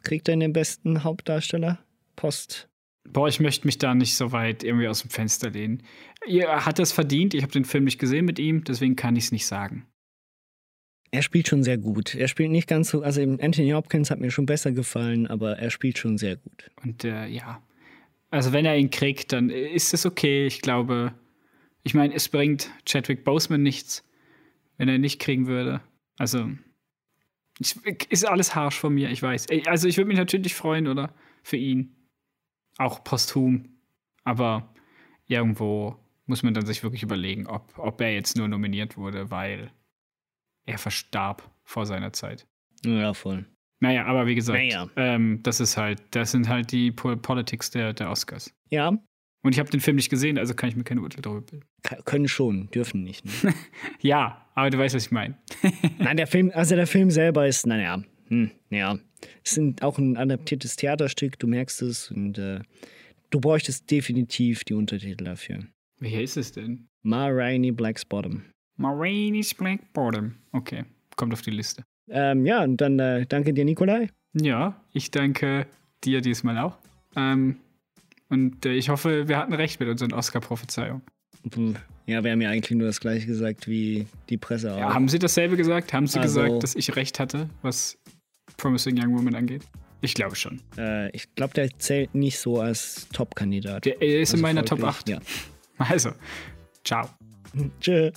Kriegt er den besten Hauptdarsteller? Post. Boah, ich möchte mich da nicht so weit irgendwie aus dem Fenster lehnen. Ihr hat es verdient. Ich habe den Film nicht gesehen mit ihm, deswegen kann ich es nicht sagen. Er spielt schon sehr gut. Er spielt nicht ganz so, also Anthony Hopkins hat mir schon besser gefallen, aber er spielt schon sehr gut. Und äh, ja, also wenn er ihn kriegt, dann ist es okay. Ich glaube, ich meine, es bringt Chadwick Boseman nichts, wenn er ihn nicht kriegen würde. Also ich, ist alles harsch von mir, ich weiß. Also ich würde mich natürlich freuen, oder? Für ihn. Auch posthum. Aber irgendwo muss man dann sich wirklich überlegen, ob, ob er jetzt nur nominiert wurde, weil er verstarb vor seiner Zeit. Ja, voll. Naja, aber wie gesagt, Naja. ähm, das ist halt, das sind halt die Po- Politics der, der Oscars. Ja, Und ich habe den Film nicht gesehen, also kann ich mir keine Urteil darüber bilden. k- können schon, dürfen nicht. Ne? [laughs] Ja, aber du weißt, was ich meine. Nein, der Film, also der Film selber ist, naja, hm, ja. Es sind auch ein adaptiertes Theaterstück, du merkst es und äh, du bräuchtest definitiv die Untertitel dafür. Welcher ist es denn? Ma Rainey Black's Bottom. Marini's Black Bottom. Okay, kommt auf die Liste. Ähm, ja, und dann äh, danke dir, Nikolai. Ja, ich danke dir diesmal auch. Ähm, und äh, ich hoffe, wir hatten recht mit unseren Oscar-Prophezeiungen. Ja, wir haben ja eigentlich nur das gleiche gesagt wie die Presse auch. Ja, haben Sie dasselbe gesagt? Haben Sie Also- gesagt, dass ich recht hatte, was Promising Young Woman angeht? Ich glaube schon. Äh, ich glaube, der zählt nicht so als Top-Kandidat. Der, er ist in Also meiner Top folglich, 8. Ja. [laughs] Also, ciao. Tschö.